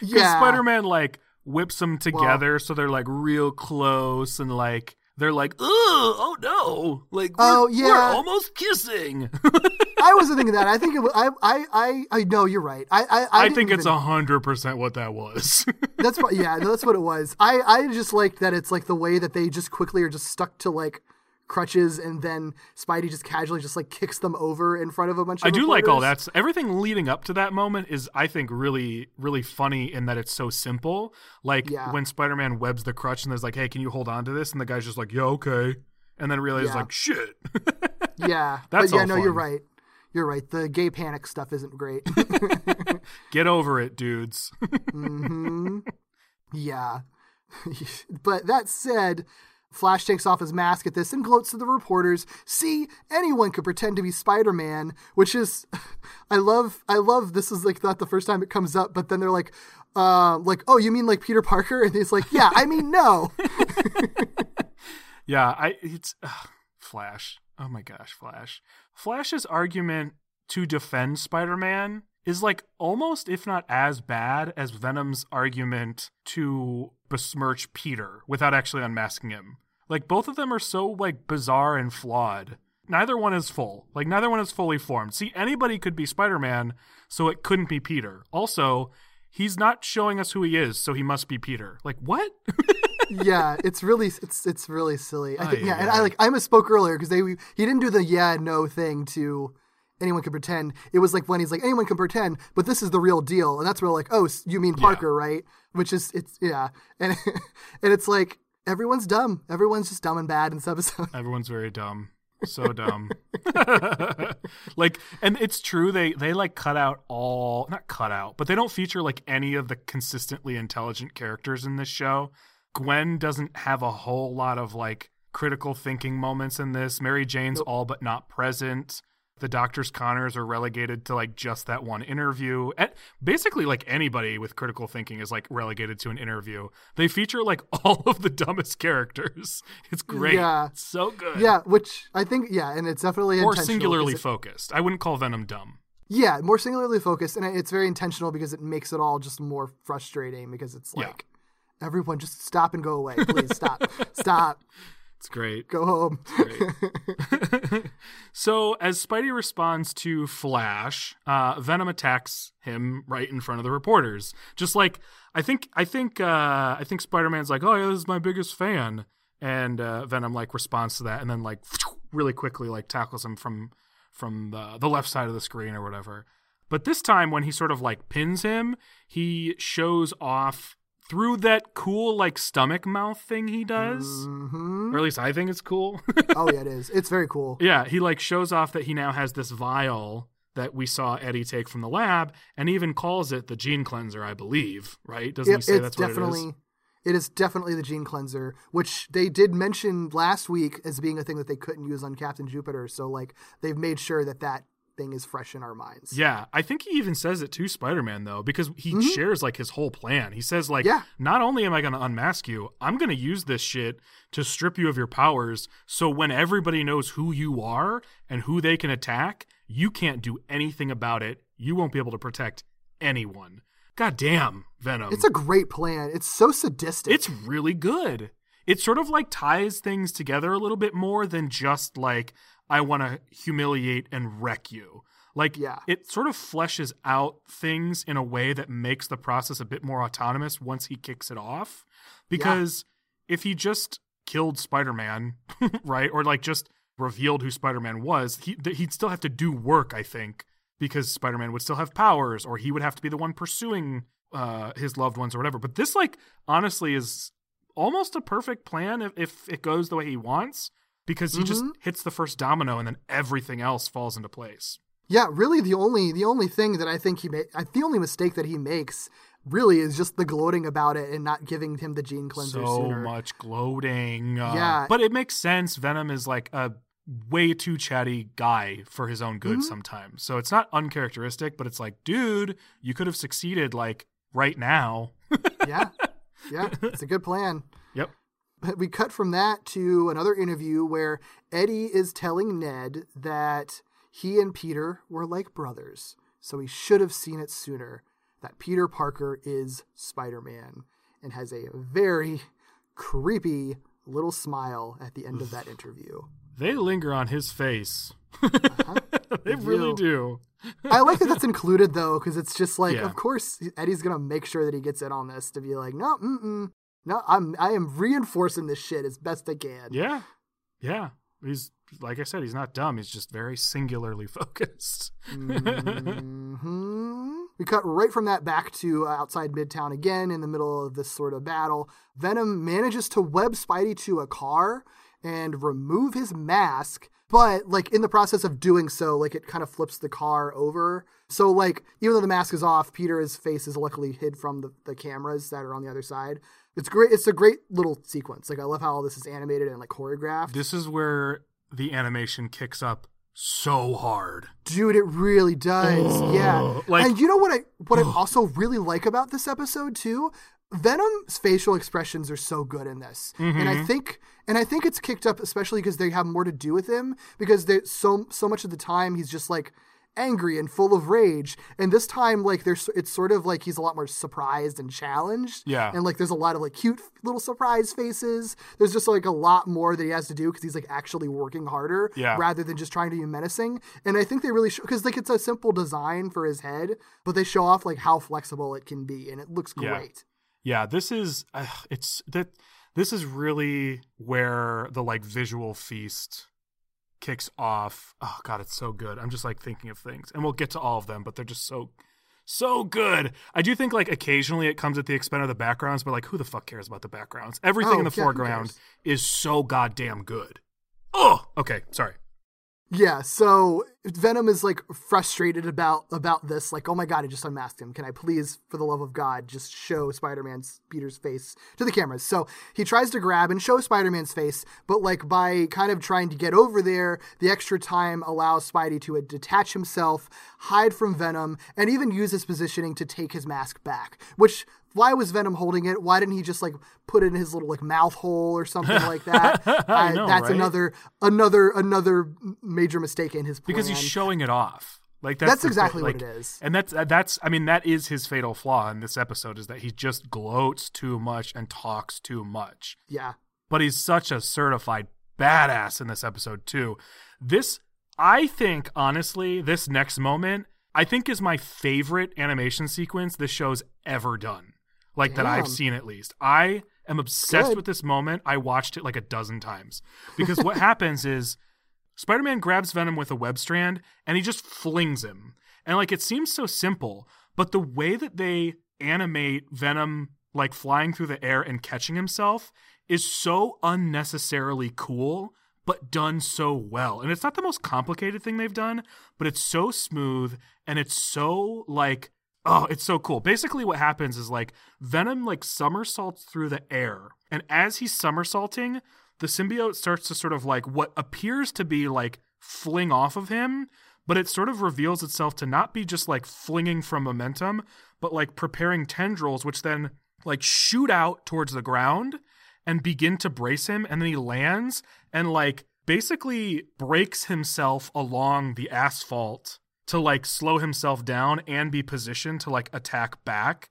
Yeah, Spider-Man like whips them together, so they're like real close, and like they're like, oh, oh no, like we're, Oh, we're almost kissing. <laughs> I wasn't thinking that. I think it. Was, I, I, I, I know you're right. I, I, I, I, think it's a hundred percent what that was. <laughs> That's what, yeah, no, that's what it was. I, I just like that it's like the way that they just quickly are just stuck to like crutches, and then Spidey just casually just like kicks them over in front of a bunch of. I do like all that. Everything leading up to that moment is, I think, really, really funny in that it's so simple. Like Yeah. when Spider-Man webs the crutch and there's like, "Hey, can you hold on to this?" and the guy's just like, "Yeah, okay," and then realizes Yeah. like, "Shit." <laughs> Yeah, That's but yeah, no, you're right. You're right. The gay panic stuff isn't great. <laughs> Get over it, dudes. <laughs> yeah, <laughs> but that said. Flash takes off his mask at this and gloats to the reporters. See, anyone could pretend to be Spider-Man, which is, I love, I love. This is like not the first time it comes up, but then they're like, uh, like, oh, you mean like Peter Parker? And he's like, yeah, I mean no. Yeah, I it's ugh, Flash. Oh my gosh, Flash. Flash's argument to defend Spider-Man is like almost if not as bad as Venom's argument to besmirch Peter without actually unmasking him. Like both of them are so like bizarre and flawed. Neither one is full. Like neither one is fully formed. See, anybody could be Spider-Man, so it couldn't be Peter. Also, he's not showing us who he is, so he must be Peter. Like what? <laughs> yeah, it's really, it's it's really silly. I think, Ay, yeah, ay, and. I like, I misspoke earlier because they he didn't do the yeah no thing to anyone can pretend. It was like when he's like anyone can pretend, but this is the real deal, and that's where like oh you mean Parker right? Which is it's yeah, <laughs> and and it's like everyone's dumb. Everyone's just dumb and bad in this episode. <laughs> Everyone's very dumb. So dumb. <laughs> like and it's true they they like cut out all not cut out, but they don't feature like any of the consistently intelligent characters in this show. Gwen doesn't have a whole lot of like critical thinking moments in this. Mary Jane's all but not present. The Doctor's Connors are relegated to like just that one interview. And basically, like anybody with critical thinking is like relegated to an interview. They feature like <laughs> all of the dumbest characters. It's great. Yeah. It's so good yeah, which I think yeah, and it's definitely more singularly it- focused. I wouldn't call Venom dumb. Yeah, more singularly focused, and it's very intentional because it makes it all just more frustrating because it's Yeah. Everyone just stop and go away, please stop, stop, <laughs> It's great. go home. <laughs> so as Spidey responds to Flash, uh, Venom attacks him right in front of the reporters. Just like I think, I think, uh, I think Spider-Man's like, "Oh yeah, this is my biggest fan," and uh, Venom like responds to that, and then like <tsk> really quickly like tackles him from from the the left side of the screen or whatever. But this time, when he sort of like pins him, he shows off through that cool like stomach mouth thing he does. hmm Or at least I think it's cool. <laughs> Oh yeah, it is. It's very cool. yeah, he like shows off that he now has this vial that we saw Eddie take from the lab, and even calls it the gene cleanser, I believe. Right? Doesn't It- he say that's what definitely. it is? It is definitely the gene cleanser, which they did mention last week as being a thing that they couldn't use on Captain Jupiter. So like they've made sure that that thing is fresh in our minds. Yeah, I think he even says it to Spider-Man though, because he shares like his whole plan. He says like, Mm-hmm. Yeah. not only am I going to unmask you, I'm going to use this shit to strip you of your powers. So when everybody knows who you are and who they can attack, you can't do anything about it. You won't be able to protect anyone. God damn, Venom. It's a great plan. It's so sadistic. It's really good. It sort of like ties things together a little bit more than just like I want to humiliate and wreck you. Like Yeah. it sort of fleshes out things in a way that makes the process a bit more autonomous once he kicks it off. Because if he just killed Spider-Man, <laughs> right, or like just revealed who Spider-Man was, he he'd still have to do work, I think, because Spider-Man would still have powers or he would have to be the one pursuing uh, his loved ones or whatever. But this, like, honestly, is almost a perfect plan if, if it goes the way he wants because he just hits the first domino and then everything else falls into place. Yeah, really the only the only thing that I think he made the only mistake that he makes really is just the gloating about it and not giving him the gene cleanser so sooner. much gloating. Uh, Yeah. But it makes sense. Venom is like a way too chatty guy for his own good Mm-hmm. sometimes. So it's not uncharacteristic, but it's like, dude, you could have succeeded like right now. <laughs> yeah. Yeah, it's a good plan. <laughs> Yep. But we cut from that to another interview where Eddie is telling Ned that he and Peter were like brothers, so he should have seen it sooner that Peter Parker is Spider Man and has a very creepy little smile at the end of that <laughs> interview. They linger on his face. Uh-huh. <laughs> they really do. I like that that's included though, because it's just like, Yeah. of course, Eddie's gonna make sure that he gets in on this to be like, no, mm-mm, no, I'm I am reinforcing this shit as best I can. Yeah. Yeah. He's like I said, he's not dumb. He's just very singularly <laughs> focused. hmm We cut right from that back to uh, outside Midtown again in the middle of this sort of battle. Venom manages to web Spidey to a car and remove his mask, but like in the process of doing so, like it kind of flips the car over. So like even though the mask is off, Peter's face is luckily hid from the, the cameras that are on the other side. It's great. It's a great little sequence. Like I love how all this is animated and like choreographed. this is where the animation kicks up so hard. Dude, it really does. yeah. like- and you know what I what I also really like about this episode too? Venom's facial expressions are so good in this. And I mm-hmm. think and I think it's kicked up especially because they have more to do with him because they so so much of the time he's just like angry and full of rage and this time like there's it's sort of like he's a lot more surprised and challenged Yeah. and like there's a lot of like cute little surprise faces there's just like a lot more that he has to do because he's like actually working harder Yeah. rather than just trying to be menacing. And I think they really show because like it's a simple design for his head, but they show off like how flexible it can be, and it looks Yeah. great. Yeah, this is uh, it's that this is really where the like visual feast kicks off. Oh god, it's so good. I'm just like thinking of things. And we'll get to all of them, but they're just so so good. I do think like occasionally it comes at the expense of the backgrounds, but like who the fuck cares about the backgrounds? Everything Oh, in the yeah, foreground is so goddamn good. Oh, okay, sorry. Yeah, so Venom is like frustrated about about this. Like, oh my god, I just unmasked him. Can I please, for the love of God, just show Spider-Man's Peter's face to the cameras? So he tries to grab and show Spider-Man's face, but like by kind of trying to get over there, the extra time allows Spidey to uh, detach himself, hide from Venom, and even use his positioning to take his mask back. Which why was Venom holding it? Why didn't he just like put it in his little like mouth hole or something like that? <laughs> I Uh, know, that's right? another another another major mistake in his plan. because he's showing it off. Like that's, That's exactly thing, what it is. and that's that's I mean that is his fatal flaw in this episode is that he just gloats too much and talks too much. yeah, But he's such a certified badass in this episode too. This I think honestly this next moment I think is my favorite animation sequence this show's ever done. Like that I've seen at least. I am obsessed Good. with this moment. I watched it like a dozen times because what <laughs> happens is Spider Man grabs Venom with a web strand and he just flings him. And like it seems so simple, but the way that they animate Venom like flying through the air and catching himself is so unnecessarily cool, but done so well. And it's not the most complicated thing they've done, but it's so smooth and it's so like oh, it's so cool. Basically what happens is like Venom like somersaults through the air. And as he's somersaulting, the symbiote starts to sort of like what appears to be like fling off of him, but it sort of reveals itself to not be just like flinging from momentum, but like preparing tendrils, which then like shoot out towards the ground and begin to brace him. And then he lands and like basically breaks himself along the asphalt to like slow himself down and be positioned to like attack back.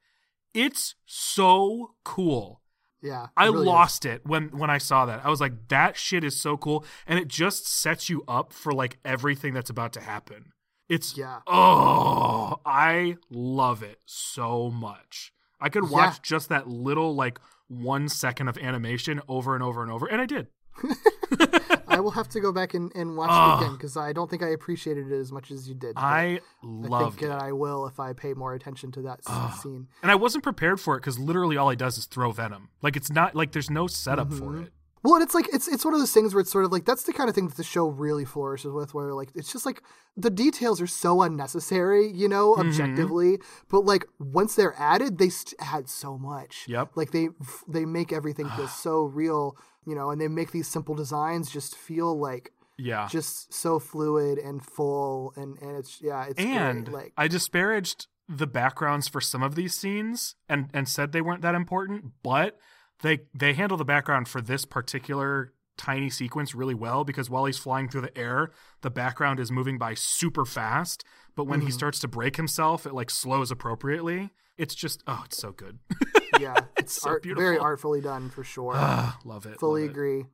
It's so cool. yeah. I really is. lost it when when I saw that. I was like, that shit is so cool, and it just sets you up for like everything that's about to happen. It's Yeah. Oh, I love it so much. I could watch Yeah. just that little like one second of animation over and over and over, and I did. <laughs> I will have to go back and, and watch Ugh. it again because I don't think I appreciated it as much as you did. I I think it. that I will if I pay more attention to that s- scene. And I wasn't prepared for it because literally all he does is throw venom. Like it's not like there's no setup Mm-hmm. for it. Well, and it's like it's it's one of those things where it's sort of like that's the kind of thing that the show really flourishes with, where like it's just like the details are so unnecessary, you know, Mm-hmm. objectively, but like once they're added, they st- add so much. Yep. Like they they make everything feel <sighs> so real, you know, and they make these simple designs just feel like Yeah. just so fluid and full, and and it's yeah, it's and great. like I disparaged the backgrounds for some of these scenes and and said they weren't that important, but they they handle the background for this particular tiny sequence really well because while he's flying through the air, the background is moving by super fast, but when Mm-hmm. he starts to break himself, it like slows appropriately. It's just oh, it's so good. <laughs> yeah, <laughs> it's so art, very artfully done for sure. Ah, love it. Fully love it. agree.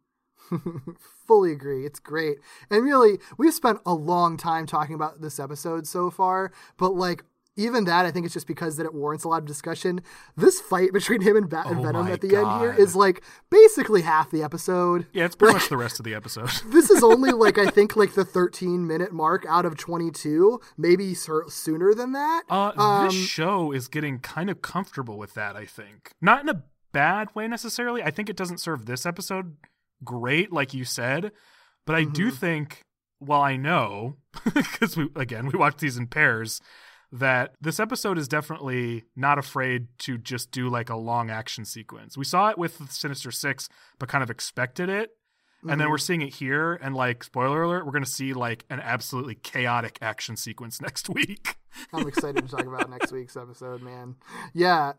<laughs> Fully agree. It's great. And really, we've spent a long time talking about this episode so far, but like even that, I think it's just because that it warrants a lot of discussion. This fight between him and, Bat and Oh Venom at the end here is like basically half the episode. Yeah, it's pretty much the rest of the episode. <laughs> This is <laughs> only like I think like the 13 minute mark out of 22, maybe sooner than that. Uh, Um, this show is getting kind of comfortable with that. I think not in a bad way necessarily. I think it doesn't serve this episode great, like you said, but I do Mm-hmm. think. Well, I know <laughs> because we again we watch these in pairs that this episode is definitely not afraid to just do like a long action sequence. We saw it with Sinister Six, but kind of expected it. And Mm-hmm. then we're seeing it here, and like, spoiler alert, we're going to see like an absolutely chaotic action sequence <laughs> next week. I'm excited to talk about next week's episode, man. Yeah.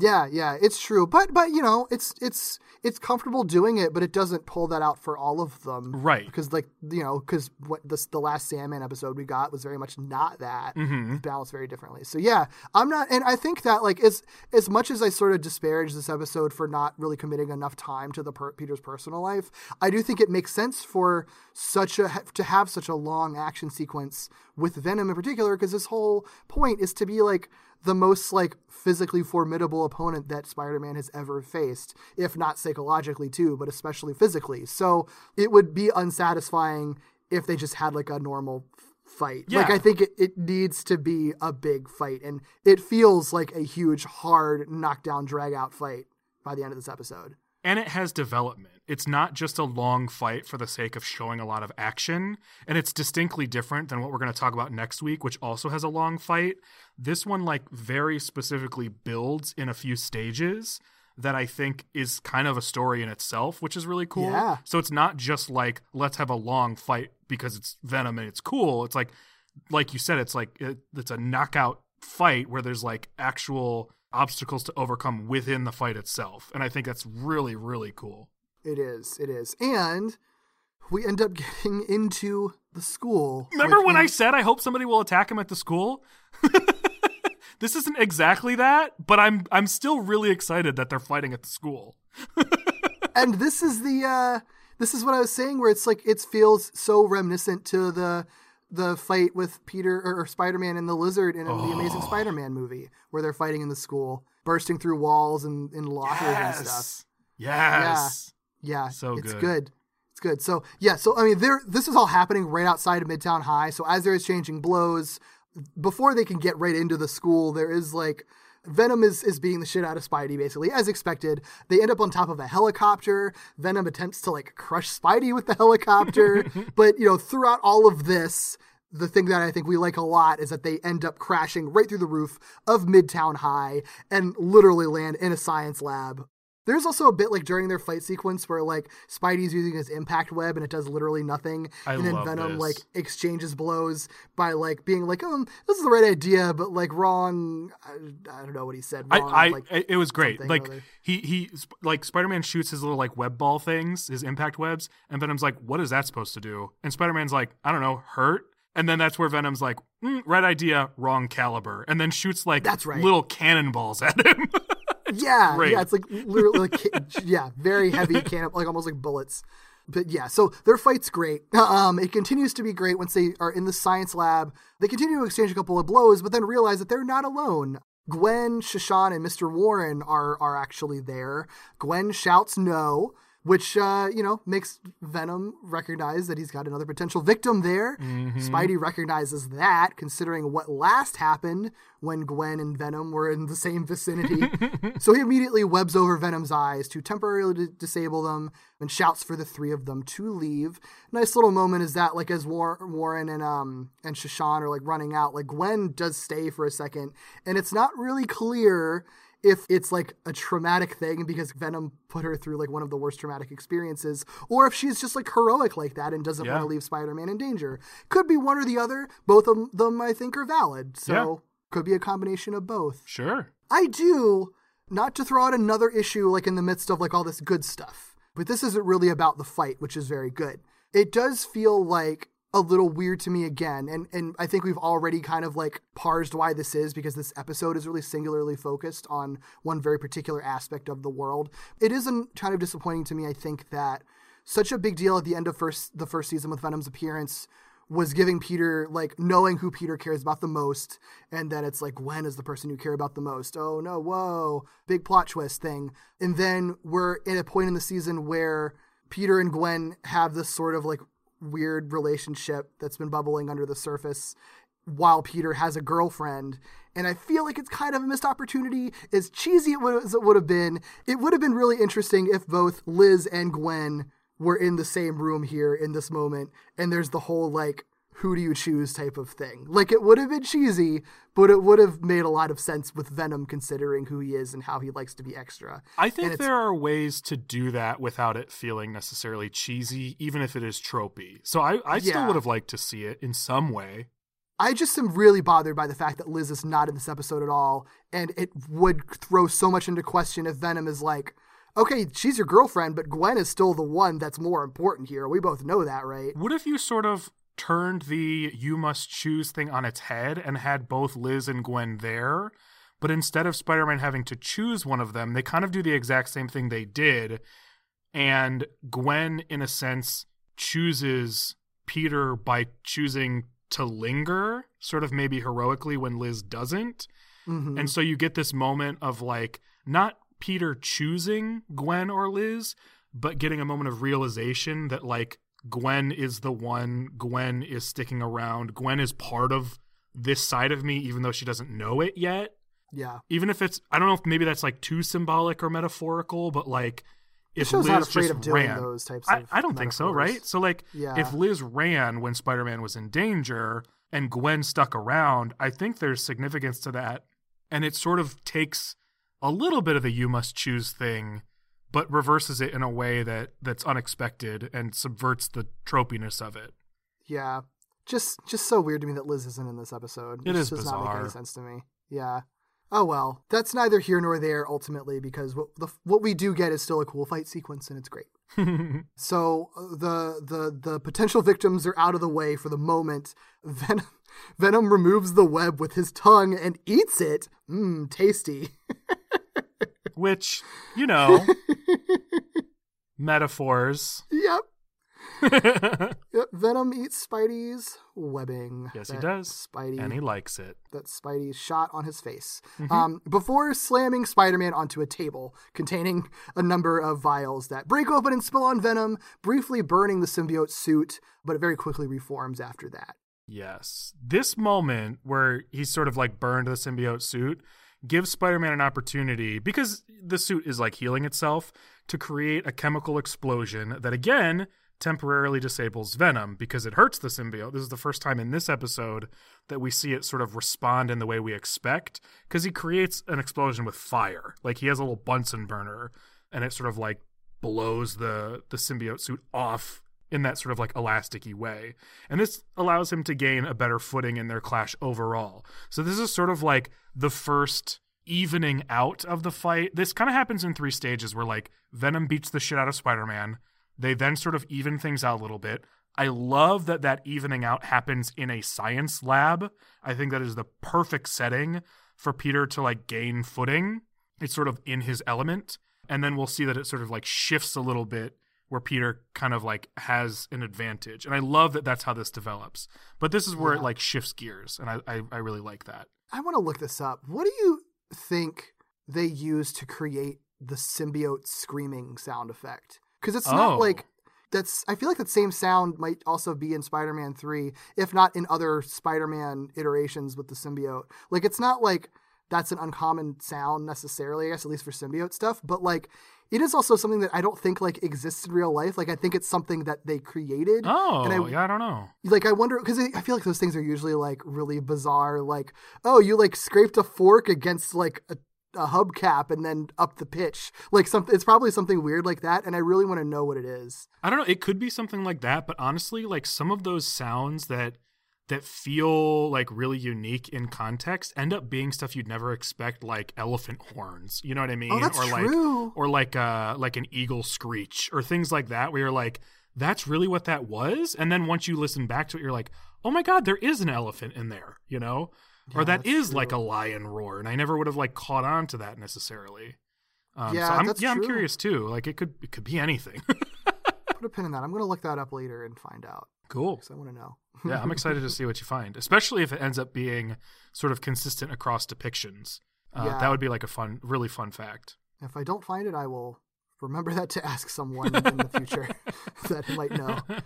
Yeah, yeah, it's true. But but you know, it's it's it's comfortable doing it, but it doesn't pull that out for all of them. Right. Because like, you know, cuz what this the last Sandman episode we got was very much not that. Mhm. It's balanced very differently. So yeah, I'm not and I think that like as as much as I sort of disparage this episode for not really committing enough time to the per- Peter's personal life, I do think it makes sense for such a to have such a long action sequence with Venom in particular because his whole point is to be like the most like physically formidable opponent that Spider-Man has ever faced, if not psychologically too, but especially physically. So it would be unsatisfying if they just had like a normal fight. Like I think it, it needs to be a big fight and it feels like a huge hard knockdown drag out fight by the end of this episode. and it has development. It's not just a long fight for the sake of showing a lot of action, and it's distinctly different than what we're going to talk about next week, which also has a long fight. This one like very specifically builds in a few stages that I think is kind of a story in itself, which is really cool. Yeah. So it's not just like let's have a long fight because it's Venom and it's cool. It's like like you said it's like it, it's a knockout fight where there's like actual obstacles to overcome within the fight itself. And I think that's really, really cool. It is, it is. And we end up <laughs> getting into the school. Remember when I said I hope somebody will attack him at the school? <laughs> this isn't exactly that, but I'm I'm still really excited that they're fighting at the school. <laughs> and this is the uh this is what I was saying where it's like it feels so reminiscent to the the fight with Peter or, Spider-Man and the lizard in the Amazing Spider-Man movie where they're fighting in the school, bursting through walls and in lockers and stuff. Yes. Yeah, So it's good. good. It's good. So yeah, so I mean, there. This is all happening right outside of Midtown High. So as they're exchanging blows, before they can get right into the school, there is like Venom is is beating the shit out of Spidey, basically as expected. They end up on top of a helicopter. Venom attempts to like crush Spidey with the helicopter, <laughs> but you know, throughout all of this. The thing that I think we like a lot is that they end up crashing right through the roof of Midtown High and literally land in a science lab there's also a bit like during their fight sequence where like Spidey's using his impact web and it does literally nothing, I and then Venom this. like exchanges blows by like being like, "Um, this is the right idea," but like wrong. I, I don't know what he said. I, Wrong, I like, it- it was great. Like he he like Spider-Man shoots his little like web ball things, his impact webs, and Venom's like, "What is that supposed to do?" And Spider-Man's like, "I don't know, hurt." And then that's where Venom's like, mm, "Right idea, wrong caliber," and then shoots like That's right. little cannonballs at him. <laughs> yeah, yeah, it's like literally, like, <laughs> yeah, very heavy <laughs> can, like almost like bullets. But yeah, so their fight's great. Um, it continues to be great once they are in the science lab. They continue to exchange a couple of blows, but then realize that they're not alone. Gwen, Sha Shan, and Mr. Warren are are actually there. Gwen shouts no. Which uh, you know makes Venom recognize that he's got another potential victim there. Spidey recognizes that, considering what last happened when Gwen and Venom were in the same vicinity. <laughs> so he immediately webs over Venom's eyes to temporarily di- disable them and shouts for the three of them to leave. Nice little moment is that, like as War- Warren and um and Sha Shan are like running out, like Gwen does stay for a second, and it's not really clear if it's like a traumatic thing because Venom put her through like one of the worst traumatic experiences, or if she's just like heroic like that and doesn't Yeah. want to leave Spider Man in danger. Could be one or the other. Both of them, I think, are valid. So Yeah. could be a combination of both. Sure. I do, not to throw out another issue like in the midst of like all this good stuff, but this isn't really about the fight, which is very good. It does feel like a little weird to me again, and and I think we've already kind of like parsed why this is because this episode is really singularly focused on one very particular aspect of the world. It is kind of disappointing to me, I think, that such a big deal at the end of first the first season with Venom's appearance was giving Peter like knowing who Peter cares about the most, and then it's like when is the person you care about the most. Oh no, whoa, big plot twist thing. And then we're at a point in the season where Peter and Gwen have this sort of like weird relationship that's been bubbling under the surface while Peter has a girlfriend. And I feel like it's kind of a missed opportunity. As cheesy as it would have been, it would have been really interesting if both Liz and Gwen were in the same room here in this moment. And there's the whole like, who do you choose type of thing. Like it would have been cheesy, but it would have made a lot of sense with Venom considering who he is and how he likes to be extra. I think there are ways to do that without it feeling necessarily cheesy, even if it is tropey. So I, I still Yeah. would have liked to see it in some way. I just am really bothered by the fact that Liz is not in this episode at all, and it would throw so much into question if Venom is like, okay, she's your girlfriend, but Gwen is still the one that's more important here. We both know that, right? What if you sort of turned the you must choose thing on its head and had both Liz and Gwen there? But instead of Spider Man having to choose one of them, they kind of do the exact same thing they did. And Gwen, in a sense, chooses Peter by choosing to linger, sort of maybe heroically when Liz doesn't. Mhm. And so you get this moment of like not Peter choosing Gwen or Liz, but getting a moment of realization that like Gwen is the one, Gwen is sticking around, Gwen is part of this side of me, even though she doesn't know it yet. Yeah. Even if it's, I don't know if maybe that's like too symbolic or metaphorical, but like if Liz not afraid just of doing ran, those types I, of I don't think so, right? So like, Yeah. if Liz ran when Spider Man was in danger and Gwen stuck around, I think there's significance to that, and it sort of takes a little bit of the "you must choose" thing, but reverses it in a way that that's unexpected and subverts the tropiness of it. Yeah. Just just so weird to me that Liz isn't in this episode. It It is just does not make any sense to me. Yeah. Oh well, that's neither here nor there ultimately because what the what we do get is still a cool fight sequence and it's great. <laughs> So uh, the the the potential victims are out of the way for the moment. <laughs> Venom Venom removes the web with his tongue and eats it. Mmm, tasty. <laughs> Which you know, <laughs> metaphors. yep. <laughs> Yep. Venom eats Spidey's webbing. Yes, he does, Spidey and he likes it. that Spidey shot on his face Mm-hmm. um, before slamming Spider-Man onto a table containing a number of vials that break open and spill on Venom, briefly burning the symbiote suit, but it very quickly reforms after that. Yes. This moment where he's sort of like burned the symbiote suit gives Spider Man an opportunity, because the suit is like healing itself, to create a chemical explosion that again temporarily disables Venom because it hurts the symbiote. This is the first time in this episode that we see it sort of respond in the way we expect, because he creates an explosion with fire. Like he has a little Bunsen burner and it sort of like blows the the symbiote suit off in that sort of like elasticy way. And this allows him to gain a better footing in their clash overall. So this is sort of like the first evening out of the fight. This kind of happens in three stages where like Venom beats the shit out of Spider-Man. They then sort of even things out a little bit. I love that that evening out happens in a science lab. I think that is the perfect setting for Peter to like gain footing. It's sort of in his element. And then we'll see that it sort of like shifts a little bit where Peter kind of like has an advantage. And I love that that's how this develops. But this is where it like shifts gears. And I, I, I really like that. I want to look this up. What do you think they use to create the symbiote screaming sound effect? because it's Oh. not like that's. I feel like that same sound might also be in Spider-Man Three, if not in other Spider-Man iterations with the symbiote. Like it's not like that's an uncommon sound necessarily. I guess at least for symbiote stuff, but like. It is also something that I don't think like exists in real life. Like I think it's something that they created. Oh, and I, oh, yeah, I don't know. like I wonder because I feel like those things are usually like really bizarre. Like, oh, you like scraped a fork against like a, a hubcap and then up the pitch. Like something. It's probably something weird like that, and I really want to know what it is. I don't know. It could be something like that, but honestly, like some of those sounds that that feel like really unique in context end up being stuff you'd never expect, like elephant horns. You know what I mean? Oh, that's or true. like or like uh like an eagle screech or things like that, where you're like, that's really what that was. And then once you listen back to it, you're like, oh my god, there is an elephant in there. You know? or Yeah, that that's is like a lion roar, and I never would have like caught on to that necessarily. Um, Yeah, so I'm, yeah, I'm curious too. Like it could it could be anything. <laughs> Put a pin in that. I'm gonna look that up later and find out cool. I want to know. yeah, I'm excited to see what you find, especially if it ends up being sort of consistent across depictions. Uh, Yeah. That would be like a fun, really fun fact. If I don't find it, I will remember that to ask someone in the future <laughs> that might know. <laughs>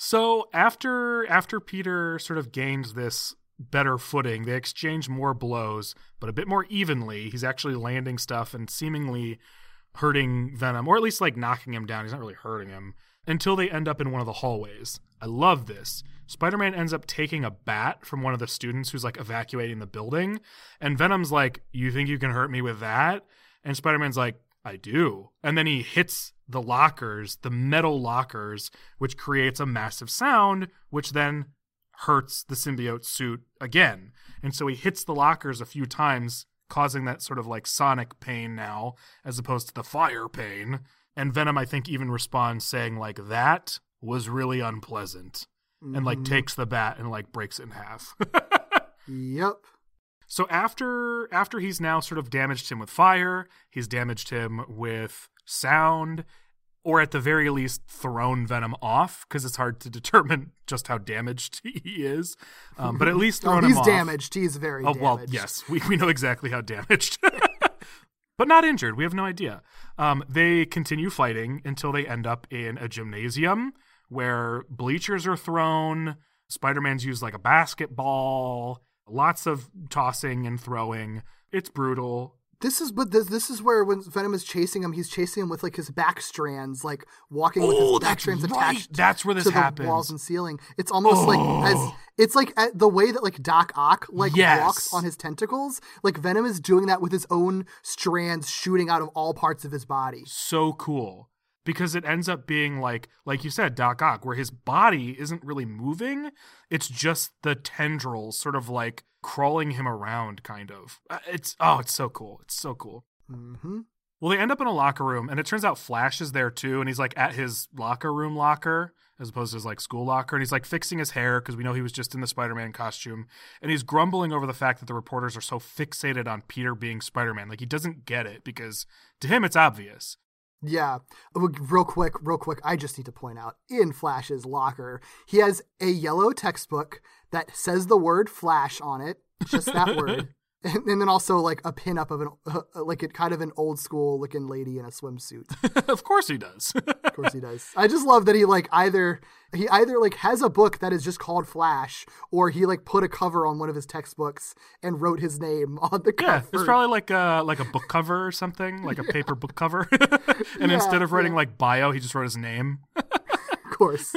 So after after Peter sort of gains this better footing, they exchange more blows, but a bit more evenly. He's actually landing stuff and seemingly hurting Venom, or at least like knocking him down. He's not really hurting him until they end up in one of the hallways. I love this. Spider-Man ends up taking a bat from one of the students who's like evacuating the building, and Venom's like, "You think you can hurt me with that?" And Spider-Man's like, I do. And then he hits the lockers, the metal lockers, which creates a massive sound, which then hurts the symbiote suit again. And so he hits the lockers a few times, causing that sort of like sonic pain now, as opposed to the fire pain. And Venom, I think, even responds saying, like, that was really unpleasant. And like Mhm. takes the bat and like breaks it in half. <laughs> Yep. So after after he's now sort of damaged him with fire, he's damaged him with sound, or at the very least thrown Venom off because it's hard to <laughs> determine just how damaged <laughs> he is. Um, but at least Oh, thrown he's him off. damaged. He's very Oh damaged. well, yes, we we know exactly how damaged, but not injured. We have no idea. Um, they continue fighting until they end up in a gymnasium where bleachers are thrown. Spider-Man's used like a basketball. Lots of tossing and throwing. It's brutal. This is but this this is where when Venom is chasing him, he's chasing him with like his back strands, like walking with Oh, his back strands right. attached. That's where this to happens. the walls and ceiling. It's almost like as oh. it's like the way that like Doc Ock like Yes. walks on his tentacles. Like Venom is doing that with his own strands shooting out of all parts of his body. so cool because it ends up being like like you said doc ock where his body isn't really moving it's just the tendrils sort of like crawling him around kind of. Uh, it's oh it's so cool. It's so cool. Hmm well they end up in a locker room and it turns out flash is there too and he's like at his locker room locker as opposed to his like school locker and he's like fixing his hair because we know he was just in the spider-man costume and he's grumbling over the fact that the reporters are so fixated on peter being spider-man. Like he doesn't get it because to him it's obvious Yeah. Uh, Real quick, real quick, I just need to point out in Flash's locker, he has a yellow textbook that says the word Flash on it, just that <laughs> word. And, <laughs> and then also like a pin up of an uh, <laughs> like a kind of an old school looking lady in a swimsuit. <laughs> of course he does Of course he does. I just love that he like either he either like has a book that is just called Flash, or he like put a cover on one of his textbooks and wrote his name on the Yeah, cover. it's probably like a like a book cover or something, like a paper book cover. and Yeah, instead of writing yeah. like bio, he just wrote his name. of course.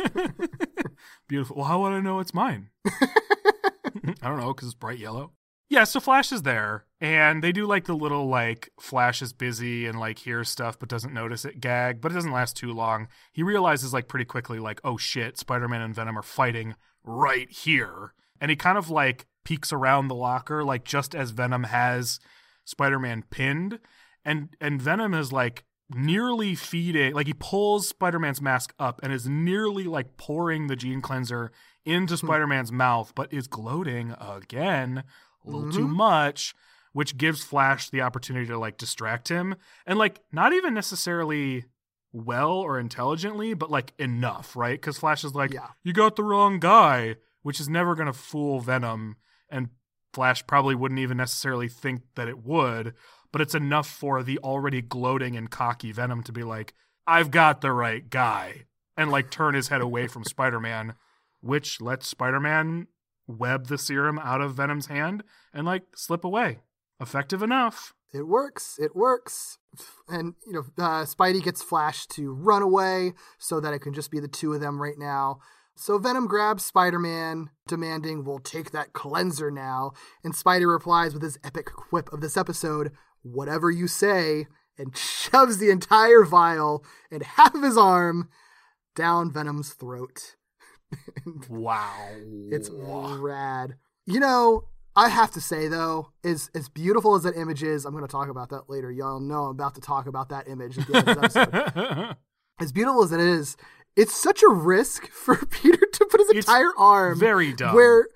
Beautiful. Well, how would I know it's mine? I don't know because it's bright yellow. Yeah, so Flash is there, and they do like the little like Flash is busy and like hears stuff but doesn't notice it gag, but it doesn't last too long. He realizes like pretty quickly like, oh shit, Spider-Man and Venom are fighting right here, and he kind of like peeks around the locker like just as Venom has Spider-Man pinned, and and Venom is like nearly feeding like he pulls Spider-Man's mask up and is nearly like pouring the gene cleanser into hmm. Spider-Man's mouth, but is gloating again a little too mm-hmm. much, which gives Flash the opportunity to like distract him and like not even necessarily well or intelligently, but like enough, right? Because Flash is like, Yeah. you got the wrong guy, which is never gonna fool Venom, and Flash probably wouldn't even necessarily think that it would, but it's enough for the already gloating and cocky Venom to be like, I've got the right guy, and like turn his head away from Spider Man, which lets Spider Man web the serum out of Venom's hand and like slip away. Effective enough. It works. It works. And, you know, uh, Spidey gets Flash to run away so that it can just be the two of them right now. So Venom grabs Spider Man, demanding, We'll take that cleanser now. And Spidey replies with his epic quip of this episode, Whatever you say, and <laughs> shoves the entire vial and half of his arm down Venom's throat. <laughs> Wow. It's rad. You know, I have to say though, as as beautiful as that image is, I'm going to talk about that later. Y'all know I'm about to talk about that image at the end of this episode. <laughs> as beautiful as it is, it's such a risk <laughs> for Peter to put his It's entire arm very dumb. where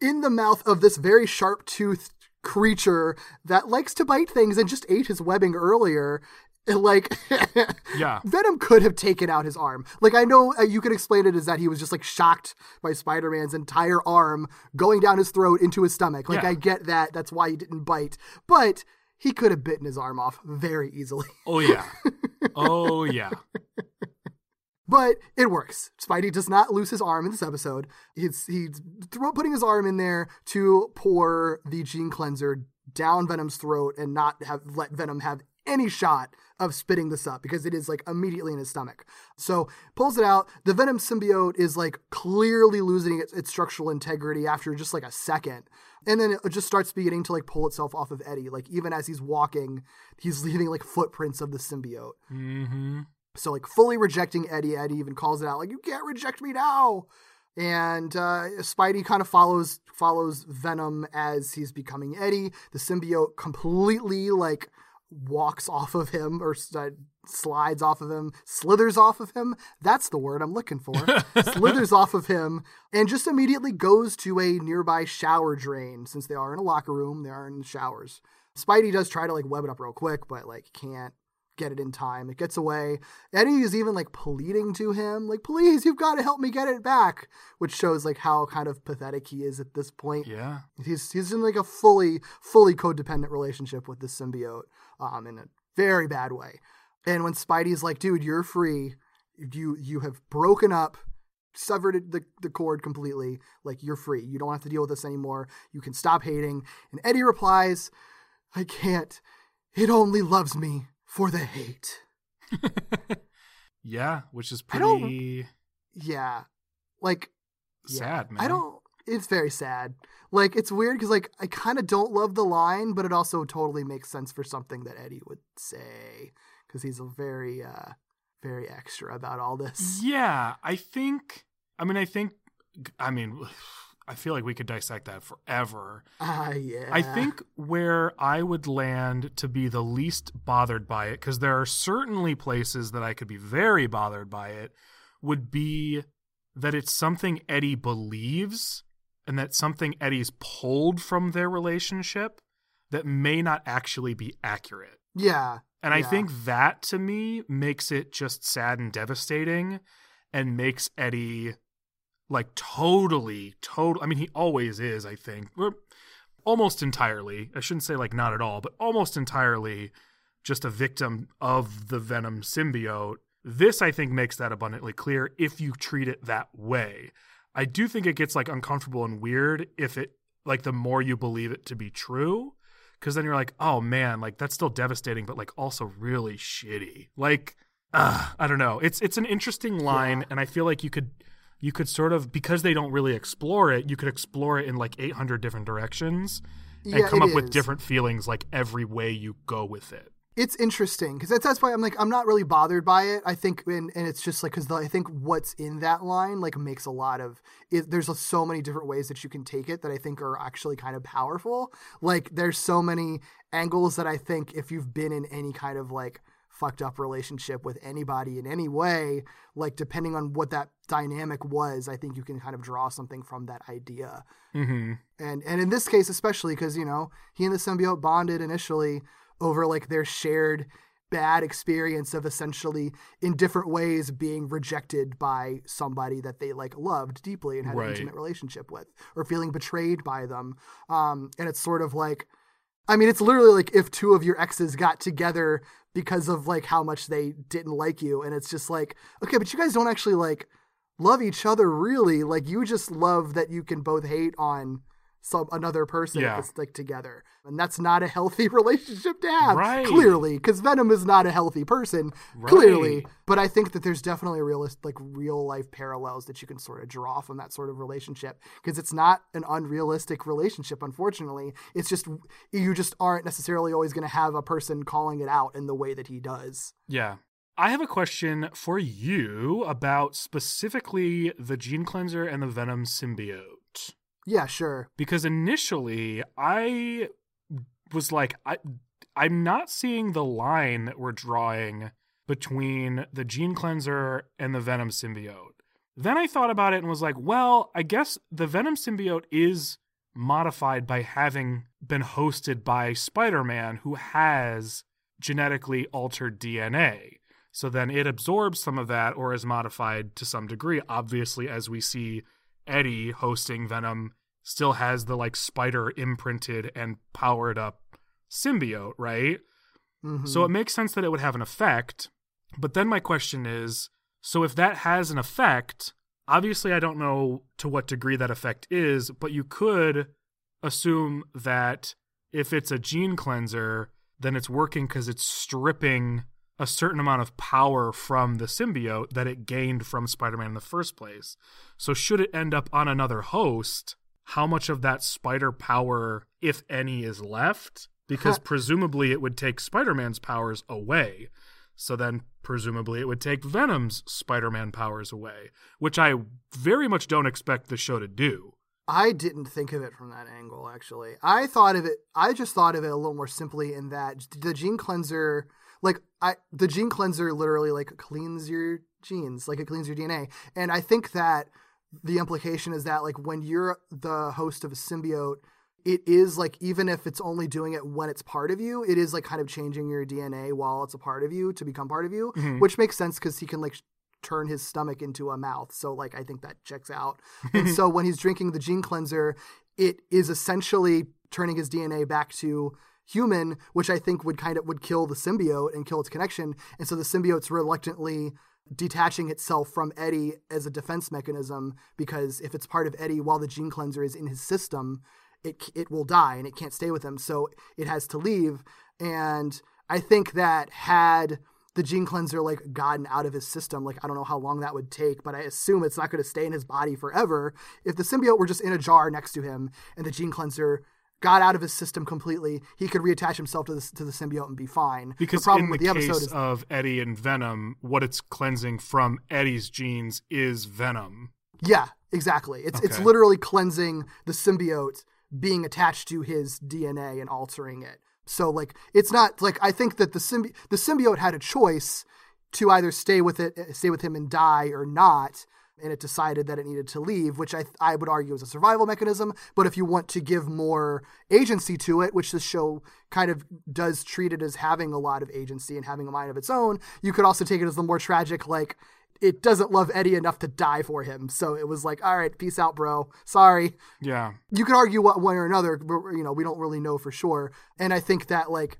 in the mouth of this very sharp toothed creature that likes to bite things and just ate his webbing earlier. <laughs> Like, Yeah. Venom could have taken out his arm. Like, I know uh, you could explain it as that he was just like shocked by Spider Man's entire arm going down his throat into his stomach. Like, Yeah. I get that. That's why he didn't bite. But he could have bitten his arm off very easily. Oh yeah. <laughs> Oh yeah. But it works. Spidey does not lose his arm in this episode. He's he's throw, putting his arm in there to pour the gene cleanser down Venom's throat and not have let Venom have any shot of spitting this up because it is like immediately in his stomach. So pulls it out. The Venom symbiote is like clearly losing its, its structural integrity after just like a second. And then it just starts beginning to like pull itself off of Eddie. Like even as he's walking, he's leaving like footprints of the symbiote. Mm-hmm. So like fully rejecting Eddie. Eddie even calls it out like you can't reject me now. And uh, Spidey kind of follows follows Venom as he's becoming Eddie. The symbiote completely like walks off of him or uh, slides off of him, slithers off of him. That's the word I'm looking for. <laughs> slithers off of him and just immediately goes to a nearby shower drain. Since they are in a locker room, they are in showers. Spidey does try to like web it up real quick, but like can't get it in time. It gets away. Eddie is even like pleading to him, like, please, you've got to help me get it back, which shows like how kind of pathetic he is at this point. Yeah. He's he's in like a fully fully codependent relationship with this symbiote, um, in a very bad way. And when Spidey's like, dude, you're free. You you have broken up, severed the, the cord completely. Like you're free. You don't have to deal with this anymore. You can stop hating. And Eddie replies, I can't. It only loves me for the hate. <laughs> Yeah, which is pretty Yeah. Like yeah. sad, man. I don't it's very sad. Like it's weird because like I kind of don't love the line, but it also totally makes sense for something that Eddie would say because he's a very uh very extra about all this. Yeah, I think. I mean, I think. I mean, I feel like we could dissect that forever. Ah, yeah. I think where I would land to be the least bothered by it, because there are certainly places that I could be very bothered by it, would be that it's something Eddie believes and that something Eddie's pulled from their relationship that may not actually be accurate. Yeah. And I think that to me makes it just sad and devastating and makes Eddie like totally, total. I mean, he always is, I think. Or almost entirely. I shouldn't say like not at all, but almost entirely just a victim of the Venom symbiote. This, I think, makes that abundantly clear if you treat it that way. I do think it gets like uncomfortable and weird if it, like, the more you believe it to be true because then you're like, oh man, like that's still devastating, but like also really shitty. Like, uh, I don't know. It's it's an interesting line, Yeah. and I feel like you could you could sort of because they don't really explore it, you could explore it in like 800 different directions and Yeah, come up with different feelings like every way you go with it. it's interesting because that's, that's why I'm like I'm not really bothered by it. I think and, and it's just like because I think what's in that line like makes a lot of it, there's so many different ways that you can take it that I think are actually kind of powerful. Like there's so many angles that I think if you've been in any kind of like fucked up relationship with anybody in any way, like depending on what that dynamic was, I think you can kind of draw something from that idea Mm-hmm. and and in this case especially because you know he and the symbiote bonded initially over like their shared bad experience of essentially in different ways being rejected by somebody that they like loved deeply and had Right. an intimate relationship with or feeling betrayed by them um and it's sort of like I mean, it's literally like if two of your exes got together because of like how much they didn't like you, and it's just like, okay, but you guys don't actually like love each other really. Like you just love that you can both hate on some another person Yeah. it's like together, and that's not a healthy <laughs> relationship to have. Right. Clearly, because Venom is not a healthy person. Clearly, but I think that there's definitely realist, like real life parallels that you can sort of draw from that sort of relationship because it's not an unrealistic relationship. Unfortunately, it's just you just aren't necessarily always going to have a person calling it out in the way that he does. Yeah. I have a question for you about specifically the gene cleanser and the venom symbiote. Yeah, sure. Because initially I was like I I'm not seeing the line that we're drawing between the gene cleanser and the venom symbiote. Then I thought about it and was like, well, I guess the venom symbiote is modified by having been hosted by Spider-Man who has genetically altered DNA. So then it absorbs some of that or is modified to some degree. Obviously, as we see Eddie hosting Venom still has the like spider imprinted and powered up symbiote, right? Mhm. So it makes sense that it would have an effect. But then my question is so if that has an effect, obviously I don't know to what degree that effect is, but you could assume that if it's a gene cleanser, then it's working because it's stripping a certain amount of power from the symbiote that it gained from Spider Man in the first place. So, should it end up on another host, how much of that spider power, if any, is left? Because presumably it would take Spider Man's powers away. So then, presumably, it would take Venom's Spider Man powers away, which I very much don't expect the show to do. I didn't think of it from that angle, actually. I thought of it, I just thought of it a little more simply in that the gene cleanser, like, I, the gene cleanser literally, like, cleans your genes, like, it cleans your DNA. And I think that the implication is that, like, when you're the host of a symbiote, it is like even if it's only doing it when it's part of you, it is like kind of changing your DNA while it's a part of you to become part of you, mm-hmm. which makes sense because he can like turn his stomach into a mouth. So like I think that checks out. and <laughs> so when he's drinking the gene cleanser, it is essentially turning his DNA back to human, which I think would kind of would kill the symbiote and kill its connection. And so the symbiote's reluctantly detaching itself from Eddie as a defense mechanism because if it's part of Eddie while the gene cleanser is in his system, it it will die and it can't stay with him. So it has to leave. And I think that had the gene cleanser like gotten out of his system, like I don't know how long that would take, but I assume it's not going to stay in his body forever. If the symbiote were just in a jar next to him and the gene cleanser got out of his system completely, he could reattach himself to the to the symbiote and be fine. Because the problem in with the, the case episode is of Eddie and Venom, what it's cleansing from Eddie's genes is Venom. Yeah, exactly. It's it's literally cleansing the symbiote being attached to his DNA and altering it. So like it's not like I think that the symbi- the symbiote had a choice to either stay with it stay with him and die or not and it decided that it needed to leave, which I I would argue is a survival mechanism, but if you want to give more agency to it, which this show kind of does treat it as having a lot of agency and having a mind of its own, you could also take it as the more tragic like it doesn't love Eddie enough to die for him. So it was like, all right, peace out, bro. Sorry. Yeah. You could argue what one or another, but you know, we don't really know for sure. And I think that like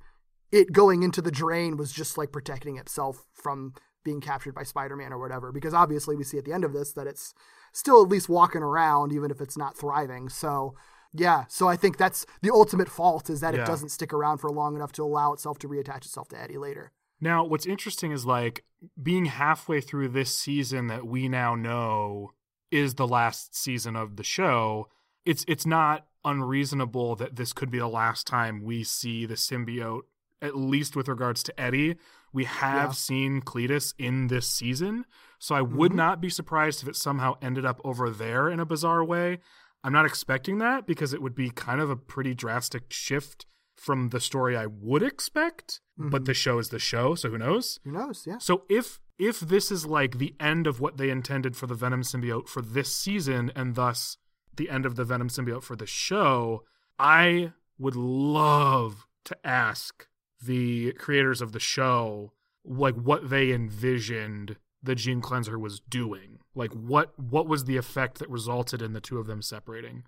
it going into the drain was just like protecting itself from being captured by Spider-Man or whatever. Because obviously we see at the end of this that it's still at least walking around, even if it's not thriving. So yeah, so I think that's the ultimate fault is that Yeah. it doesn't stick around for long enough to allow itself to reattach itself to Eddie later. Now, what's interesting is like being halfway through this season that we now know is the last season of the show. It's it's not unreasonable that this could be the last time we see the symbiote, at least with regards to Eddie. We have Yeah. seen Cletus in this season, so I would mm-hmm. not be surprised if it somehow ended up over there in a bizarre way. I'm not expecting that because it would be kind of a pretty drastic shift from the story I would expect, but the mm-hmm. show is the show, so who knows? Who knows? Yeah. So if if this is like the end of what they intended for the Venom symbiote for this season and thus the end of the Venom symbiote for the show, I would love to ask the creators of the show like what they envisioned the gene cleanser was doing. Like what what was the effect that resulted in the two of them separating?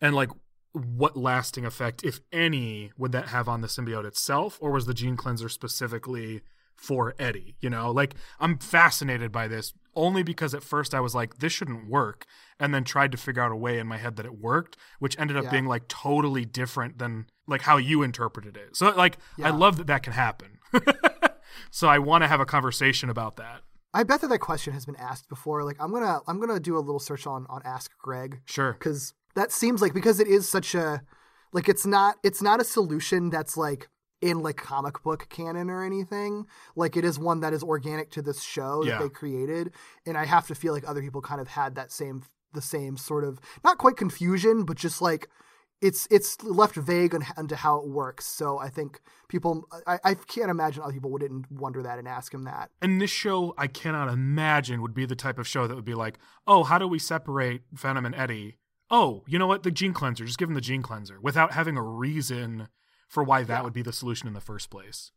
And like what lasting effect, if any, would that have on the symbiote itself, or was the gene cleanser specifically for Eddie? You know, like I'm fascinated by this only because at first I was like, this shouldn't work, and then tried to figure out a way in my head that it worked, which ended up Yeah. being like totally different than like how you interpreted it. So like, I love that that can happen. <laughs> so I want to have a conversation about that. I bet that that question has been asked before. Like I'm gonna I'm gonna do a little search on on Ask Greg Sure. because that seems like because it is such a like it's not it's not a solution that's like in like comic book canon or anything like it is one that is organic to this show that Yeah. they created and i have to feel like other people kind of had that same the same sort of not quite confusion but just like it's it's left vague on, onto how it works so i think people I, I can't imagine other people wouldn't wonder that and ask him that And this show, I cannot imagine, would be the type of show that would be like, oh, how do we separate Venom and Eddie? Oh, you know what? The gene cleanser. Just give him the gene cleanser without having a reason for why that would be the solution in the first place.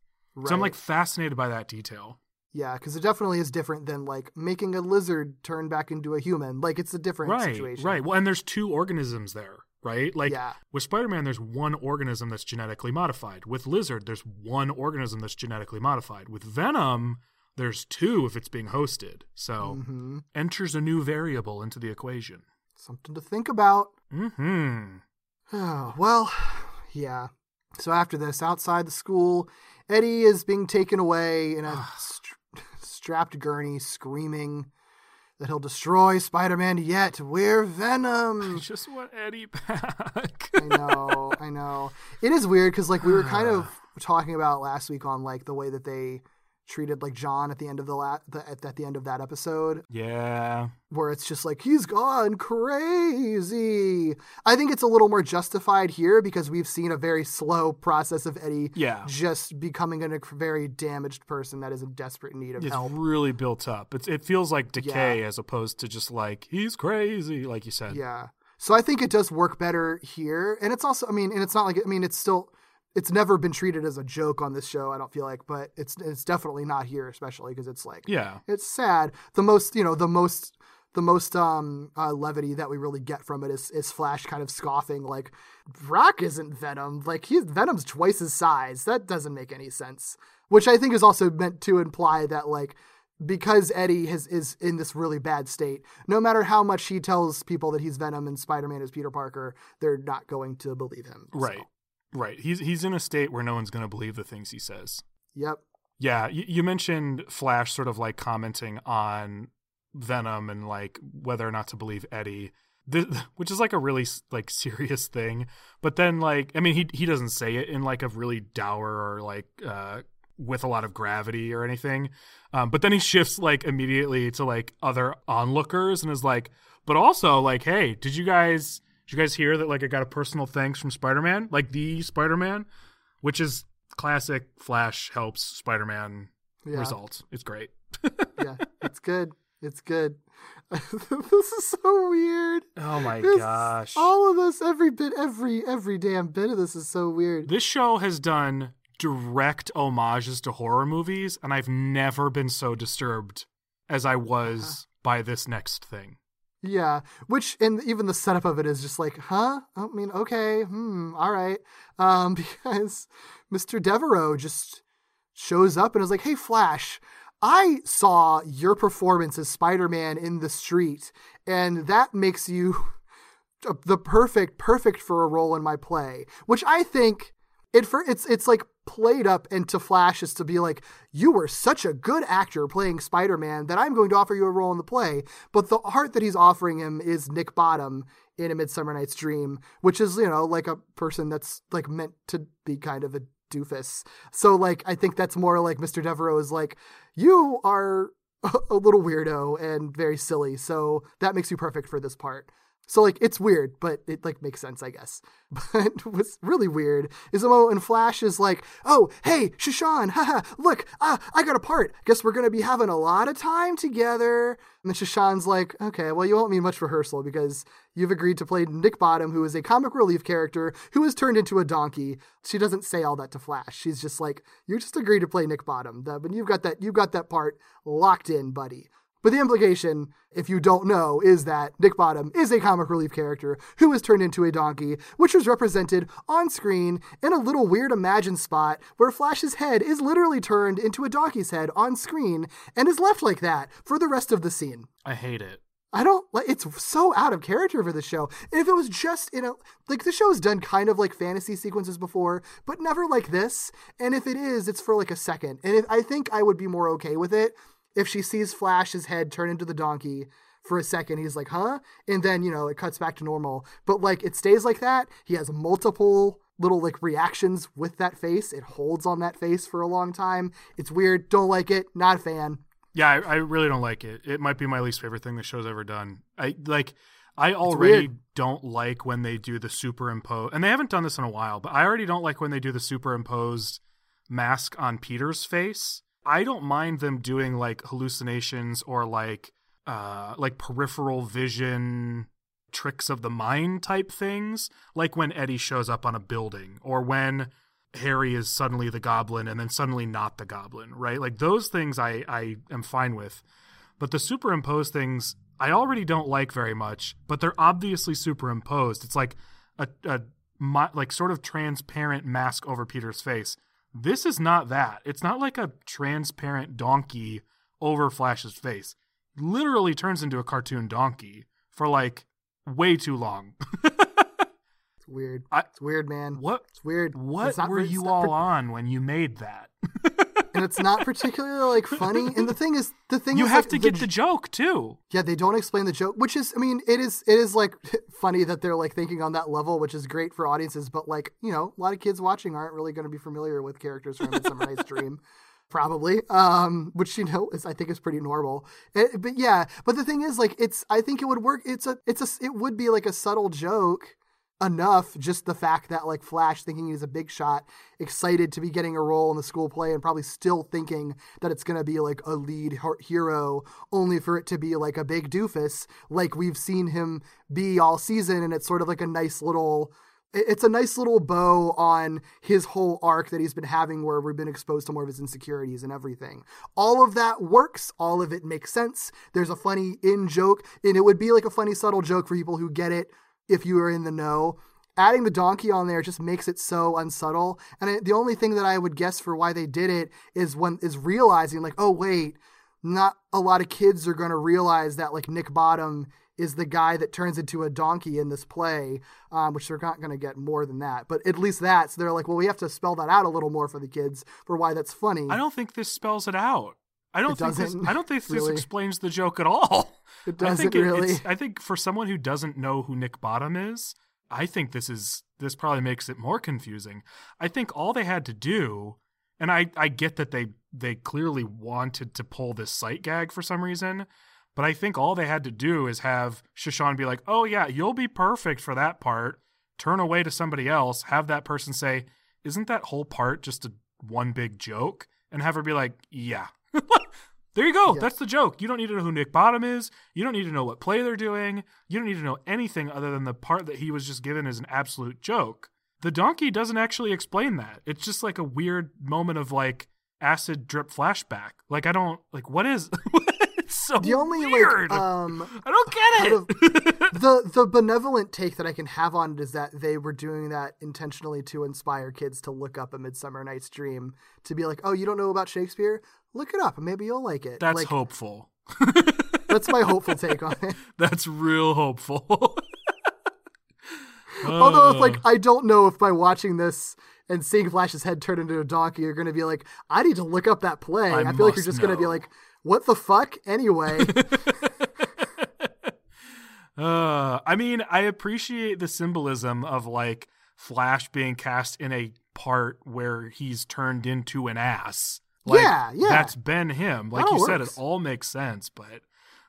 So I'm like fascinated by that detail. Yeah, because it definitely is different than like making a lizard turn back into a human. Like it's a different Right, situation. right. Well, and there's two organisms there, right? Like Yeah. with Spider-Man, there's one organism that's genetically modified. With Lizard, there's one organism that's genetically modified. With Venom, there's two if it's being hosted. So hmm enters a new variable into the equation. Something to think about. Hmm. Oh, <sighs> well, <sighs> yeah. So after this, outside the school, Eddie is being taken away in a st- strapped gurney, screaming that he'll destroy Spider-Man. Yet we're Venom. I just want Eddie <laughs> back. I know, I know. It is weird because like we were kind of <sighs> talking about last week on like the way that they treated like John at the end of the la- the, at, at the end of that episode, yeah. where it's just like he's gone crazy. I think it's a little more justified here because we've seen a very slow process of Eddie Yeah. just becoming a very damaged person that is in desperate need of It's help. really built up. It's, it feels like decay as opposed to just like, he's crazy, like you said. Yeah. So I think it does work better here. And it's also I mean, and it's not like I mean, it's still it's never been treated as a joke on this show, I don't feel like, but it's it's definitely not here, especially because it's like Yeah. it's sad. The most, you know, the most the most um uh, levity that we really get from it is is Flash kind of scoffing like Brock isn't Venom. Like he's Venom's twice his size. That doesn't make any sense. Which I think is also meant to imply that like because Eddie has, is in this really bad state, no matter how much he tells people that he's Venom and Spider Man is Peter Parker, they're not going to believe him. So, Right. He's, he's in a state where no one's going to believe the things he says. Yep. Yeah, you, you mentioned Flash sort of like commenting on Venom and like whether or not to believe Eddie, Th which is like a really like serious thing. But then like I mean he he doesn't say it in like a really dour or like uh with a lot of gravity or anything. Um, but then he shifts like immediately to like other onlookers and is like, but also like, hey, did you guys you guys hear that like I got a personal thanks from Spider Man, like the Spider Man, which is classic Flash helps Spider Man Yeah. result. It's great. <laughs> yeah. It's good. It's good. <laughs> this is so weird. Oh my This- gosh. All of this, every bit, every every damn bit of this is so weird. This show has done direct homages to horror movies, and I've never been so disturbed as I was uh-huh. by this next thing. Yeah, which and even the setup of it is just like, huh? I mean, okay, hmm, all right. Um, <laughs> because Mr. Devereaux just shows up and is like, "Hey, Flash, I saw your performance as Spider-Man in the street, and that makes you <laughs> the perfect, perfect for a role in my play." Which I think it for it's it's like played up into Flash is to be like, you were such a good actor playing Spider Man that I'm going to offer you a role in the play. But the art that he's offering him is Nick Bottom in A Midsummer Night's Dream, which is, you know, like a person that's like meant to be kind of a doofus. So like I think that's more like Mr. Devereaux is like, you are <laughs> a little weirdo and very silly, so that makes you perfect for this part. So like it's weird, but it like makes sense, I guess. <laughs> But what's really weird is the moment when Flash is like, "Oh, hey, Sha Shan, <laughs> haha, look, ah, I got a part. Guess we're gonna be having a lot of time together." And then Sha Shan's like, "Okay, well, you won't need much rehearsal because you've agreed to play Nick Bottom, who is a comic relief character who is turned into a donkey." She doesn't say all that to Flash. She's just like, "You just agreed to play Nick Bottom, but you've got that, you've got that part locked in, buddy." But the implication, if you don't know, is that Nick Bottom is a comic relief character who was turned into a donkey, which was represented on screen in a little weird Imagine spot where Flash's head is literally turned into a donkey's head on screen and is left like that for the rest of the scene. I hate it. I don't like it's so out of character for the show. And if it was just in a like the show's done kind of like fantasy sequences before, but never like this. And if it is, it's for like a second. And if, I think I would be more okay with it if she sees Flash's head turn into the donkey for a second. He's like, huh? And then, you know, it cuts back to normal. But like it stays like that. He has multiple little like reactions with that face. It holds on that face for a long time. It's weird. Don't like it. Not a fan. Yeah, I, I really don't like it. It might be my least favorite thing the show's ever done. I like. I already don't like when they do the superimpose, and they haven't done this in a while. But I already don't like when they do the superimposed mask on Peter's face. I don't mind them doing like hallucinations or like uh like peripheral vision tricks of the mind type things, like when Eddie shows up on a building or when Harry is suddenly the goblin and then suddenly not the goblin, right? Like those things I, I am fine with. But the superimposed things I already don't like very much, but they're obviously superimposed. It's like a, a like sort of transparent mask over Peter's face. This is not that. It's not like a transparent donkey over Flash's face. Literally turns into a cartoon donkey for like way too long. <laughs> It's weird. I- it's weird, man. what It's weird. what It's were you all on when you made that? <laughs> it's not particularly like funny. <laughs> And the thing is, the thing is you is, have like, to the get the joke too. Yeah, they don't explain the joke, which is, I mean, it is, it is like <laughs> funny that they're like thinking on that level, which is great for audiences. But like, you know, a lot of kids watching aren't really going to be familiar with characters from Midsummer Night's <laughs> Dream, probably. Um, which you know is, I think, is pretty normal. It- but yeah, but the thing is, like, it's, I think it would work. It's a, it's a, it would be like a subtle joke enough just the fact that like flash thinking he's a big shot excited to be getting a role in the school play and probably still thinking that it's going to be like a lead hero only for it to be like a big doofus like we've seen him be all season and it's sort of like a nice little it's a nice little bow on his whole arc that he's been having where we've been exposed to more of his insecurities and everything. All of that works. All of it makes sense. There's a funny in joke, and it would be like a funny subtle joke for people who get it if you are in the know. Adding the donkey on there just makes it so unsubtle. And it, the only thing that I would guess for why they did it is when is realizing like, oh wait, not a lot of kids are going to realize that like Nick Bottom is the guy that turns into a donkey in this play, um, which they're not going to get more than that. But at least that, so they're like, well, we have to spell that out a little more for the kids for why that's funny. I don't think this spells it out. I don't It think this. I don't think this really. explains the joke at all. <laughs> It I doesn't think it- really. I think for someone who doesn't know who Nick Bottom is, I think this is this probably makes it more confusing. I think all they had to do, and I I get that they they clearly wanted to pull this sight gag for some reason, but I think all they had to do is have Sha Shan be like, "Oh yeah, you'll be perfect for that part." Turn away to somebody else, have that person say, "Isn't that whole part just a one big joke?" and have her be like, "Yeah." <laughs> There you go. Yeah. That's the joke. You don't need to know who Nick Bottom is. You don't need to know what play they're doing. You don't need to know anything other than the part that he was just given as an absolute joke. The donkey doesn't actually explain that. It's just like a weird moment of like acid drip flashback. Like I don't like what is <laughs> so the only weird. like um I don't get it. <laughs> the the benevolent take that I can have on it is that they were doing that intentionally to inspire kids to look up a Midsummer Night's Dream to be like, oh, you don't know about Shakespeare? Look it up, and maybe you'll like it. That's like, hopeful. <laughs> That's my hopeful take on it. <laughs> That's real hopeful. Although, if like Uh, I don't know if by watching this and seeing Flash's head turn into a donkey, you're going to be like, I need to look up that play. I I, feel like you're just going to be like, what the fuck? Anyway, <laughs> Uh, I mean, I appreciate the symbolism of like Flash being cast in a part where he's turned into an ass. Like, Yeah, yeah. That's been him. Like you all said, it all makes sense. But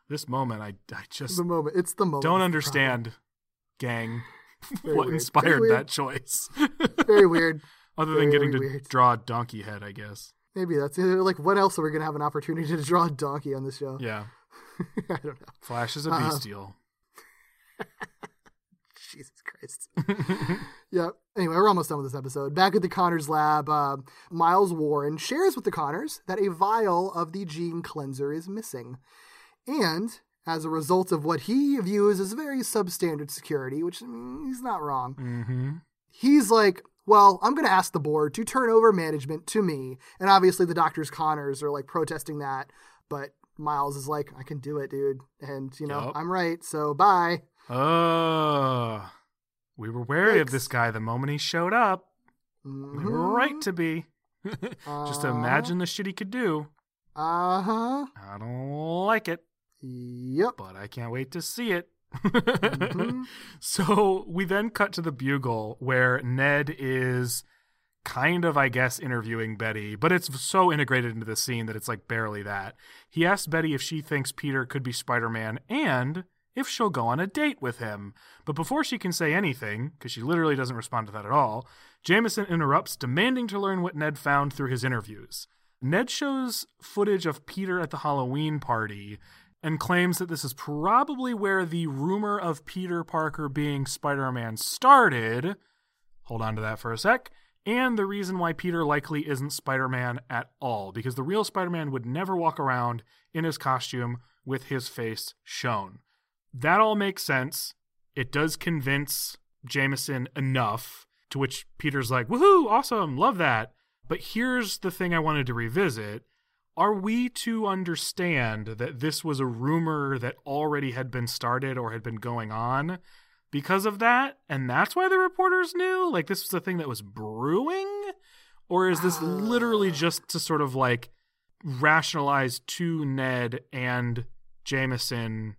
this moment, I, I just the moment. It's the moment. don't understand, gang, <laughs> Very what weird. inspired that choice. Very weird. <laughs> Other than getting to weird. draw a donkey head, I guess. Maybe that's it. like what else are we going to have an opportunity to draw a donkey on the show? Yeah. <laughs> I don't know. Flash is a Uh-uh. <laughs> Jesus Christ. <laughs> yeah. Anyway, we're almost done with this episode. Back at the Connors lab, uh, Miles Warren shares with the Connors that a vial of the gene cleanser is missing. And as a result of what he views as very substandard security, which mm, he's not wrong, Mm-hmm. he's like, well, I'm going to ask the board to turn over management to me. And obviously, the doctors Connors are like protesting that. But Miles is like, I can do it, dude. And, you know, Yup. I'm right. So bye. Oh, we were wary of this guy the moment he showed up. We were right to be. <laughs> Just to imagine the shit he could do. Uh huh. I don't like it, Yep. but I can't wait to see it. Mhm. <laughs> So we then cut to the bugle where Ned is kind of, I guess, interviewing Betty, but it's so integrated into the scene that it's like barely that. He asks Betty if she thinks Peter could be Spider Man and if she'll go on a date with him. But before she can say anything, because she literally doesn't respond to that at all, Jameson interrupts, demanding to learn what Ned found through his interviews. Ned shows footage of Peter at the Halloween party and claims that this is probably where the rumor of Peter Parker being Spider Man started. Hold on to that for a sec. And the reason why Peter likely isn't Spider Man at all, because the real Spider Man would never walk around in his costume with his face shown. That all makes sense. It does convince Jameson enough to which Peter's like, woohoo, awesome, love that. But here's the thing I wanted to revisit. Are we to understand that this was a rumor that already had been started or had been going on because of that? And that's why the reporters knew? Like this was a thing that was brewing? Or is this literally ah. just to sort of like rationalize to Ned and Jameson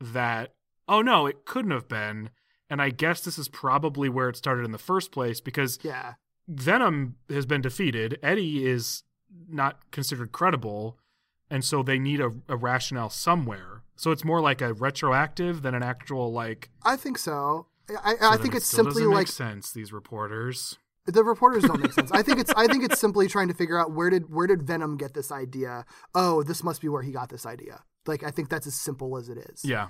that, oh no, it couldn't have been. And I guess this is probably where it started in the first place because Yeah. Venom has been defeated. Eddie is not considered credible, and so they need a, a rationale somewhere. So it's more like a retroactive than an actual like. I think so. I, I, I think it it's simply like make sense. These reporters. the reporters don't make sense. I think it's I think it's simply trying to figure out where did where did Venom get this idea? Oh, this must be where he got this idea. Like I think that's as simple as it is. Yeah,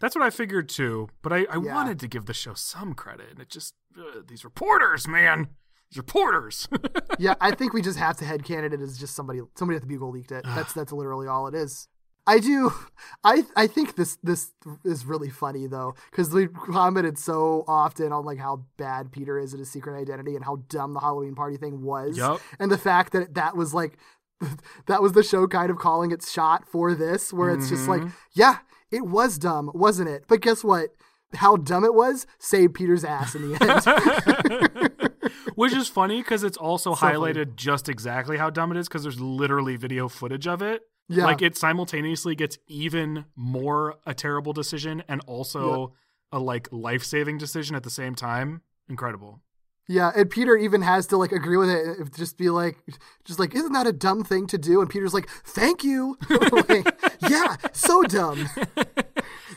that's what I figured too. But I, I Yeah. wanted to give the show some credit, and it just uh, these reporters, man, reporters. <laughs> yeah, I think we just have to head candidate as just somebody somebody at the Bugle leaked it. That's <sighs> that's literally all it is. I do, <laughs> I I think this this is really funny though because we commented so often on like how bad Peter is at his secret identity and how dumb the Halloween party thing was, Yup. and the fact that that was like <laughs> that was the show kind of calling its shot for this, where it's just like, mm-hmm. yeah, it was dumb, wasn't it? But guess what? How dumb it was saved Peter's ass in the end. Which is funny because it's also funny. highlighted just exactly how dumb it is because there's literally video footage of it. Yeah. Like it simultaneously gets even more a terrible decision and also a like life saving decision at the same time. Incredible. Yeah, and Peter even has to like agree with it, uh, just be like, just like, isn't that a dumb thing to do? And Peter's like, thank you. <laughs> Like, yeah, so dumb. <laughs>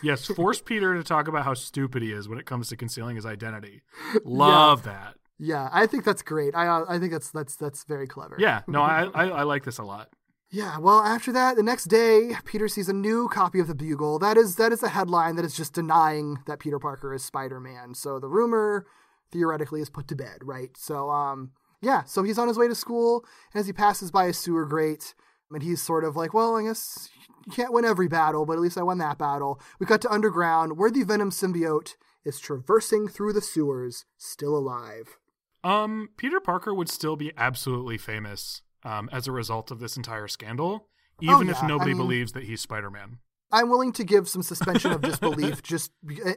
Yes, force Peter to talk about how stupid he is when it comes to concealing his identity. Love that. Yeah, I think that's great. I uh, I think that's that's that's very clever. Yeah, no, I, <laughs> I I like this a lot. Yeah, well, after that, the next day, Peter sees a new copy of the Bugle. That is that is a headline that is just denying that Peter Parker is Spider-Man. So the rumor theoretically is put to bed, right? So um yeah, so he's on his way to school and as he passes by a sewer grate and he's sort of like, well, I guess you can't win every battle, but at least I won that battle. We cut to underground where the Venom symbiote is traversing through the sewers, still alive. Um, Peter Parker would still be absolutely famous um, as a result of this entire scandal, even if Oh, yeah, I nobody mean- believes that he's Spider Man. I'm willing to give some suspension of disbelief, <laughs> just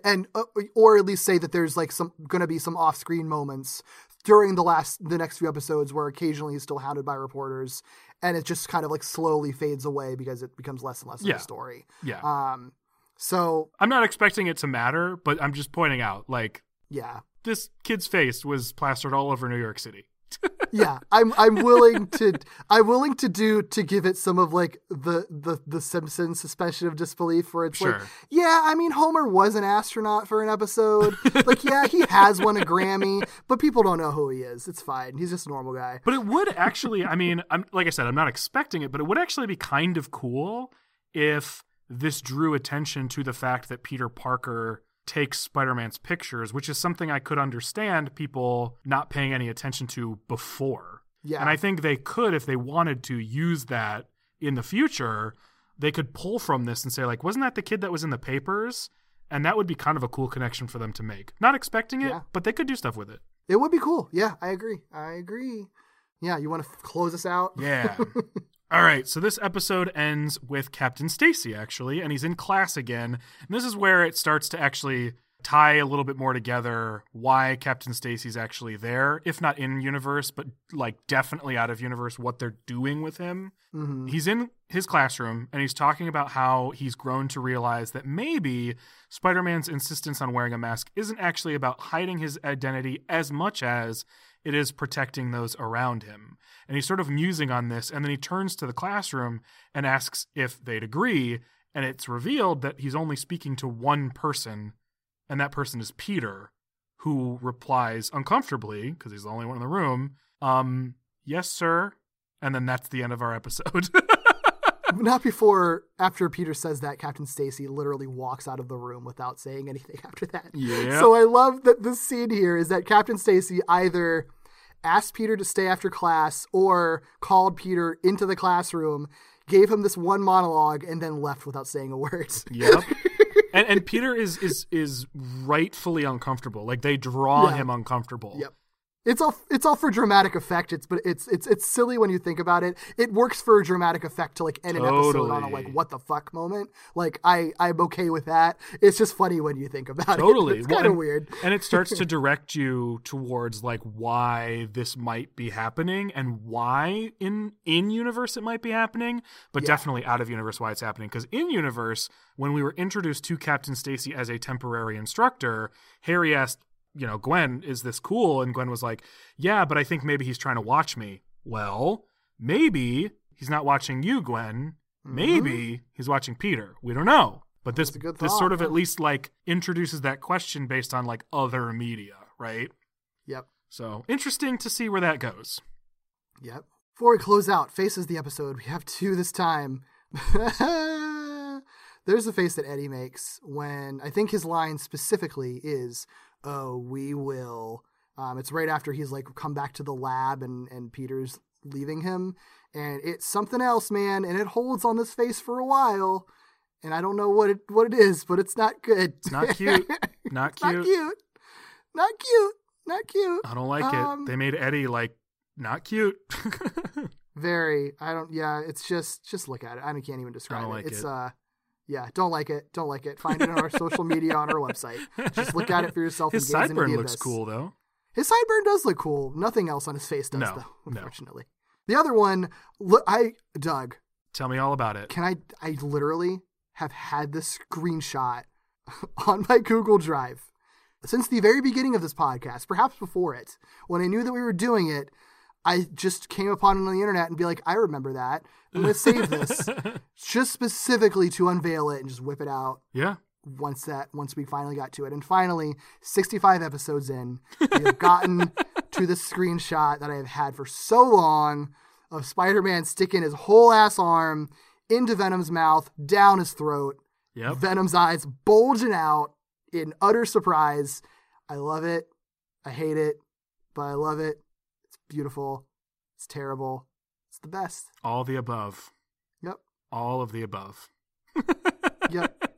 and uh, or at least say that there's like some going to be some off-screen moments during the last the next few episodes where occasionally he's still hounded by reporters, and it just kind of like slowly fades away because it becomes less and less of a story. Yeah. Um. So I'm not expecting it to matter, but I'm just pointing out, like, yeah, this kid's face was plastered all over New York City. <laughs> yeah. I'm I'm willing to I'm willing to do to give it some of like the the the Simpsons suspension of disbelief where it's like yeah I mean Homer was an astronaut for an episode <laughs> like yeah he has won a Grammy but people don't know who he is it's fine he's just a normal guy But it would actually, I mean, I'm like I said, I'm not expecting it, but it would actually be kind of cool if this drew attention to the fact that Peter Parker takes Spider-Man's pictures, which is something I could understand people not paying any attention to before. yeah And I think they could, if they wanted to, use that in the future. they could pull from this and say like, wasn't that the kid that was in the papers? And that would be kind of a cool connection for them to make. Not expecting it, Yeah. but they could do stuff with it. It would be cool. Yeah, I agree. I agree. Yeah, you want to f- close us out? Yeah. <laughs> All right, so this episode ends with Captain Stacy actually, and he's in class again. And this is where it starts to actually tie a little bit more together why Captain Stacy's actually there, if not in universe, but like definitely out of universe what they're doing with him. hmm He's in his classroom and he's talking about how he's grown to realize that maybe Spider Man's insistence on wearing a mask isn't actually about hiding his identity as much as it is protecting those around him. And he's sort of musing on this, and then he turns to the classroom and asks if they'd agree. And it's revealed that he's only speaking to one person, and that person is Peter, who replies uncomfortably, because he's the only one in the room, um, yes, sir. And then that's the end of our episode. <laughs> Not before, after Peter says that, Captain Stacy literally walks out of the room without saying anything <laughs> after that. Yeah. So I love that this scene here is that Captain Stacy either asked Peter to stay after class or called Peter into the classroom, gave him this one monologue, and then left without saying a word. <laughs> Yep. and and Peter is is is rightfully uncomfortable. Like they draw Yeah. him uncomfortable. Yep. It's all it's all for dramatic effect. It's but it's it's it's silly when you think about it. It works for dramatic effect to like end an episode on a like what the fuck moment. Like I I'm okay with that. It's just funny when you think about Totally. it. Totally, it's Well, kind of weird. And it starts to <laughs> direct you towards like why this might be happening and why in in universe it might be happening, but Yeah. definitely out of universe why it's happening. Because in universe, when we were introduced to Captain Stacy as a temporary instructor, Harry asked, you know, Gwen, is this cool? And Gwen was like, Yeah, but I think maybe he's trying to watch me. Well, maybe he's not watching you, Gwen. Maybe he's watching Peter. We don't know. But this Mm-hmm. Good this sort of yeah. at least like introduces that question based on like other media, right? Yep. So interesting to see where that goes. Yep. Before we close out, faces the episode. We have two this time. <laughs> There's the face that Eddie makes when I think his line specifically is, "Oh, we will." Um, it's right after he's like come back to the lab and and Peter's leaving him, and it's something else, man, and it holds on this face for a while, and I don't know what it what it is, but it's not good. It's not cute. <laughs> Not cute. not cute. Not cute. Not cute. I don't like Um, it. They made Eddie like not cute. <laughs> Very. I don't. Yeah. It's just. Just look at it. I can't even describe don't it. like it's it. uh. Yeah. Don't like it. Don't like it. Find it on our social media on our website. Just look at it for yourself. His and gaze into sideburn looks abyss. cool though. His sideburn does look cool. Nothing else on his face does No, though. no. Unfortunately. The other one. Look. I. Doug. Tell me all about it. Can I? I literally have had this screenshot <laughs> on my Google Drive since the very beginning of this podcast, perhaps before it. When I knew that we were doing it, I just came upon it on the internet and be like, I remember that. I'm going to save this <laughs> just specifically to unveil it and just whip it out Yeah. once that once we finally got to it. And finally, 65 episodes in, we have gotten <laughs> to the screenshot that I have had for so long of Spider-Man sticking his whole ass arm into Venom's mouth, down his throat, Yep. Venom's eyes bulging out in utter surprise. I love it. I hate it, but I love it. Beautiful. It's terrible. It's the best. All the above. Yep. All of the above. Yep. <laughs>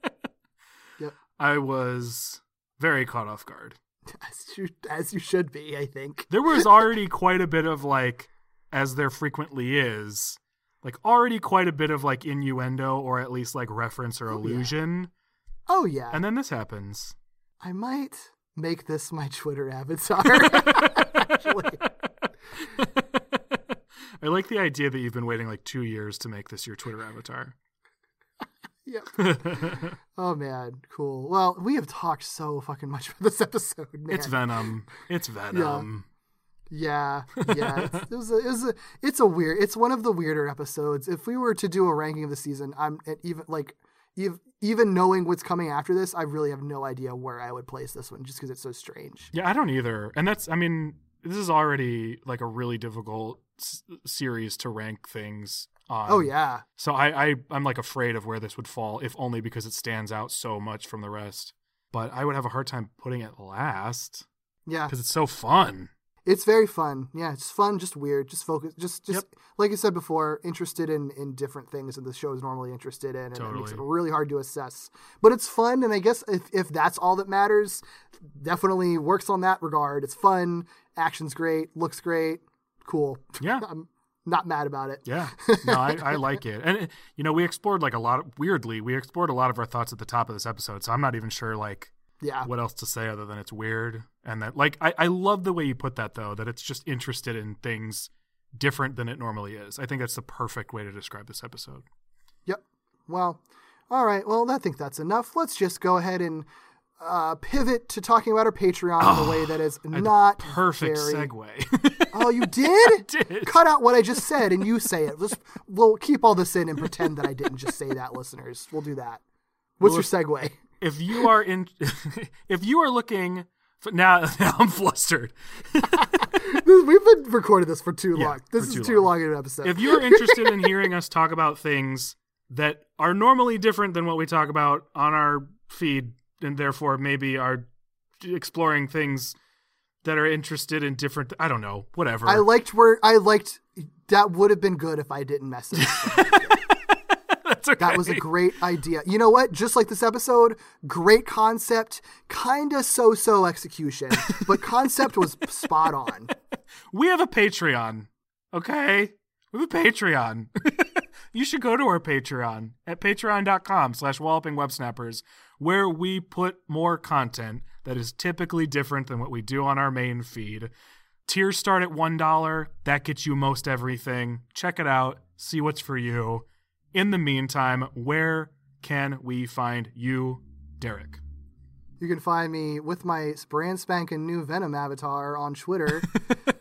Yep. I was very caught off guard. <laughs> As you, as you should be, I think. There was <laughs> already quite a bit of like, as there frequently is, like already quite a bit of like innuendo or at least like reference or Oh, yeah. allusion. Oh yeah. And then this happens. I might make this my Twitter avatar. Actually. <laughs> I like the idea that you've been waiting like two years to make this your Twitter avatar. <laughs> Yep. <laughs> Oh man, cool. Well, we have talked so fucking much about this episode, man. It's Venom. It's Venom. Yeah, yeah. It's, it was a, it was a, it's a weird. It's one of the weirder episodes. If we were to do a ranking of the season, I'm at even like, even even knowing what's coming after this, I really have no idea where I would place this one, just because it's so strange. Yeah, I don't either. And that's, I mean, this is already like a really difficult s- series to rank things on. Oh yeah, So I, I, I'm like afraid of where this would fall, if only because it stands out so much from the rest. But I would have a hard time putting it last yeah. because it's so fun. It's very fun. Yeah, it's fun, just weird, just focus, just just Yep. like I said before, interested in in different things that the show is normally interested in, and it makes it really hard to assess. But it's fun, and I guess if if that's all that matters, definitely works on that regard. It's fun, action's great, looks great, cool. Yeah. <laughs> I'm not mad about it. Yeah, <laughs> no, I, I like it, and you know, we explored like a lot. Of, weirdly, we explored a lot of our thoughts at the top of this episode, so I'm not even sure like Yeah. what else to say other than it's weird, and that like I, I love the way you put that though, that it's just interested in things different than it normally is. I think that's the perfect way to describe this episode. Yep. Well, all right. Well, I think that's enough. Let's just go ahead and uh, pivot to talking about our Patreon in a way that is <sighs> not Perfect very- segue. <laughs> Oh, you did? <laughs> did. Cut out what I just said and you say it. Let's, we'll keep all this in and pretend that I didn't just say that, listeners. We'll do that. What's your segue? If you are in, <laughs> if you are looking. For, now, <laughs> now I'm flustered. <laughs> We've been recording this for too Yeah, long. This for is too too long. long in an episode. if you're interested in hearing us talk about things that are normally different than what we talk about on our feed, and therefore maybe are exploring things that are interested in different, I don't know, whatever. I liked where I liked that would have been good if I didn't mess it up. That's okay. That was a great idea. You know what? Just like this episode, great concept, kind of so-so execution, but concept was spot on. we have a Patreon. Okay? We have a Patreon. <laughs> you should go to our Patreon at patreon.com slash walloping websnappers, where we put more content that is typically different than what we do on our main feed. Tiers start at $1. That gets you most everything. Check it out. See what's for you. In the meantime, where can we find you, Derek? You can find me with my brand spanking new Venom avatar on Twitter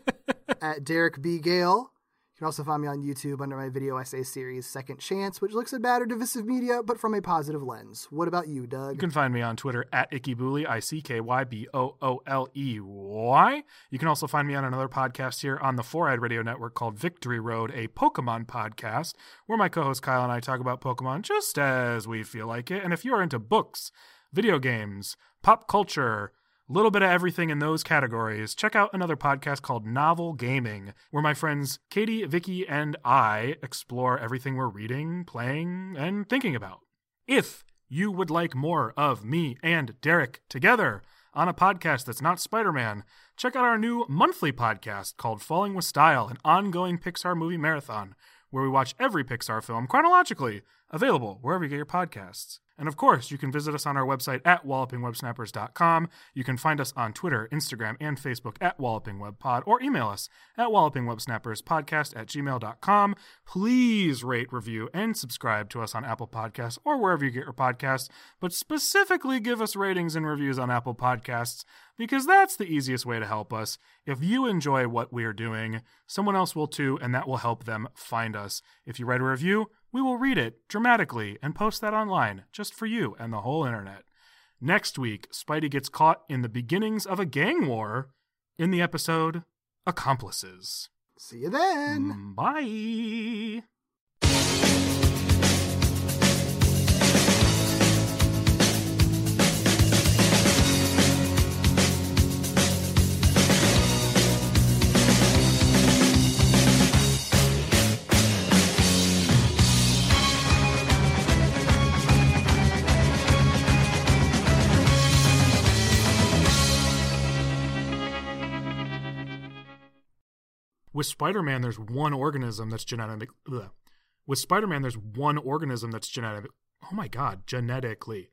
<laughs> at Derek B. Gale. You can also find me on YouTube under my video essay series Second Chance, which looks at bad or divisive media, but from a positive lens. What about you, Doug? You can find me on Twitter at IckyBooley, I C K Y B O O L E Y. You can also find me on another podcast here on the Four Eyed Radio Network called Victory Road, a Pokemon podcast, where my co host Kyle and I talk about Pokemon just as we feel like it. And if you are into books, video games, pop culture, a little bit of everything in those categories, check out another podcast called Novel Gaming, where my friends Katie, Vicky, and I explore everything we're reading, playing, and thinking about. If you would like more of me and Derek together on a podcast that's not Spider Man, check out our new monthly podcast called Falling with Style, an ongoing Pixar movie marathon, where we watch every Pixar film chronologically, available wherever you get your podcasts. And of course, you can visit us on our website at wallopingwebsnappers.com. You can find us on Twitter, Instagram, and Facebook at wallopingwebpod, or email us at wallopingwebsnapperspodcast at gmail.com. Please rate, review, and subscribe to us on Apple Podcasts or wherever you get your podcasts, but specifically give us ratings and reviews on Apple Podcasts because that's the easiest way to help us. If you enjoy what we are doing, someone else will too, and that will help them find us. If you write a review, we will read it dramatically and post that online just for you and the whole internet. Next week, Spidey gets caught in the beginnings of a gang war in the episode Accomplices. See you then. Mm, bye. With Spider Man, there's one organism that's genetic. With Spider Man, there's one organism that's genetic. Oh my God, genetically.